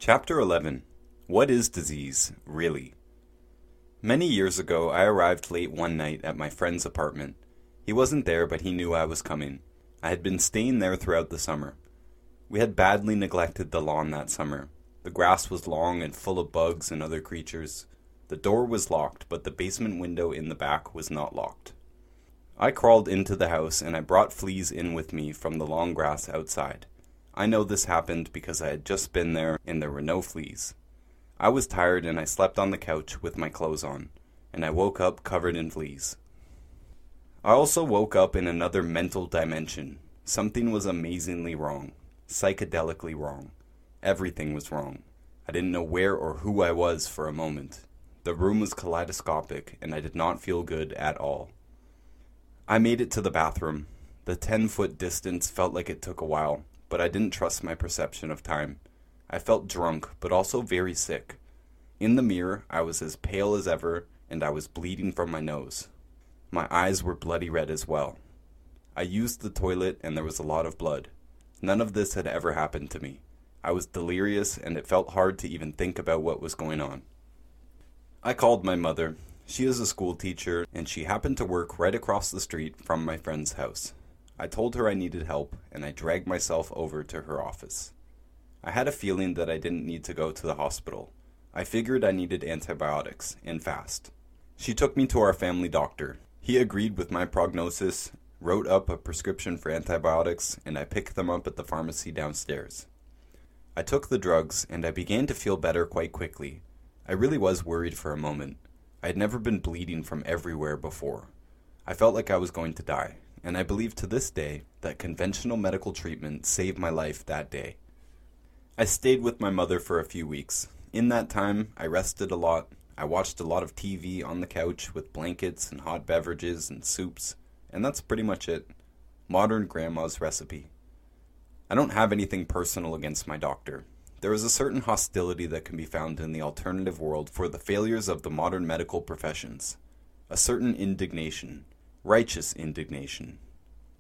S1: Chapter 11 What is Disease, Really? Many years ago, I arrived late one night at my friend's apartment. He wasn't there, but he knew I was coming. I had been staying there throughout the summer. We had badly neglected the lawn that summer. The grass was long and full of bugs and other creatures. The door was locked, but the basement window in the back was not locked. I crawled into the house and I brought fleas in with me from the long grass outside. I know this happened because I had just been there and there were no fleas. I was tired and I slept on the couch with my clothes on, and I woke up covered in fleas. I also woke up in another mental dimension. Something was amazingly wrong, psychedelically wrong. Everything was wrong. I didn't know where or who I was for a moment. The room was kaleidoscopic, and I did not feel good at all. I made it to the bathroom. The ten foot distance felt like it took a while but I didn't trust my perception of time. I felt drunk, but also very sick. In the mirror, I was as pale as ever, and I was bleeding from my nose. My eyes were bloody red as well. I used the toilet, and there was a lot of blood. None of this had ever happened to me. I was delirious, and it felt hard to even think about what was going on. I called my mother. She is a school teacher, and she happened to work right across the street from my friend's house. I told her I needed help, and I dragged myself over to her office. I had a feeling that I didn't need to go to the hospital. I figured I needed antibiotics, and fast. She took me to our family doctor. He agreed with my prognosis, wrote up a prescription for antibiotics, and I picked them up at the pharmacy downstairs. I took the drugs, and I began to feel better quite quickly. I really was worried for a moment. I had never been bleeding from everywhere before. I felt like I was going to die and I believe to this day that conventional medical treatment saved my life that day. I stayed with my mother for a few weeks. In that time, I rested a lot. I watched a lot of TV on the couch with blankets and hot beverages and soups, and that's pretty much it. Modern grandma's recipe. I don't have anything personal against my doctor. There is a certain hostility that can be found in the alternative world for the failures of the modern medical professions, a certain indignation, righteous indignation.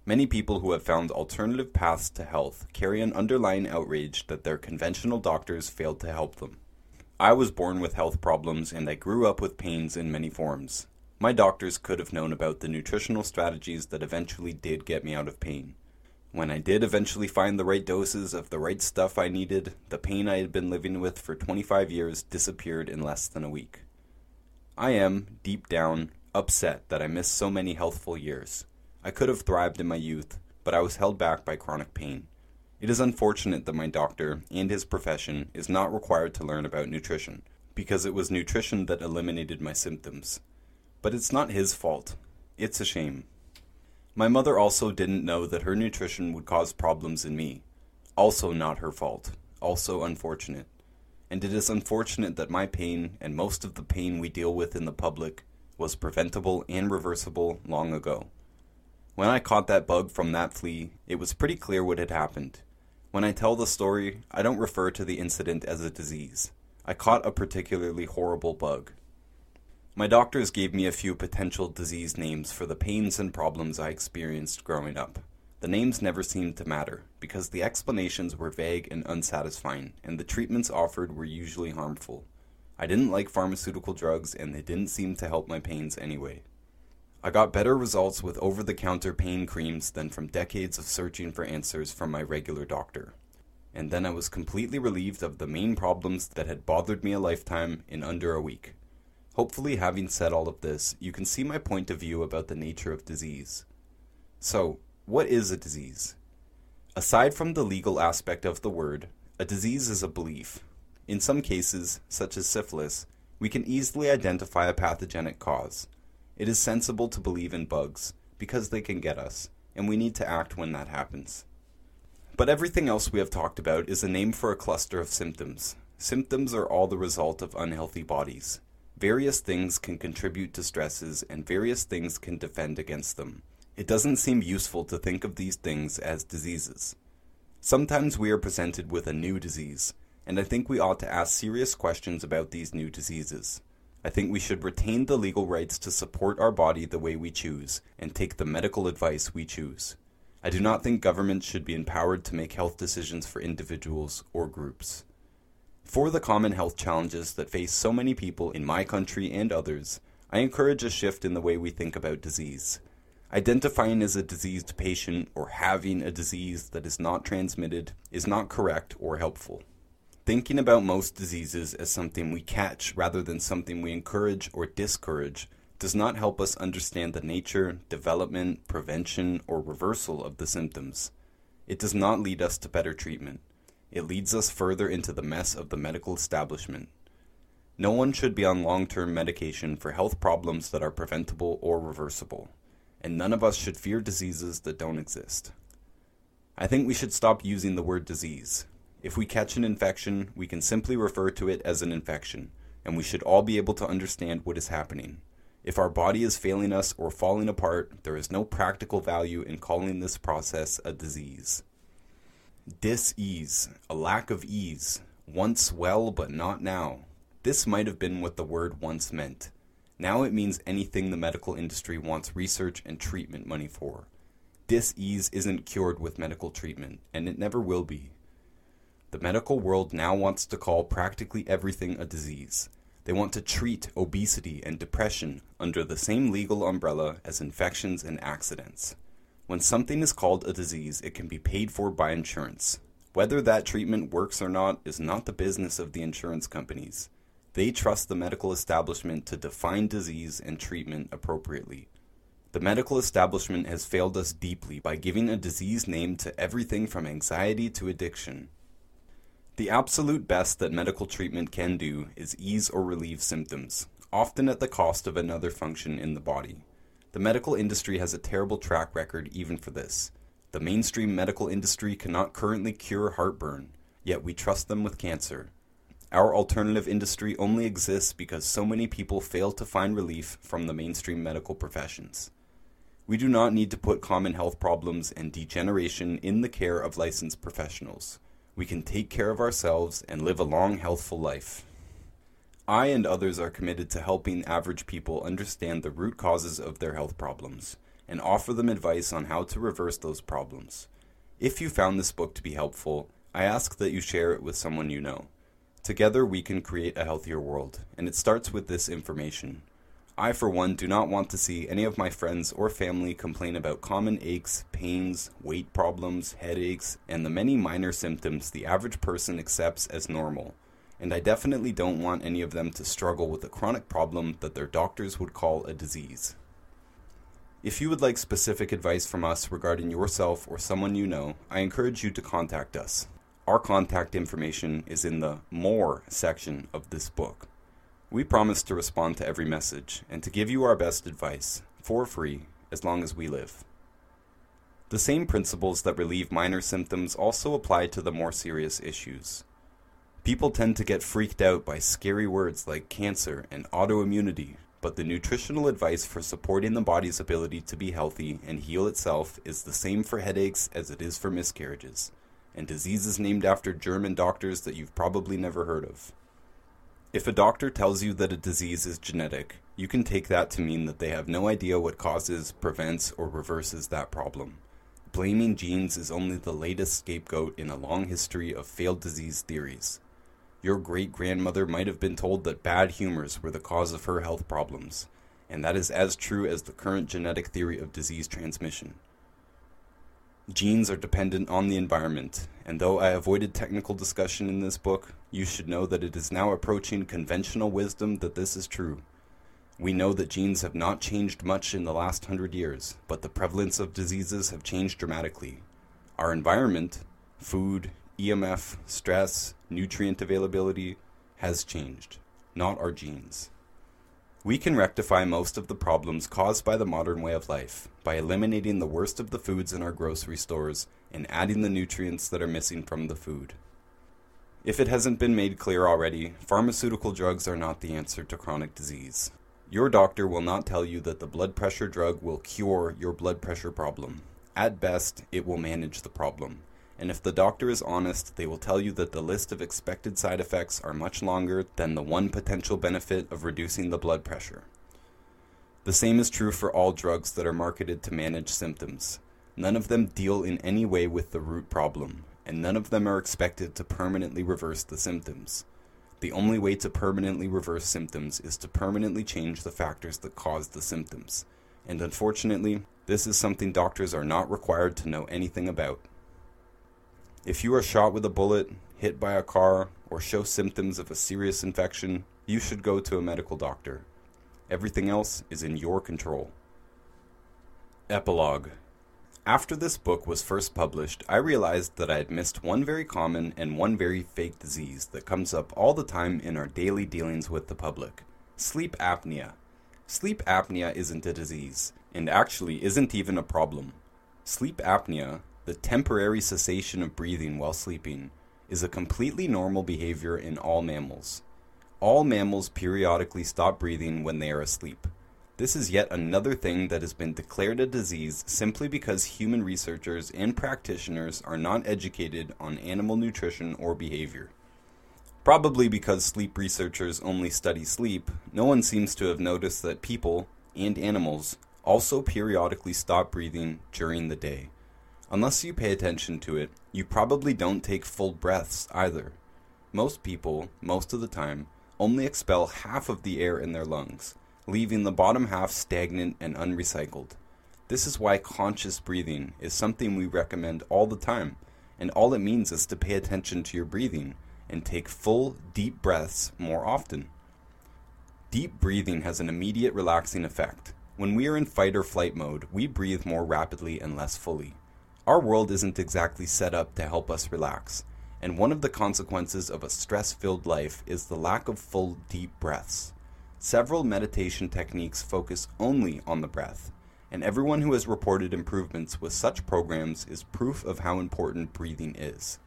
S1: Many people who have found alternative paths to health carry an underlying outrage that their conventional doctors failed to help them. I was born with health problems and I grew up with pains in many forms. My doctors could have known about the nutritional strategies that eventually did get me out of pain. When I did eventually find the right doses of the right stuff I needed, the pain I had been living with for 25 years disappeared in less than a week. I am, deep down, upset that I missed so many healthful years. I could have thrived in my youth, but I was held back by chronic pain. It is unfortunate that my doctor and his profession is not required to learn about nutrition, because it was nutrition that eliminated my symptoms. But it's not his fault. It's a shame. My mother also didn't know that her nutrition would cause problems in me. Also not her fault. Also unfortunate. And it is unfortunate that my pain, and most of the pain we deal with in the public, was preventable and reversible long ago. When I caught that bug from that flea, it was pretty clear what had happened. When I tell the story, I don't refer to the incident as a disease. I caught a particularly horrible bug. My doctors gave me a few potential disease names for the pains and problems I experienced growing up. The names never seemed to matter, because the explanations were vague and unsatisfying, and the treatments offered were usually harmful. I didn't like pharmaceutical drugs, and they didn't seem to help my pains anyway. I got better results with over the counter pain creams than from decades of searching for answers from my regular doctor. And then I was completely relieved of the main problems that had bothered me a lifetime in under a week. Hopefully, having said all of this, you can see my point of view about the nature of disease. So, what is a disease? Aside from the legal aspect of the word, a disease is a belief, in some cases, such as syphilis, we can easily identify a pathogenic cause. It is sensible to believe in bugs, because they can get us, and we need to act when that happens. But everything else we have talked about is a name for a cluster of symptoms. Symptoms are all the result of unhealthy bodies. Various things can contribute to stresses, and various things can defend against them. It doesn't seem useful to think of these things as diseases. Sometimes we are presented with a new disease, and I think we ought to ask serious questions about these new diseases. I think we should retain the legal rights to support our body the way we choose and take the medical advice we choose. I do not think governments should be empowered to make health decisions for individuals or groups. For the common health challenges that face so many people in my country and others, I encourage a shift in the way we think about disease. Identifying as a diseased patient or having a disease that is not transmitted is not correct or helpful. Thinking about most diseases as something we catch rather than something we encourage or discourage does not help us understand the nature, development, prevention, or reversal of the symptoms. It does not lead us to better treatment. It leads us further into the mess of the medical establishment. No one should be on long term medication for health problems that are preventable or reversible, and none of us should fear diseases that don't exist. I think we should stop using the word disease. If we catch an infection, we can simply refer to it as an infection, and we should all be able to understand what is happening. If our body is failing us or falling apart, there is no practical value in calling this process a disease. Dis-ease, a lack of ease, once well but not now. This might have been what the word once meant. Now it means anything the medical industry wants research and treatment money for. Dis-ease isn't cured with medical treatment, and it never will be. The medical world now wants to call practically everything a disease. They want to treat obesity and depression under the same legal umbrella as infections and accidents. When something is called a disease, it can be paid for by insurance. Whether that treatment works or not is not the business of the insurance companies. They trust the medical establishment to define disease and treatment appropriately. The medical establishment has failed us deeply by giving a disease name to everything from anxiety to addiction. The absolute best that medical treatment can do is ease or relieve symptoms, often at the cost of another function in the body. The medical industry has a terrible track record even for this. The mainstream medical industry cannot currently cure heartburn, yet we trust them with cancer. Our alternative industry only exists because so many people fail to find relief from the mainstream medical professions. We do not need to put common health problems and degeneration in the care of licensed professionals. We can take care of ourselves and live a long, healthful life. I and others are committed to helping average people understand the root causes of their health problems and offer them advice on how to reverse those problems. If you found this book to be helpful, I ask that you share it with someone you know. Together we can create a healthier world, and it starts with this information. I, for one, do not want to see any of my friends or family complain about common aches, pains, weight problems, headaches, and the many minor symptoms the average person accepts as normal. And I definitely don't want any of them to struggle with a chronic problem that their doctors would call a disease. If you would like specific advice from us regarding yourself or someone you know, I encourage you to contact us. Our contact information is in the More section of this book. We promise to respond to every message and to give you our best advice for free as long as we live. The same principles that relieve minor symptoms also apply to the more serious issues. People tend to get freaked out by scary words like cancer and autoimmunity, but the nutritional advice for supporting the body's ability to be healthy and heal itself is the same for headaches as it is for miscarriages, and diseases named after German doctors that you've probably never heard of. If a doctor tells you that a disease is genetic, you can take that to mean that they have no idea what causes, prevents, or reverses that problem. Blaming genes is only the latest scapegoat in a long history of failed disease theories. Your great grandmother might have been told that bad humors were the cause of her health problems, and that is as true as the current genetic theory of disease transmission. Genes are dependent on the environment, and though I avoided technical discussion in this book, you should know that it is now approaching conventional wisdom that this is true. We know that genes have not changed much in the last hundred years, but the prevalence of diseases have changed dramatically. Our environment, food, EMF, stress, nutrient availability, has changed, not our genes. We can rectify most of the problems caused by the modern way of life by eliminating the worst of the foods in our grocery stores and adding the nutrients that are missing from the food. If it hasn't been made clear already, pharmaceutical drugs are not the answer to chronic disease. Your doctor will not tell you that the blood pressure drug will cure your blood pressure problem. At best, it will manage the problem and if the doctor is honest, they will tell you that the list of expected side effects are much longer than the one potential benefit of reducing the blood pressure. The same is true for all drugs that are marketed to manage symptoms. None of them deal in any way with the root problem, and none of them are expected to permanently reverse the symptoms. The only way to permanently reverse symptoms is to permanently change the factors that cause the symptoms. And unfortunately, this is something doctors are not required to know anything about. If you are shot with a bullet, hit by a car, or show symptoms of a serious infection, you should go to a medical doctor. Everything else is in your control. Epilogue After this book was first published, I realized that I had missed one very common and one very fake disease that comes up all the time in our daily dealings with the public sleep apnea. Sleep apnea isn't a disease, and actually isn't even a problem. Sleep apnea, the temporary cessation of breathing while sleeping is a completely normal behavior in all mammals. All mammals periodically stop breathing when they are asleep. This is yet another thing that has been declared a disease simply because human researchers and practitioners are not educated on animal nutrition or behavior. Probably because sleep researchers only study sleep, no one seems to have noticed that people, and animals, also periodically stop breathing during the day. Unless you pay attention to it, you probably don't take full breaths either. Most people, most of the time, only expel half of the air in their lungs, leaving the bottom half stagnant and unrecycled. This is why conscious breathing is something we recommend all the time, and all it means is to pay attention to your breathing and take full, deep breaths more often. Deep breathing has an immediate relaxing effect. When we are in fight or flight mode, we breathe more rapidly and less fully. Our world isn't exactly set up to help us relax, and one of the consequences of a stress filled life is the lack of full, deep breaths. Several meditation techniques focus only on the breath, and everyone who has reported improvements with such programs is proof of how important breathing is.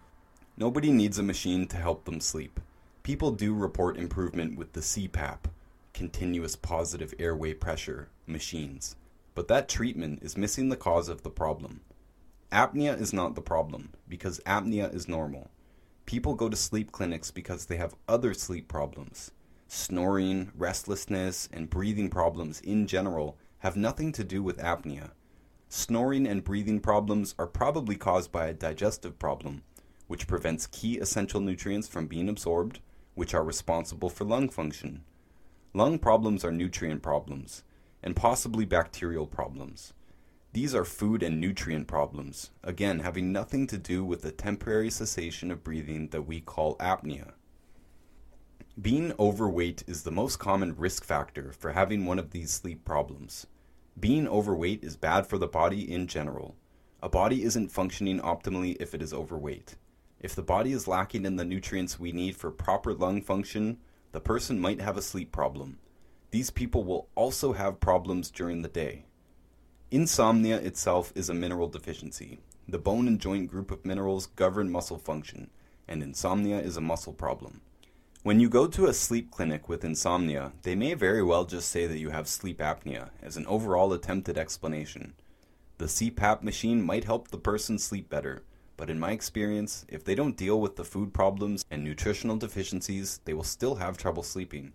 S1: Nobody needs a machine to help them sleep. People do report improvement with the CPAP, continuous positive airway pressure, machines. But that treatment is missing the cause of the problem. Apnea is not the problem, because apnea is normal. People go to sleep clinics because they have other sleep problems. Snoring, restlessness, and breathing problems in general have nothing to do with apnea. Snoring and breathing problems are probably caused by a digestive problem which prevents key essential nutrients from being absorbed, which are responsible for lung function. Lung problems are nutrient problems, and possibly bacterial problems. These are food and nutrient problems, again having nothing to do with the temporary cessation of breathing that we call apnea. Being overweight is the most common risk factor for having one of these sleep problems. Being overweight is bad for the body in general. A body isn't functioning optimally if it is overweight. If the body is lacking in the nutrients we need for proper lung function, the person might have a sleep problem. These people will also have problems during the day. Insomnia itself is a mineral deficiency. The bone and joint group of minerals govern muscle function, and insomnia is a muscle problem. When you go to a sleep clinic with insomnia, they may very well just say that you have sleep apnea as an overall attempted explanation. The CPAP machine might help the person sleep better, but in my experience, if they don't deal with the food problems and nutritional deficiencies, they will still have trouble sleeping.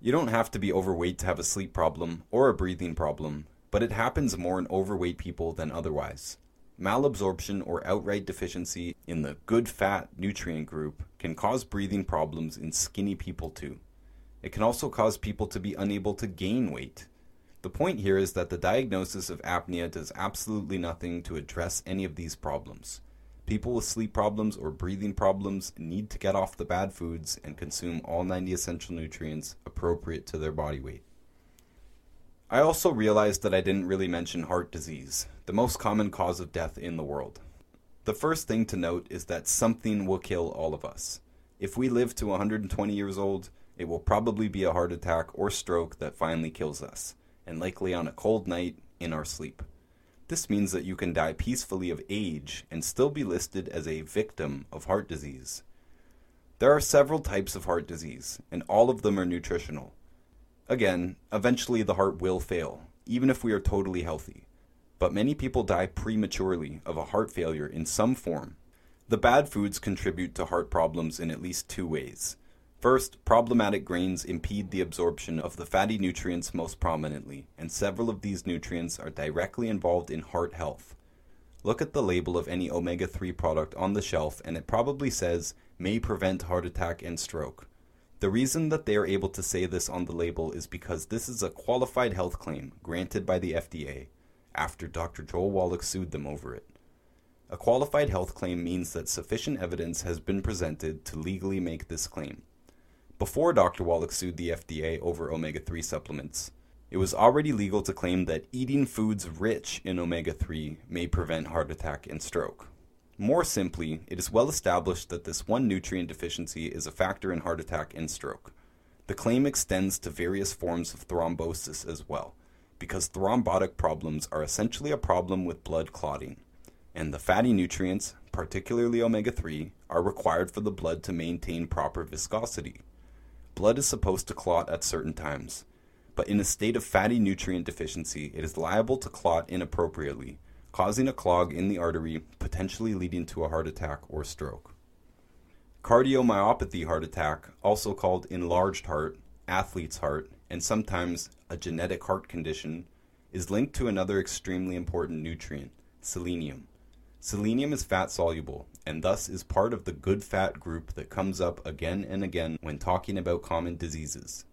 S1: You don't have to be overweight to have a sleep problem or a breathing problem, but it happens more in overweight people than otherwise. Malabsorption or outright deficiency in the good fat nutrient group can cause breathing problems in skinny people too. It can also cause people to be unable to gain weight. The point here is that the diagnosis of apnea does absolutely nothing to address any of these problems. People with sleep problems or breathing problems need to get off the bad foods and consume all 90 essential nutrients appropriate to their body weight. I also realized that I didn't really mention heart disease, the most common cause of death in the world. The first thing to note is that something will kill all of us. If we live to 120 years old, it will probably be a heart attack or stroke that finally kills us, and likely on a cold night in our sleep. This means that you can die peacefully of age and still be listed as a victim of heart disease. There are several types of heart disease, and all of them are nutritional. Again, eventually the heart will fail, even if we are totally healthy. But many people die prematurely of a heart failure in some form. The bad foods contribute to heart problems in at least two ways. First, problematic grains impede the absorption of the fatty nutrients most prominently, and several of these nutrients are directly involved in heart health. Look at the label of any omega 3 product on the shelf, and it probably says may prevent heart attack and stroke. The reason that they are able to say this on the label is because this is a qualified health claim granted by the FDA after Dr. Joel Wallach sued them over it. A qualified health claim means that sufficient evidence has been presented to legally make this claim. Before Dr. Wallach sued the FDA over omega 3 supplements, it was already legal to claim that eating foods rich in omega 3 may prevent heart attack and stroke. More simply, it is well established that this one nutrient deficiency is a factor in heart attack and stroke. The claim extends to various forms of thrombosis as well, because thrombotic problems are essentially a problem with blood clotting, and the fatty nutrients, particularly omega 3, are required for the blood to maintain proper viscosity. Blood is supposed to clot at certain times, but in a state of fatty nutrient deficiency, it is liable to clot inappropriately, causing a clog in the artery, potentially leading to a heart attack or stroke. Cardiomyopathy heart attack, also called enlarged heart, athlete's heart, and sometimes a genetic heart condition, is linked to another extremely important nutrient, selenium. Selenium is fat soluble and thus is part of the good fat group that comes up again and again when talking about common diseases.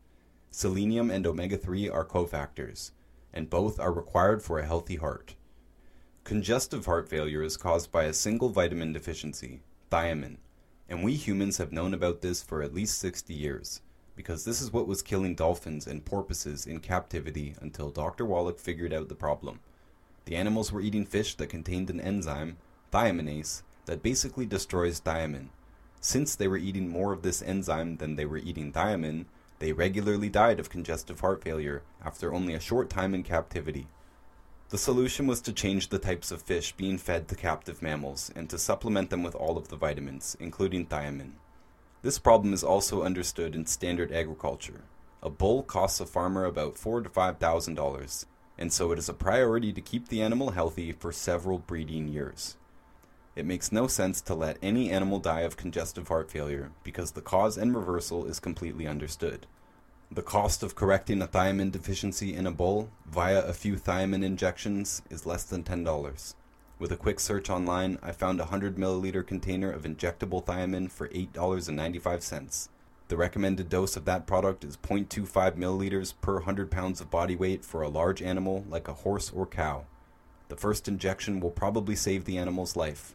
S1: Selenium and omega 3 are cofactors, and both are required for a healthy heart. Congestive heart failure is caused by a single vitamin deficiency, thiamine, and we humans have known about this for at least 60 years, because this is what was killing dolphins and porpoises in captivity until Dr. Wallach figured out the problem. The animals were eating fish that contained an enzyme, thiaminase, that basically destroys thiamine. Since they were eating more of this enzyme than they were eating thiamine, they regularly died of congestive heart failure after only a short time in captivity. The solution was to change the types of fish being fed to captive mammals and to supplement them with all of the vitamins, including thiamine. This problem is also understood in standard agriculture. A bull costs a farmer about four to five thousand dollars, and so it is a priority to keep the animal healthy for several breeding years. It makes no sense to let any animal die of congestive heart failure because the cause and reversal is completely understood. The cost of correcting a thiamine deficiency in a bull via a few thiamine injections is less than $10. With a quick search online, I found a 100 milliliter container of injectable thiamine for $8.95. The recommended dose of that product is 0.25 milliliters per 100 pounds of body weight for a large animal like a horse or cow. The first injection will probably save the animal's life,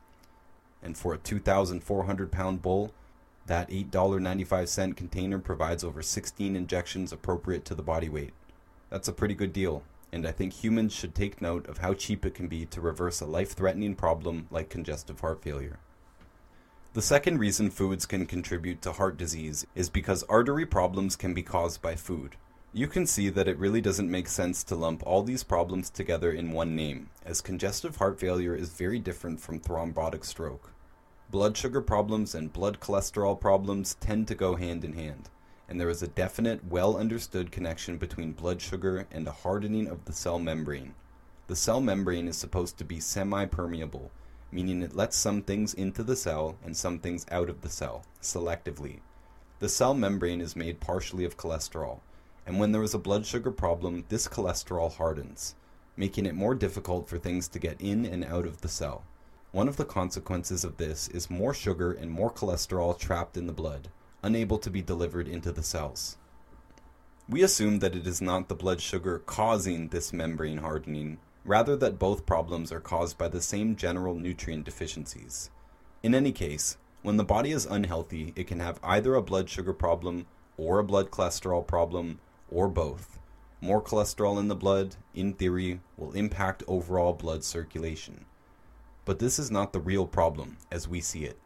S1: and for a 2,400 pound bull, that $8.95 container provides over 16 injections appropriate to the body weight. That's a pretty good deal, and I think humans should take note of how cheap it can be to reverse a life threatening problem like congestive heart failure. The second reason foods can contribute to heart disease is because artery problems can be caused by food. You can see that it really doesn't make sense to lump all these problems together in one name, as congestive heart failure is very different from thrombotic stroke. Blood sugar problems and blood cholesterol problems tend to go hand in hand, and there is a definite, well understood connection between blood sugar and a hardening of the cell membrane. The cell membrane is supposed to be semi permeable, meaning it lets some things into the cell and some things out of the cell, selectively. The cell membrane is made partially of cholesterol, and when there is a blood sugar problem, this cholesterol hardens, making it more difficult for things to get in and out of the cell. One of the consequences of this is more sugar and more cholesterol trapped in the blood, unable to be delivered into the cells. We assume that it is not the blood sugar causing this membrane hardening, rather that both problems are caused by the same general nutrient deficiencies. In any case, when the body is unhealthy, it can have either a blood sugar problem or a blood cholesterol problem or both. More cholesterol in the blood, in theory, will impact overall blood circulation. But this is not the real problem, as we see it.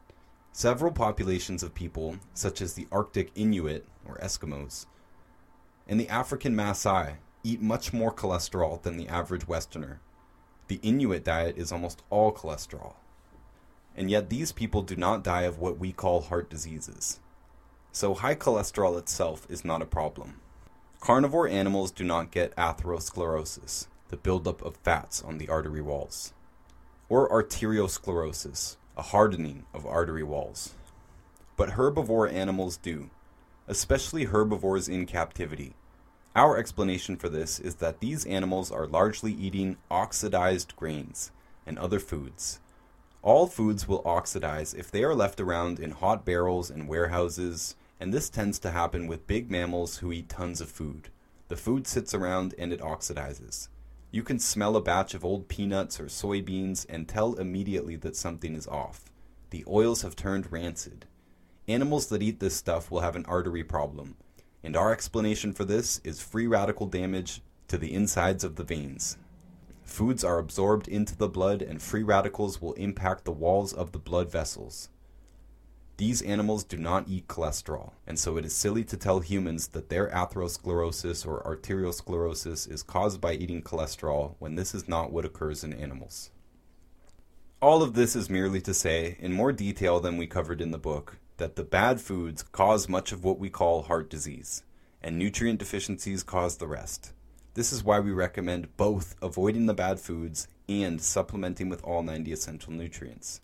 S1: Several populations of people, such as the Arctic Inuit, or Eskimos, and the African Maasai, eat much more cholesterol than the average Westerner. The Inuit diet is almost all cholesterol. And yet these people do not die of what we call heart diseases. So high cholesterol itself is not a problem. Carnivore animals do not get atherosclerosis, the buildup of fats on the artery walls or arteriosclerosis, a hardening of artery walls. But herbivore animals do, especially herbivores in captivity. Our explanation for this is that these animals are largely eating oxidized grains and other foods. All foods will oxidize if they are left around in hot barrels and warehouses, and this tends to happen with big mammals who eat tons of food. The food sits around and it oxidizes. You can smell a batch of old peanuts or soybeans and tell immediately that something is off. The oils have turned rancid. Animals that eat this stuff will have an artery problem, and our explanation for this is free radical damage to the insides of the veins. Foods are absorbed into the blood, and free radicals will impact the walls of the blood vessels. These animals do not eat cholesterol, and so it is silly to tell humans that their atherosclerosis or arteriosclerosis is caused by eating cholesterol when this is not what occurs in animals. All of this is merely to say, in more detail than we covered in the book, that the bad foods cause much of what we call heart disease, and nutrient deficiencies cause the rest. This is why we recommend both avoiding the bad foods and supplementing with all 90 essential nutrients.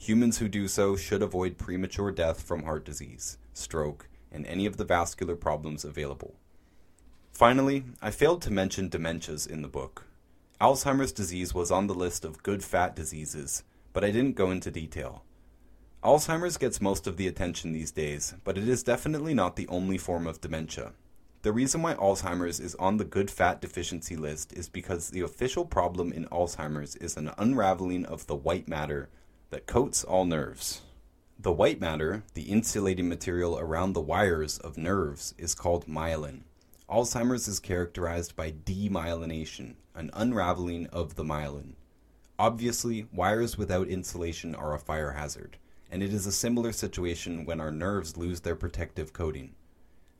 S1: Humans who do so should avoid premature death from heart disease, stroke, and any of the vascular problems available. Finally, I failed to mention dementias in the book. Alzheimer's disease was on the list of good fat diseases, but I didn't go into detail. Alzheimer's gets most of the attention these days, but it is definitely not the only form of dementia. The reason why Alzheimer's is on the good fat deficiency list is because the official problem in Alzheimer's is an unraveling of the white matter that coats all nerves. The white matter, the insulating material around the wires of nerves, is called myelin. Alzheimer's is characterized by demyelination, an unraveling of the myelin. Obviously, wires without insulation are a fire hazard, and it is a similar situation when our nerves lose their protective coating.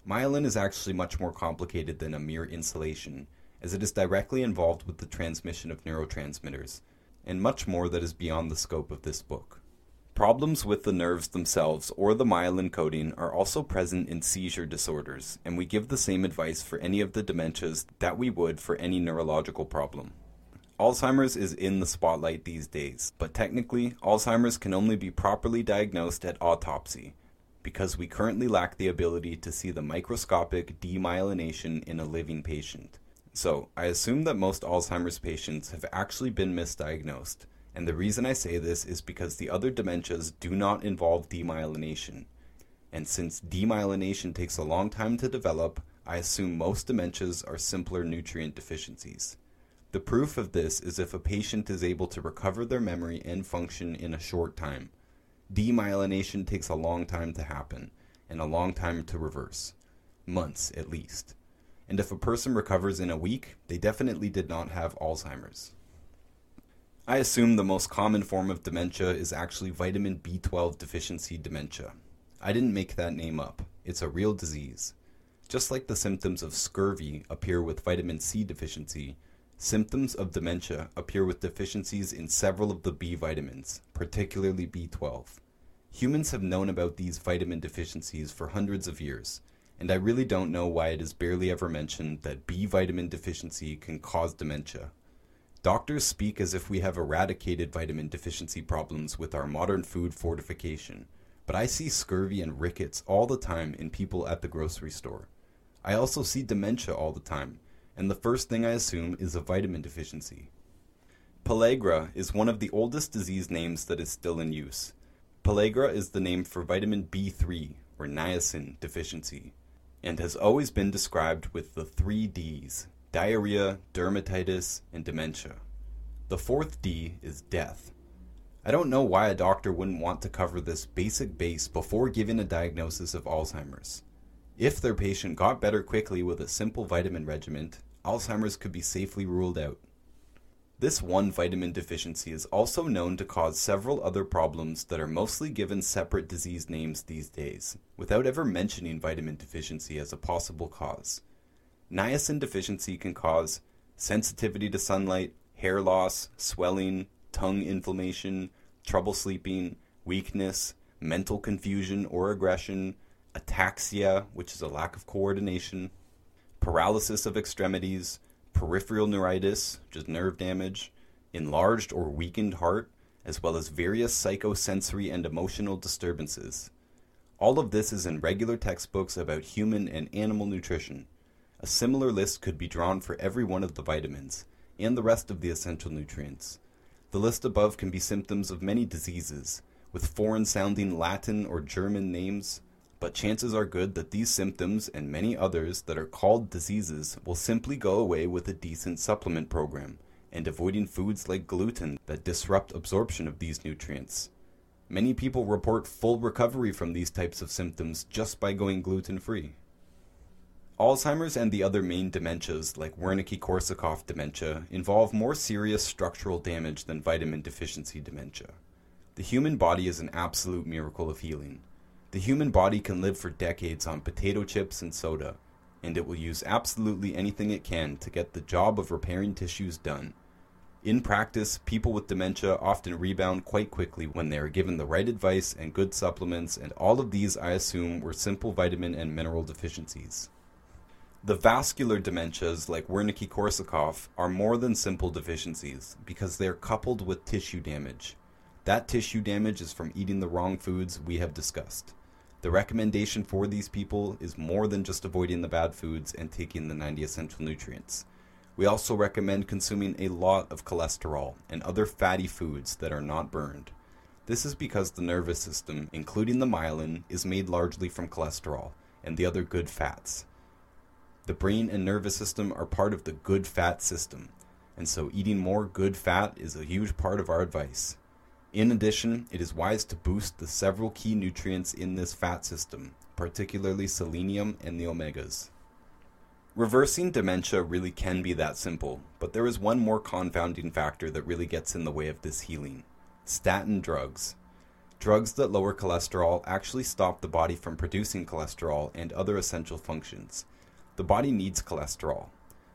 S1: Myelin is actually much more complicated than a mere insulation, as it is directly involved with the transmission of neurotransmitters, and much more that is beyond the scope of this book. Problems with the nerves themselves or the myelin coating are also present in seizure disorders, and we give the same advice for any of the dementias that we would for any neurological problem. Alzheimer's is in the spotlight these days, but technically, Alzheimer's can only be properly diagnosed at autopsy, because we currently lack the ability to see the microscopic demyelination in a living patient. So, I assume that most Alzheimer's patients have actually been misdiagnosed and the reason I say this is because the other dementias do not involve demyelination. And since demyelination takes a long time to develop, I assume most dementias are simpler nutrient deficiencies. The proof of this is if a patient is able to recover their memory and function in a short time. Demyelination takes a long time to happen, and a long time to reverse. Months, at least. And if a person recovers in a week, they definitely did not have Alzheimer's. I assume the most common form of dementia is actually vitamin B12 deficiency dementia. I didn't make that name up, it's a real disease. Just like the symptoms of scurvy appear with vitamin C deficiency, symptoms of dementia appear with deficiencies in several of the B vitamins, particularly B12. Humans have known about these vitamin deficiencies for hundreds of years, and I really don't know why it is barely ever mentioned that B vitamin deficiency can cause dementia. Doctors speak as if we have eradicated vitamin deficiency problems with our modern food fortification, but I see scurvy and rickets all the time in people at the grocery store. I also see dementia all the time, and the first thing I assume is a vitamin deficiency. Pellagra is one of the oldest disease names that is still in use. Pellagra is the name for vitamin B3, or niacin, deficiency, and has always been described with the three Ds diarrhea, dermatitis, and dementia. The fourth D is death. I don't know why a doctor wouldn't want to cover this basic base before giving a diagnosis of Alzheimer's. If their patient got better quickly with a simple vitamin regimen, Alzheimer's could be safely ruled out. This one vitamin deficiency is also known to cause several other problems that are mostly given separate disease names these days, without ever mentioning vitamin deficiency as a possible cause. Niacin deficiency can cause sensitivity to sunlight, hair loss, swelling, tongue inflammation, trouble sleeping, weakness, mental confusion or aggression, ataxia, which is a lack of coordination, paralysis of extremities, peripheral neuritis, is nerve damage, enlarged or weakened heart, as well as various psychosensory and emotional disturbances. All of this is in regular textbooks about human and animal nutrition. A similar list could be drawn for every one of the vitamins, and the rest of the essential nutrients. The list above can be symptoms of many diseases, with foreign sounding Latin or German names, but chances are good that these symptoms and many others that are called diseases will simply go away with a decent supplement program and avoiding foods like gluten that disrupt absorption of these nutrients. Many people report full recovery from these types of symptoms just by going gluten free. Alzheimer's and the other main dementias, like Wernicke-Korsakoff dementia, involve more serious structural damage than vitamin deficiency dementia. The human body is an absolute miracle of healing. The human body can live for decades on potato chips and soda, and it will use absolutely anything it can to get the job of repairing tissues done. In practice, people with dementia often rebound quite quickly when they are given the right advice and good supplements, and all of these, I assume, were simple vitamin and mineral deficiencies. The vascular dementias, like Wernicke Korsakoff, are more than simple deficiencies because they are coupled with tissue damage. That tissue damage is from eating the wrong foods we have discussed. The recommendation for these people is more than just avoiding the bad foods and taking the 90 essential nutrients. We also recommend consuming a lot of cholesterol and other fatty foods that are not burned. This is because the nervous system, including the myelin, is made largely from cholesterol and the other good fats. The brain and nervous system are part of the good fat system, and so eating more good fat is a huge part of our advice. In addition, it is wise to boost the several key nutrients in this fat system, particularly selenium and the omegas. Reversing dementia really can be that simple, but there is one more confounding factor that really gets in the way of this healing statin drugs. Drugs that lower cholesterol actually stop the body from producing cholesterol and other essential functions. The body needs cholesterol.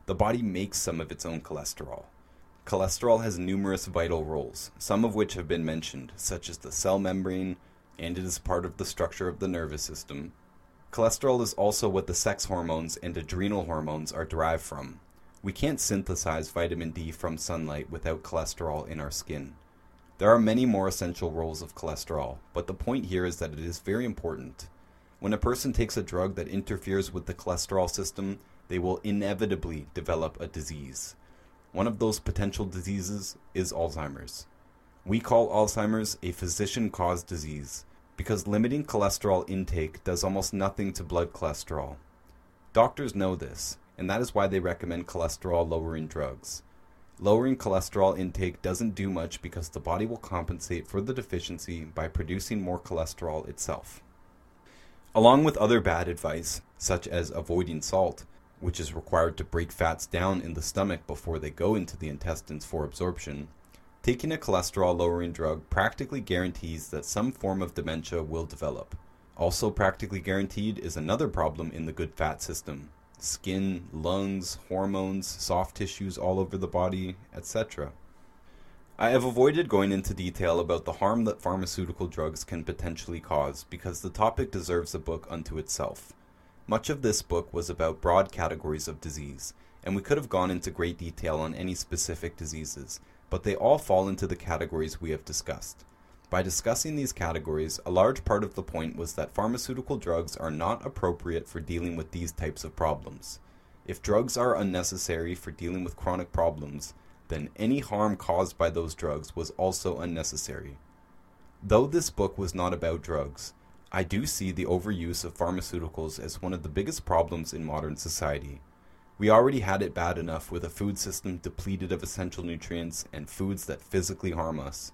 S1: The body makes some of its own cholesterol. Cholesterol has numerous vital roles, some of which have been mentioned, such as the cell membrane, and it is part of the structure of the nervous system, Cholesterol is also what the sex hormones and adrenal hormones are derived from. We can't synthesize vitamin D from sunlight without cholesterol in our skin. There are many more essential roles of cholesterol, but the point here is that it is very important. When a person takes a drug that interferes with the cholesterol system, they will inevitably develop a disease. One of those potential diseases is Alzheimer's. We call Alzheimer's a physician caused disease because limiting cholesterol intake does almost nothing to blood cholesterol. Doctors know this, and that is why they recommend cholesterol lowering drugs. Lowering cholesterol intake doesn't do much because the body will compensate for the deficiency by producing more cholesterol itself. Along with other bad advice, such as avoiding salt, which is required to break fats down in the stomach before they go into the intestines for absorption, Taking a cholesterol lowering drug practically guarantees that some form of dementia will develop. Also, practically guaranteed is another problem in the good fat system skin, lungs, hormones, soft tissues all over the body, etc. I have avoided going into detail about the harm that pharmaceutical drugs can potentially cause because the topic deserves a book unto itself. Much of this book was about broad categories of disease, and we could have gone into great detail on any specific diseases, but they all fall into the categories we have discussed. By discussing these categories, a large part of the point was that pharmaceutical drugs are not appropriate for dealing with these types of problems. If drugs are unnecessary for dealing with chronic problems, then any harm caused by those drugs was also unnecessary. Though this book was not about drugs, I do see the overuse of pharmaceuticals as one of the biggest problems in modern society. We already had it bad enough with a food system depleted of essential nutrients and foods that physically harm us,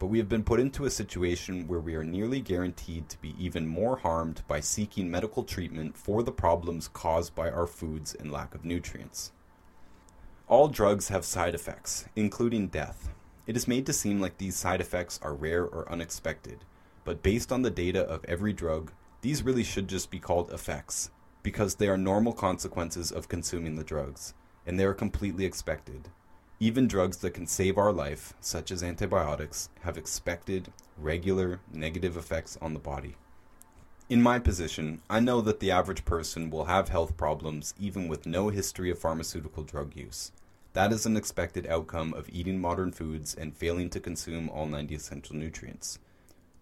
S1: but we have been put into a situation where we are nearly guaranteed to be even more harmed by seeking medical treatment for the problems caused by our foods and lack of nutrients. All drugs have side effects, including death. It is made to seem like these side effects are rare or unexpected, but based on the data of every drug, these really should just be called effects because they are normal consequences of consuming the drugs, and they are completely expected. Even drugs that can save our life, such as antibiotics, have expected, regular, negative effects on the body. In my position, I know that the average person will have health problems even with no history of pharmaceutical drug use. That is an expected outcome of eating modern foods and failing to consume all 90 essential nutrients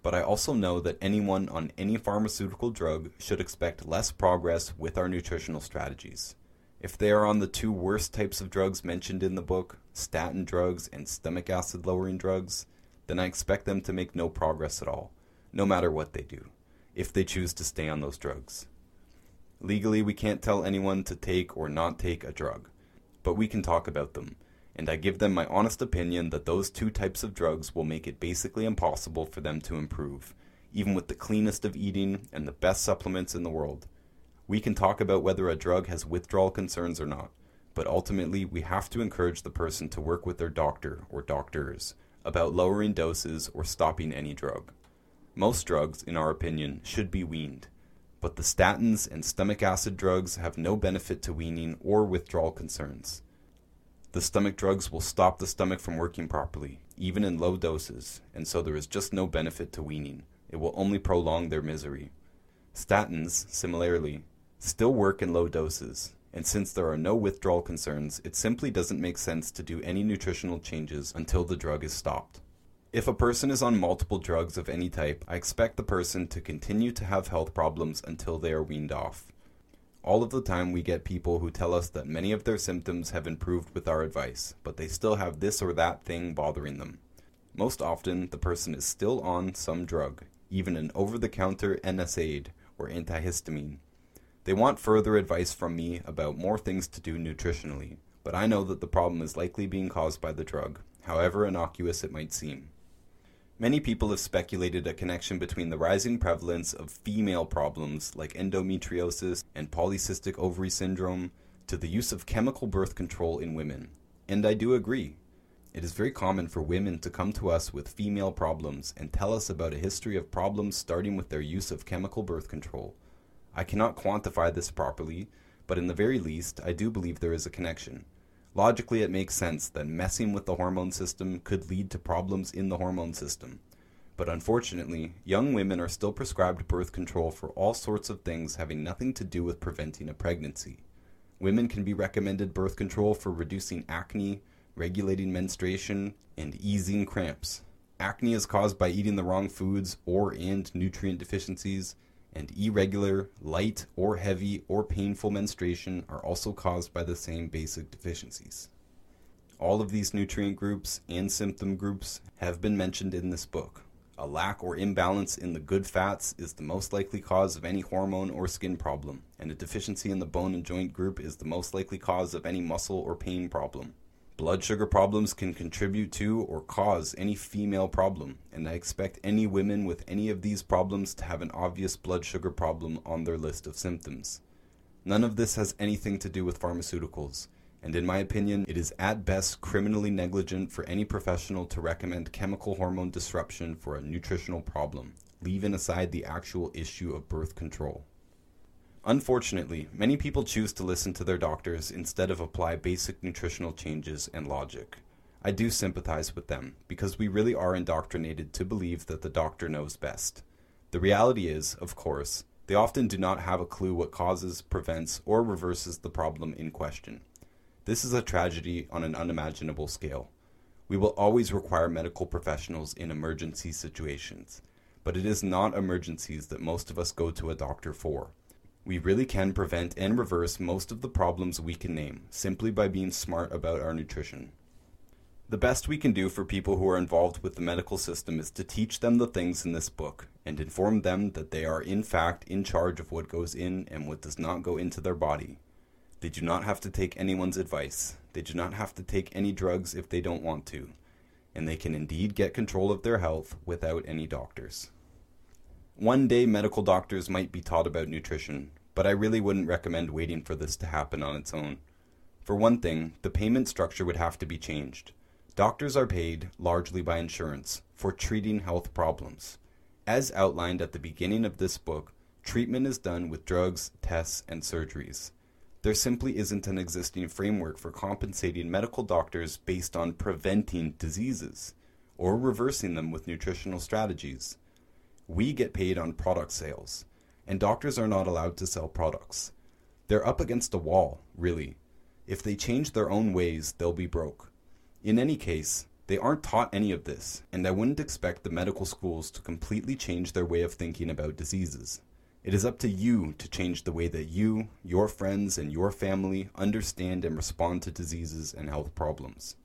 S1: but I also know that anyone on any pharmaceutical drug should expect less progress with our nutritional strategies. If they are on the two worst types of drugs mentioned in the book, statin drugs and stomach acid lowering drugs, then I expect them to make no progress at all, no matter what they do, if they choose to stay on those drugs. Legally, we can't tell anyone to take or not take a drug, but we can talk about them and I give them my honest opinion that those two types of drugs will make it basically impossible for them to improve, even with the cleanest of eating and the best supplements in the world. We can talk about whether a drug has withdrawal concerns or not, but ultimately we have to encourage the person to work with their doctor or doctors about lowering doses or stopping any drug. Most drugs, in our opinion, should be weaned, but the statins and stomach acid drugs have no benefit to weaning or withdrawal concerns. The stomach drugs will stop the stomach from working properly, even in low doses, and so there is just no benefit to weaning. It will only prolong their misery. Statins, similarly, still work in low doses, and since there are no withdrawal concerns, it simply doesn't make sense to do any nutritional changes until the drug is stopped. If a person is on multiple drugs of any type, I expect the person to continue to have health problems until they are weaned off. All of the time, we get people who tell us that many of their symptoms have improved with our advice, but they still have this or that thing bothering them. Most often, the person is still on some drug, even an over the counter NSAID or antihistamine. They want further advice from me about more things to do nutritionally, but I know that the problem is likely being caused by the drug, however innocuous it might seem. Many people have speculated a connection between the rising prevalence of female problems like endometriosis and polycystic ovary syndrome to the use of chemical birth control in women. And I do agree. It is very common for women to come to us with female problems and tell us about a history of problems starting with their use of chemical birth control. I cannot quantify this properly, but in the very least, I do believe there is a connection. Logically, it makes sense that messing with the hormone system could lead to problems in the hormone system. But unfortunately, young women are still prescribed birth control for all sorts of things having nothing to do with preventing a pregnancy. Women can be recommended birth control for reducing acne, regulating menstruation, and easing cramps. Acne is caused by eating the wrong foods or and nutrient deficiencies, and irregular, light, or heavy, or painful menstruation are also caused by the same basic deficiencies. All of these nutrient groups and symptom groups have been mentioned in this book. A lack or imbalance in the good fats is the most likely cause of any hormone or skin problem, and a deficiency in the bone and joint group is the most likely cause of any muscle or pain problem. Blood sugar problems can contribute to or cause any female problem, and I expect any women with any of these problems to have an obvious blood sugar problem on their list of symptoms. None of this has anything to do with pharmaceuticals, and in my opinion, it is at best criminally negligent for any professional to recommend chemical hormone disruption for a nutritional problem, leaving aside the actual issue of birth control. Unfortunately, many people choose to listen to their doctors instead of apply basic nutritional changes and logic. I do sympathize with them because we really are indoctrinated to believe that the doctor knows best. The reality is, of course, they often do not have a clue what causes, prevents, or reverses the problem in question. This is a tragedy on an unimaginable scale. We will always require medical professionals in emergency situations, but it is not emergencies that most of us go to a doctor for we really can prevent and reverse most of the problems we can name simply by being smart about our nutrition. The best we can do for people who are involved with the medical system is to teach them the things in this book and inform them that they are in fact in charge of what goes in and what does not go into their body. They do not have to take anyone's advice. They do not have to take any drugs if they don't want to. And they can indeed get control of their health without any doctors. One day, medical doctors might be taught about nutrition, but I really wouldn't recommend waiting for this to happen on its own. For one thing, the payment structure would have to be changed. Doctors are paid, largely by insurance, for treating health problems. As outlined at the beginning of this book, treatment is done with drugs, tests, and surgeries. There simply isn't an existing framework for compensating medical doctors based on preventing diseases or reversing them with nutritional strategies. We get paid on product sales and doctors are not allowed to sell products. They're up against a wall, really. If they change their own ways, they'll be broke. In any case, they aren't taught any of this, and I wouldn't expect the medical schools to completely change their way of thinking about diseases. It is up to you to change the way that you, your friends, and your family understand and respond to diseases and health problems.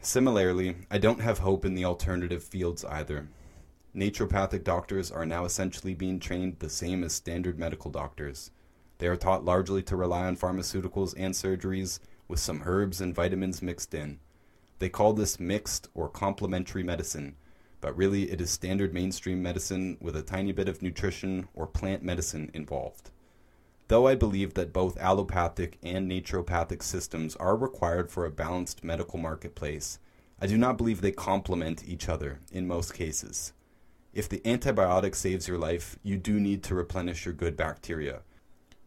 S1: Similarly, I don't have hope in the alternative fields either naturopathic doctors are now essentially being trained the same as standard medical doctors. They are taught largely to rely on pharmaceuticals and surgeries, with some herbs and vitamins mixed in. They call this mixed or complementary medicine, but really it is standard mainstream medicine with a tiny bit of nutrition or plant medicine involved. Though I believe that both allopathic and naturopathic systems are required for a balanced medical marketplace, I do not believe they complement each other in most cases. If the antibiotic saves your life, you do need to replenish your good bacteria,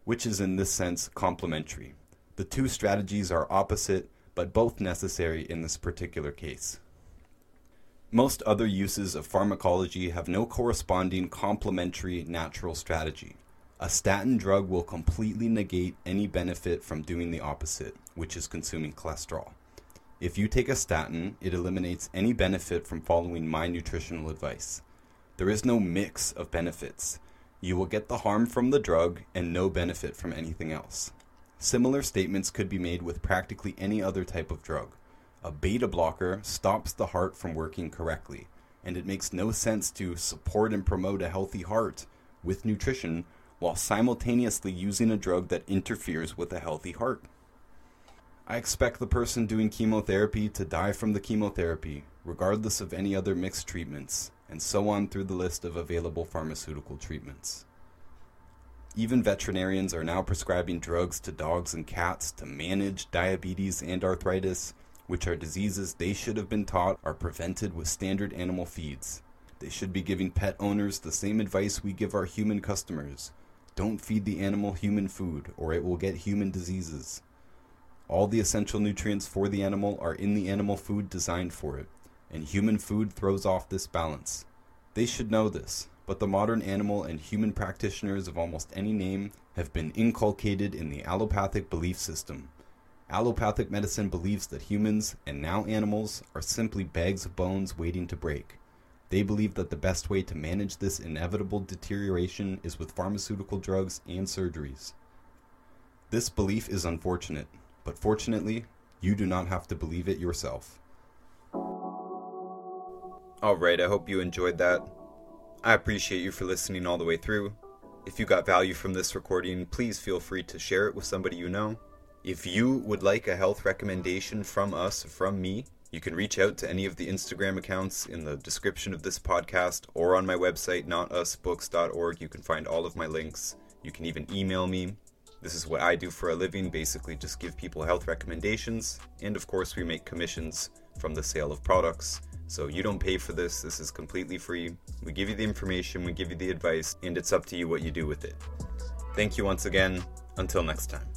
S1: which is in this sense complementary. The two strategies are opposite, but both necessary in this particular case. Most other uses of pharmacology have no corresponding complementary natural strategy. A statin drug will completely negate any benefit from doing the opposite, which is consuming cholesterol. If you take a statin, it eliminates any benefit from following my nutritional advice. There is no mix of benefits. You will get the harm from the drug and no benefit from anything else. Similar statements could be made with practically any other type of drug. A beta blocker stops the heart from working correctly, and it makes no sense to support and promote a healthy heart with nutrition while simultaneously using a drug that interferes with a healthy heart. I expect the person doing chemotherapy to die from the chemotherapy, regardless of any other mixed treatments, and so on through the list of available pharmaceutical treatments. Even veterinarians are now prescribing drugs to dogs and cats to manage diabetes and arthritis, which are diseases they should have been taught are prevented with standard animal feeds. They should be giving pet owners the same advice we give our human customers don't feed the animal human food, or it will get human diseases. All the essential nutrients for the animal are in the animal food designed for it, and human food throws off this balance. They should know this, but the modern animal and human practitioners of almost any name have been inculcated in the allopathic belief system. Allopathic medicine believes that humans, and now animals, are simply bags of bones waiting to break. They believe that the best way to manage this inevitable deterioration is with pharmaceutical drugs and surgeries. This belief is unfortunate, but fortunately, you do not have to believe it yourself. Alright, I hope you enjoyed that. I appreciate you for listening all the way through. If you got value from this recording, please feel free to share it with somebody you know. If you would like a health recommendation from us, from me, you can reach out to any of the Instagram accounts in the description of this podcast or on my website, notusbooks.org. You can find all of my links. You can even email me. This is what I do for a living basically, just give people health recommendations. And of course, we make commissions from the sale of products. So you don't pay for this, this is completely free. We give you the information, we give you the advice, and it's up to you what you do with it. Thank you once again. Until next time.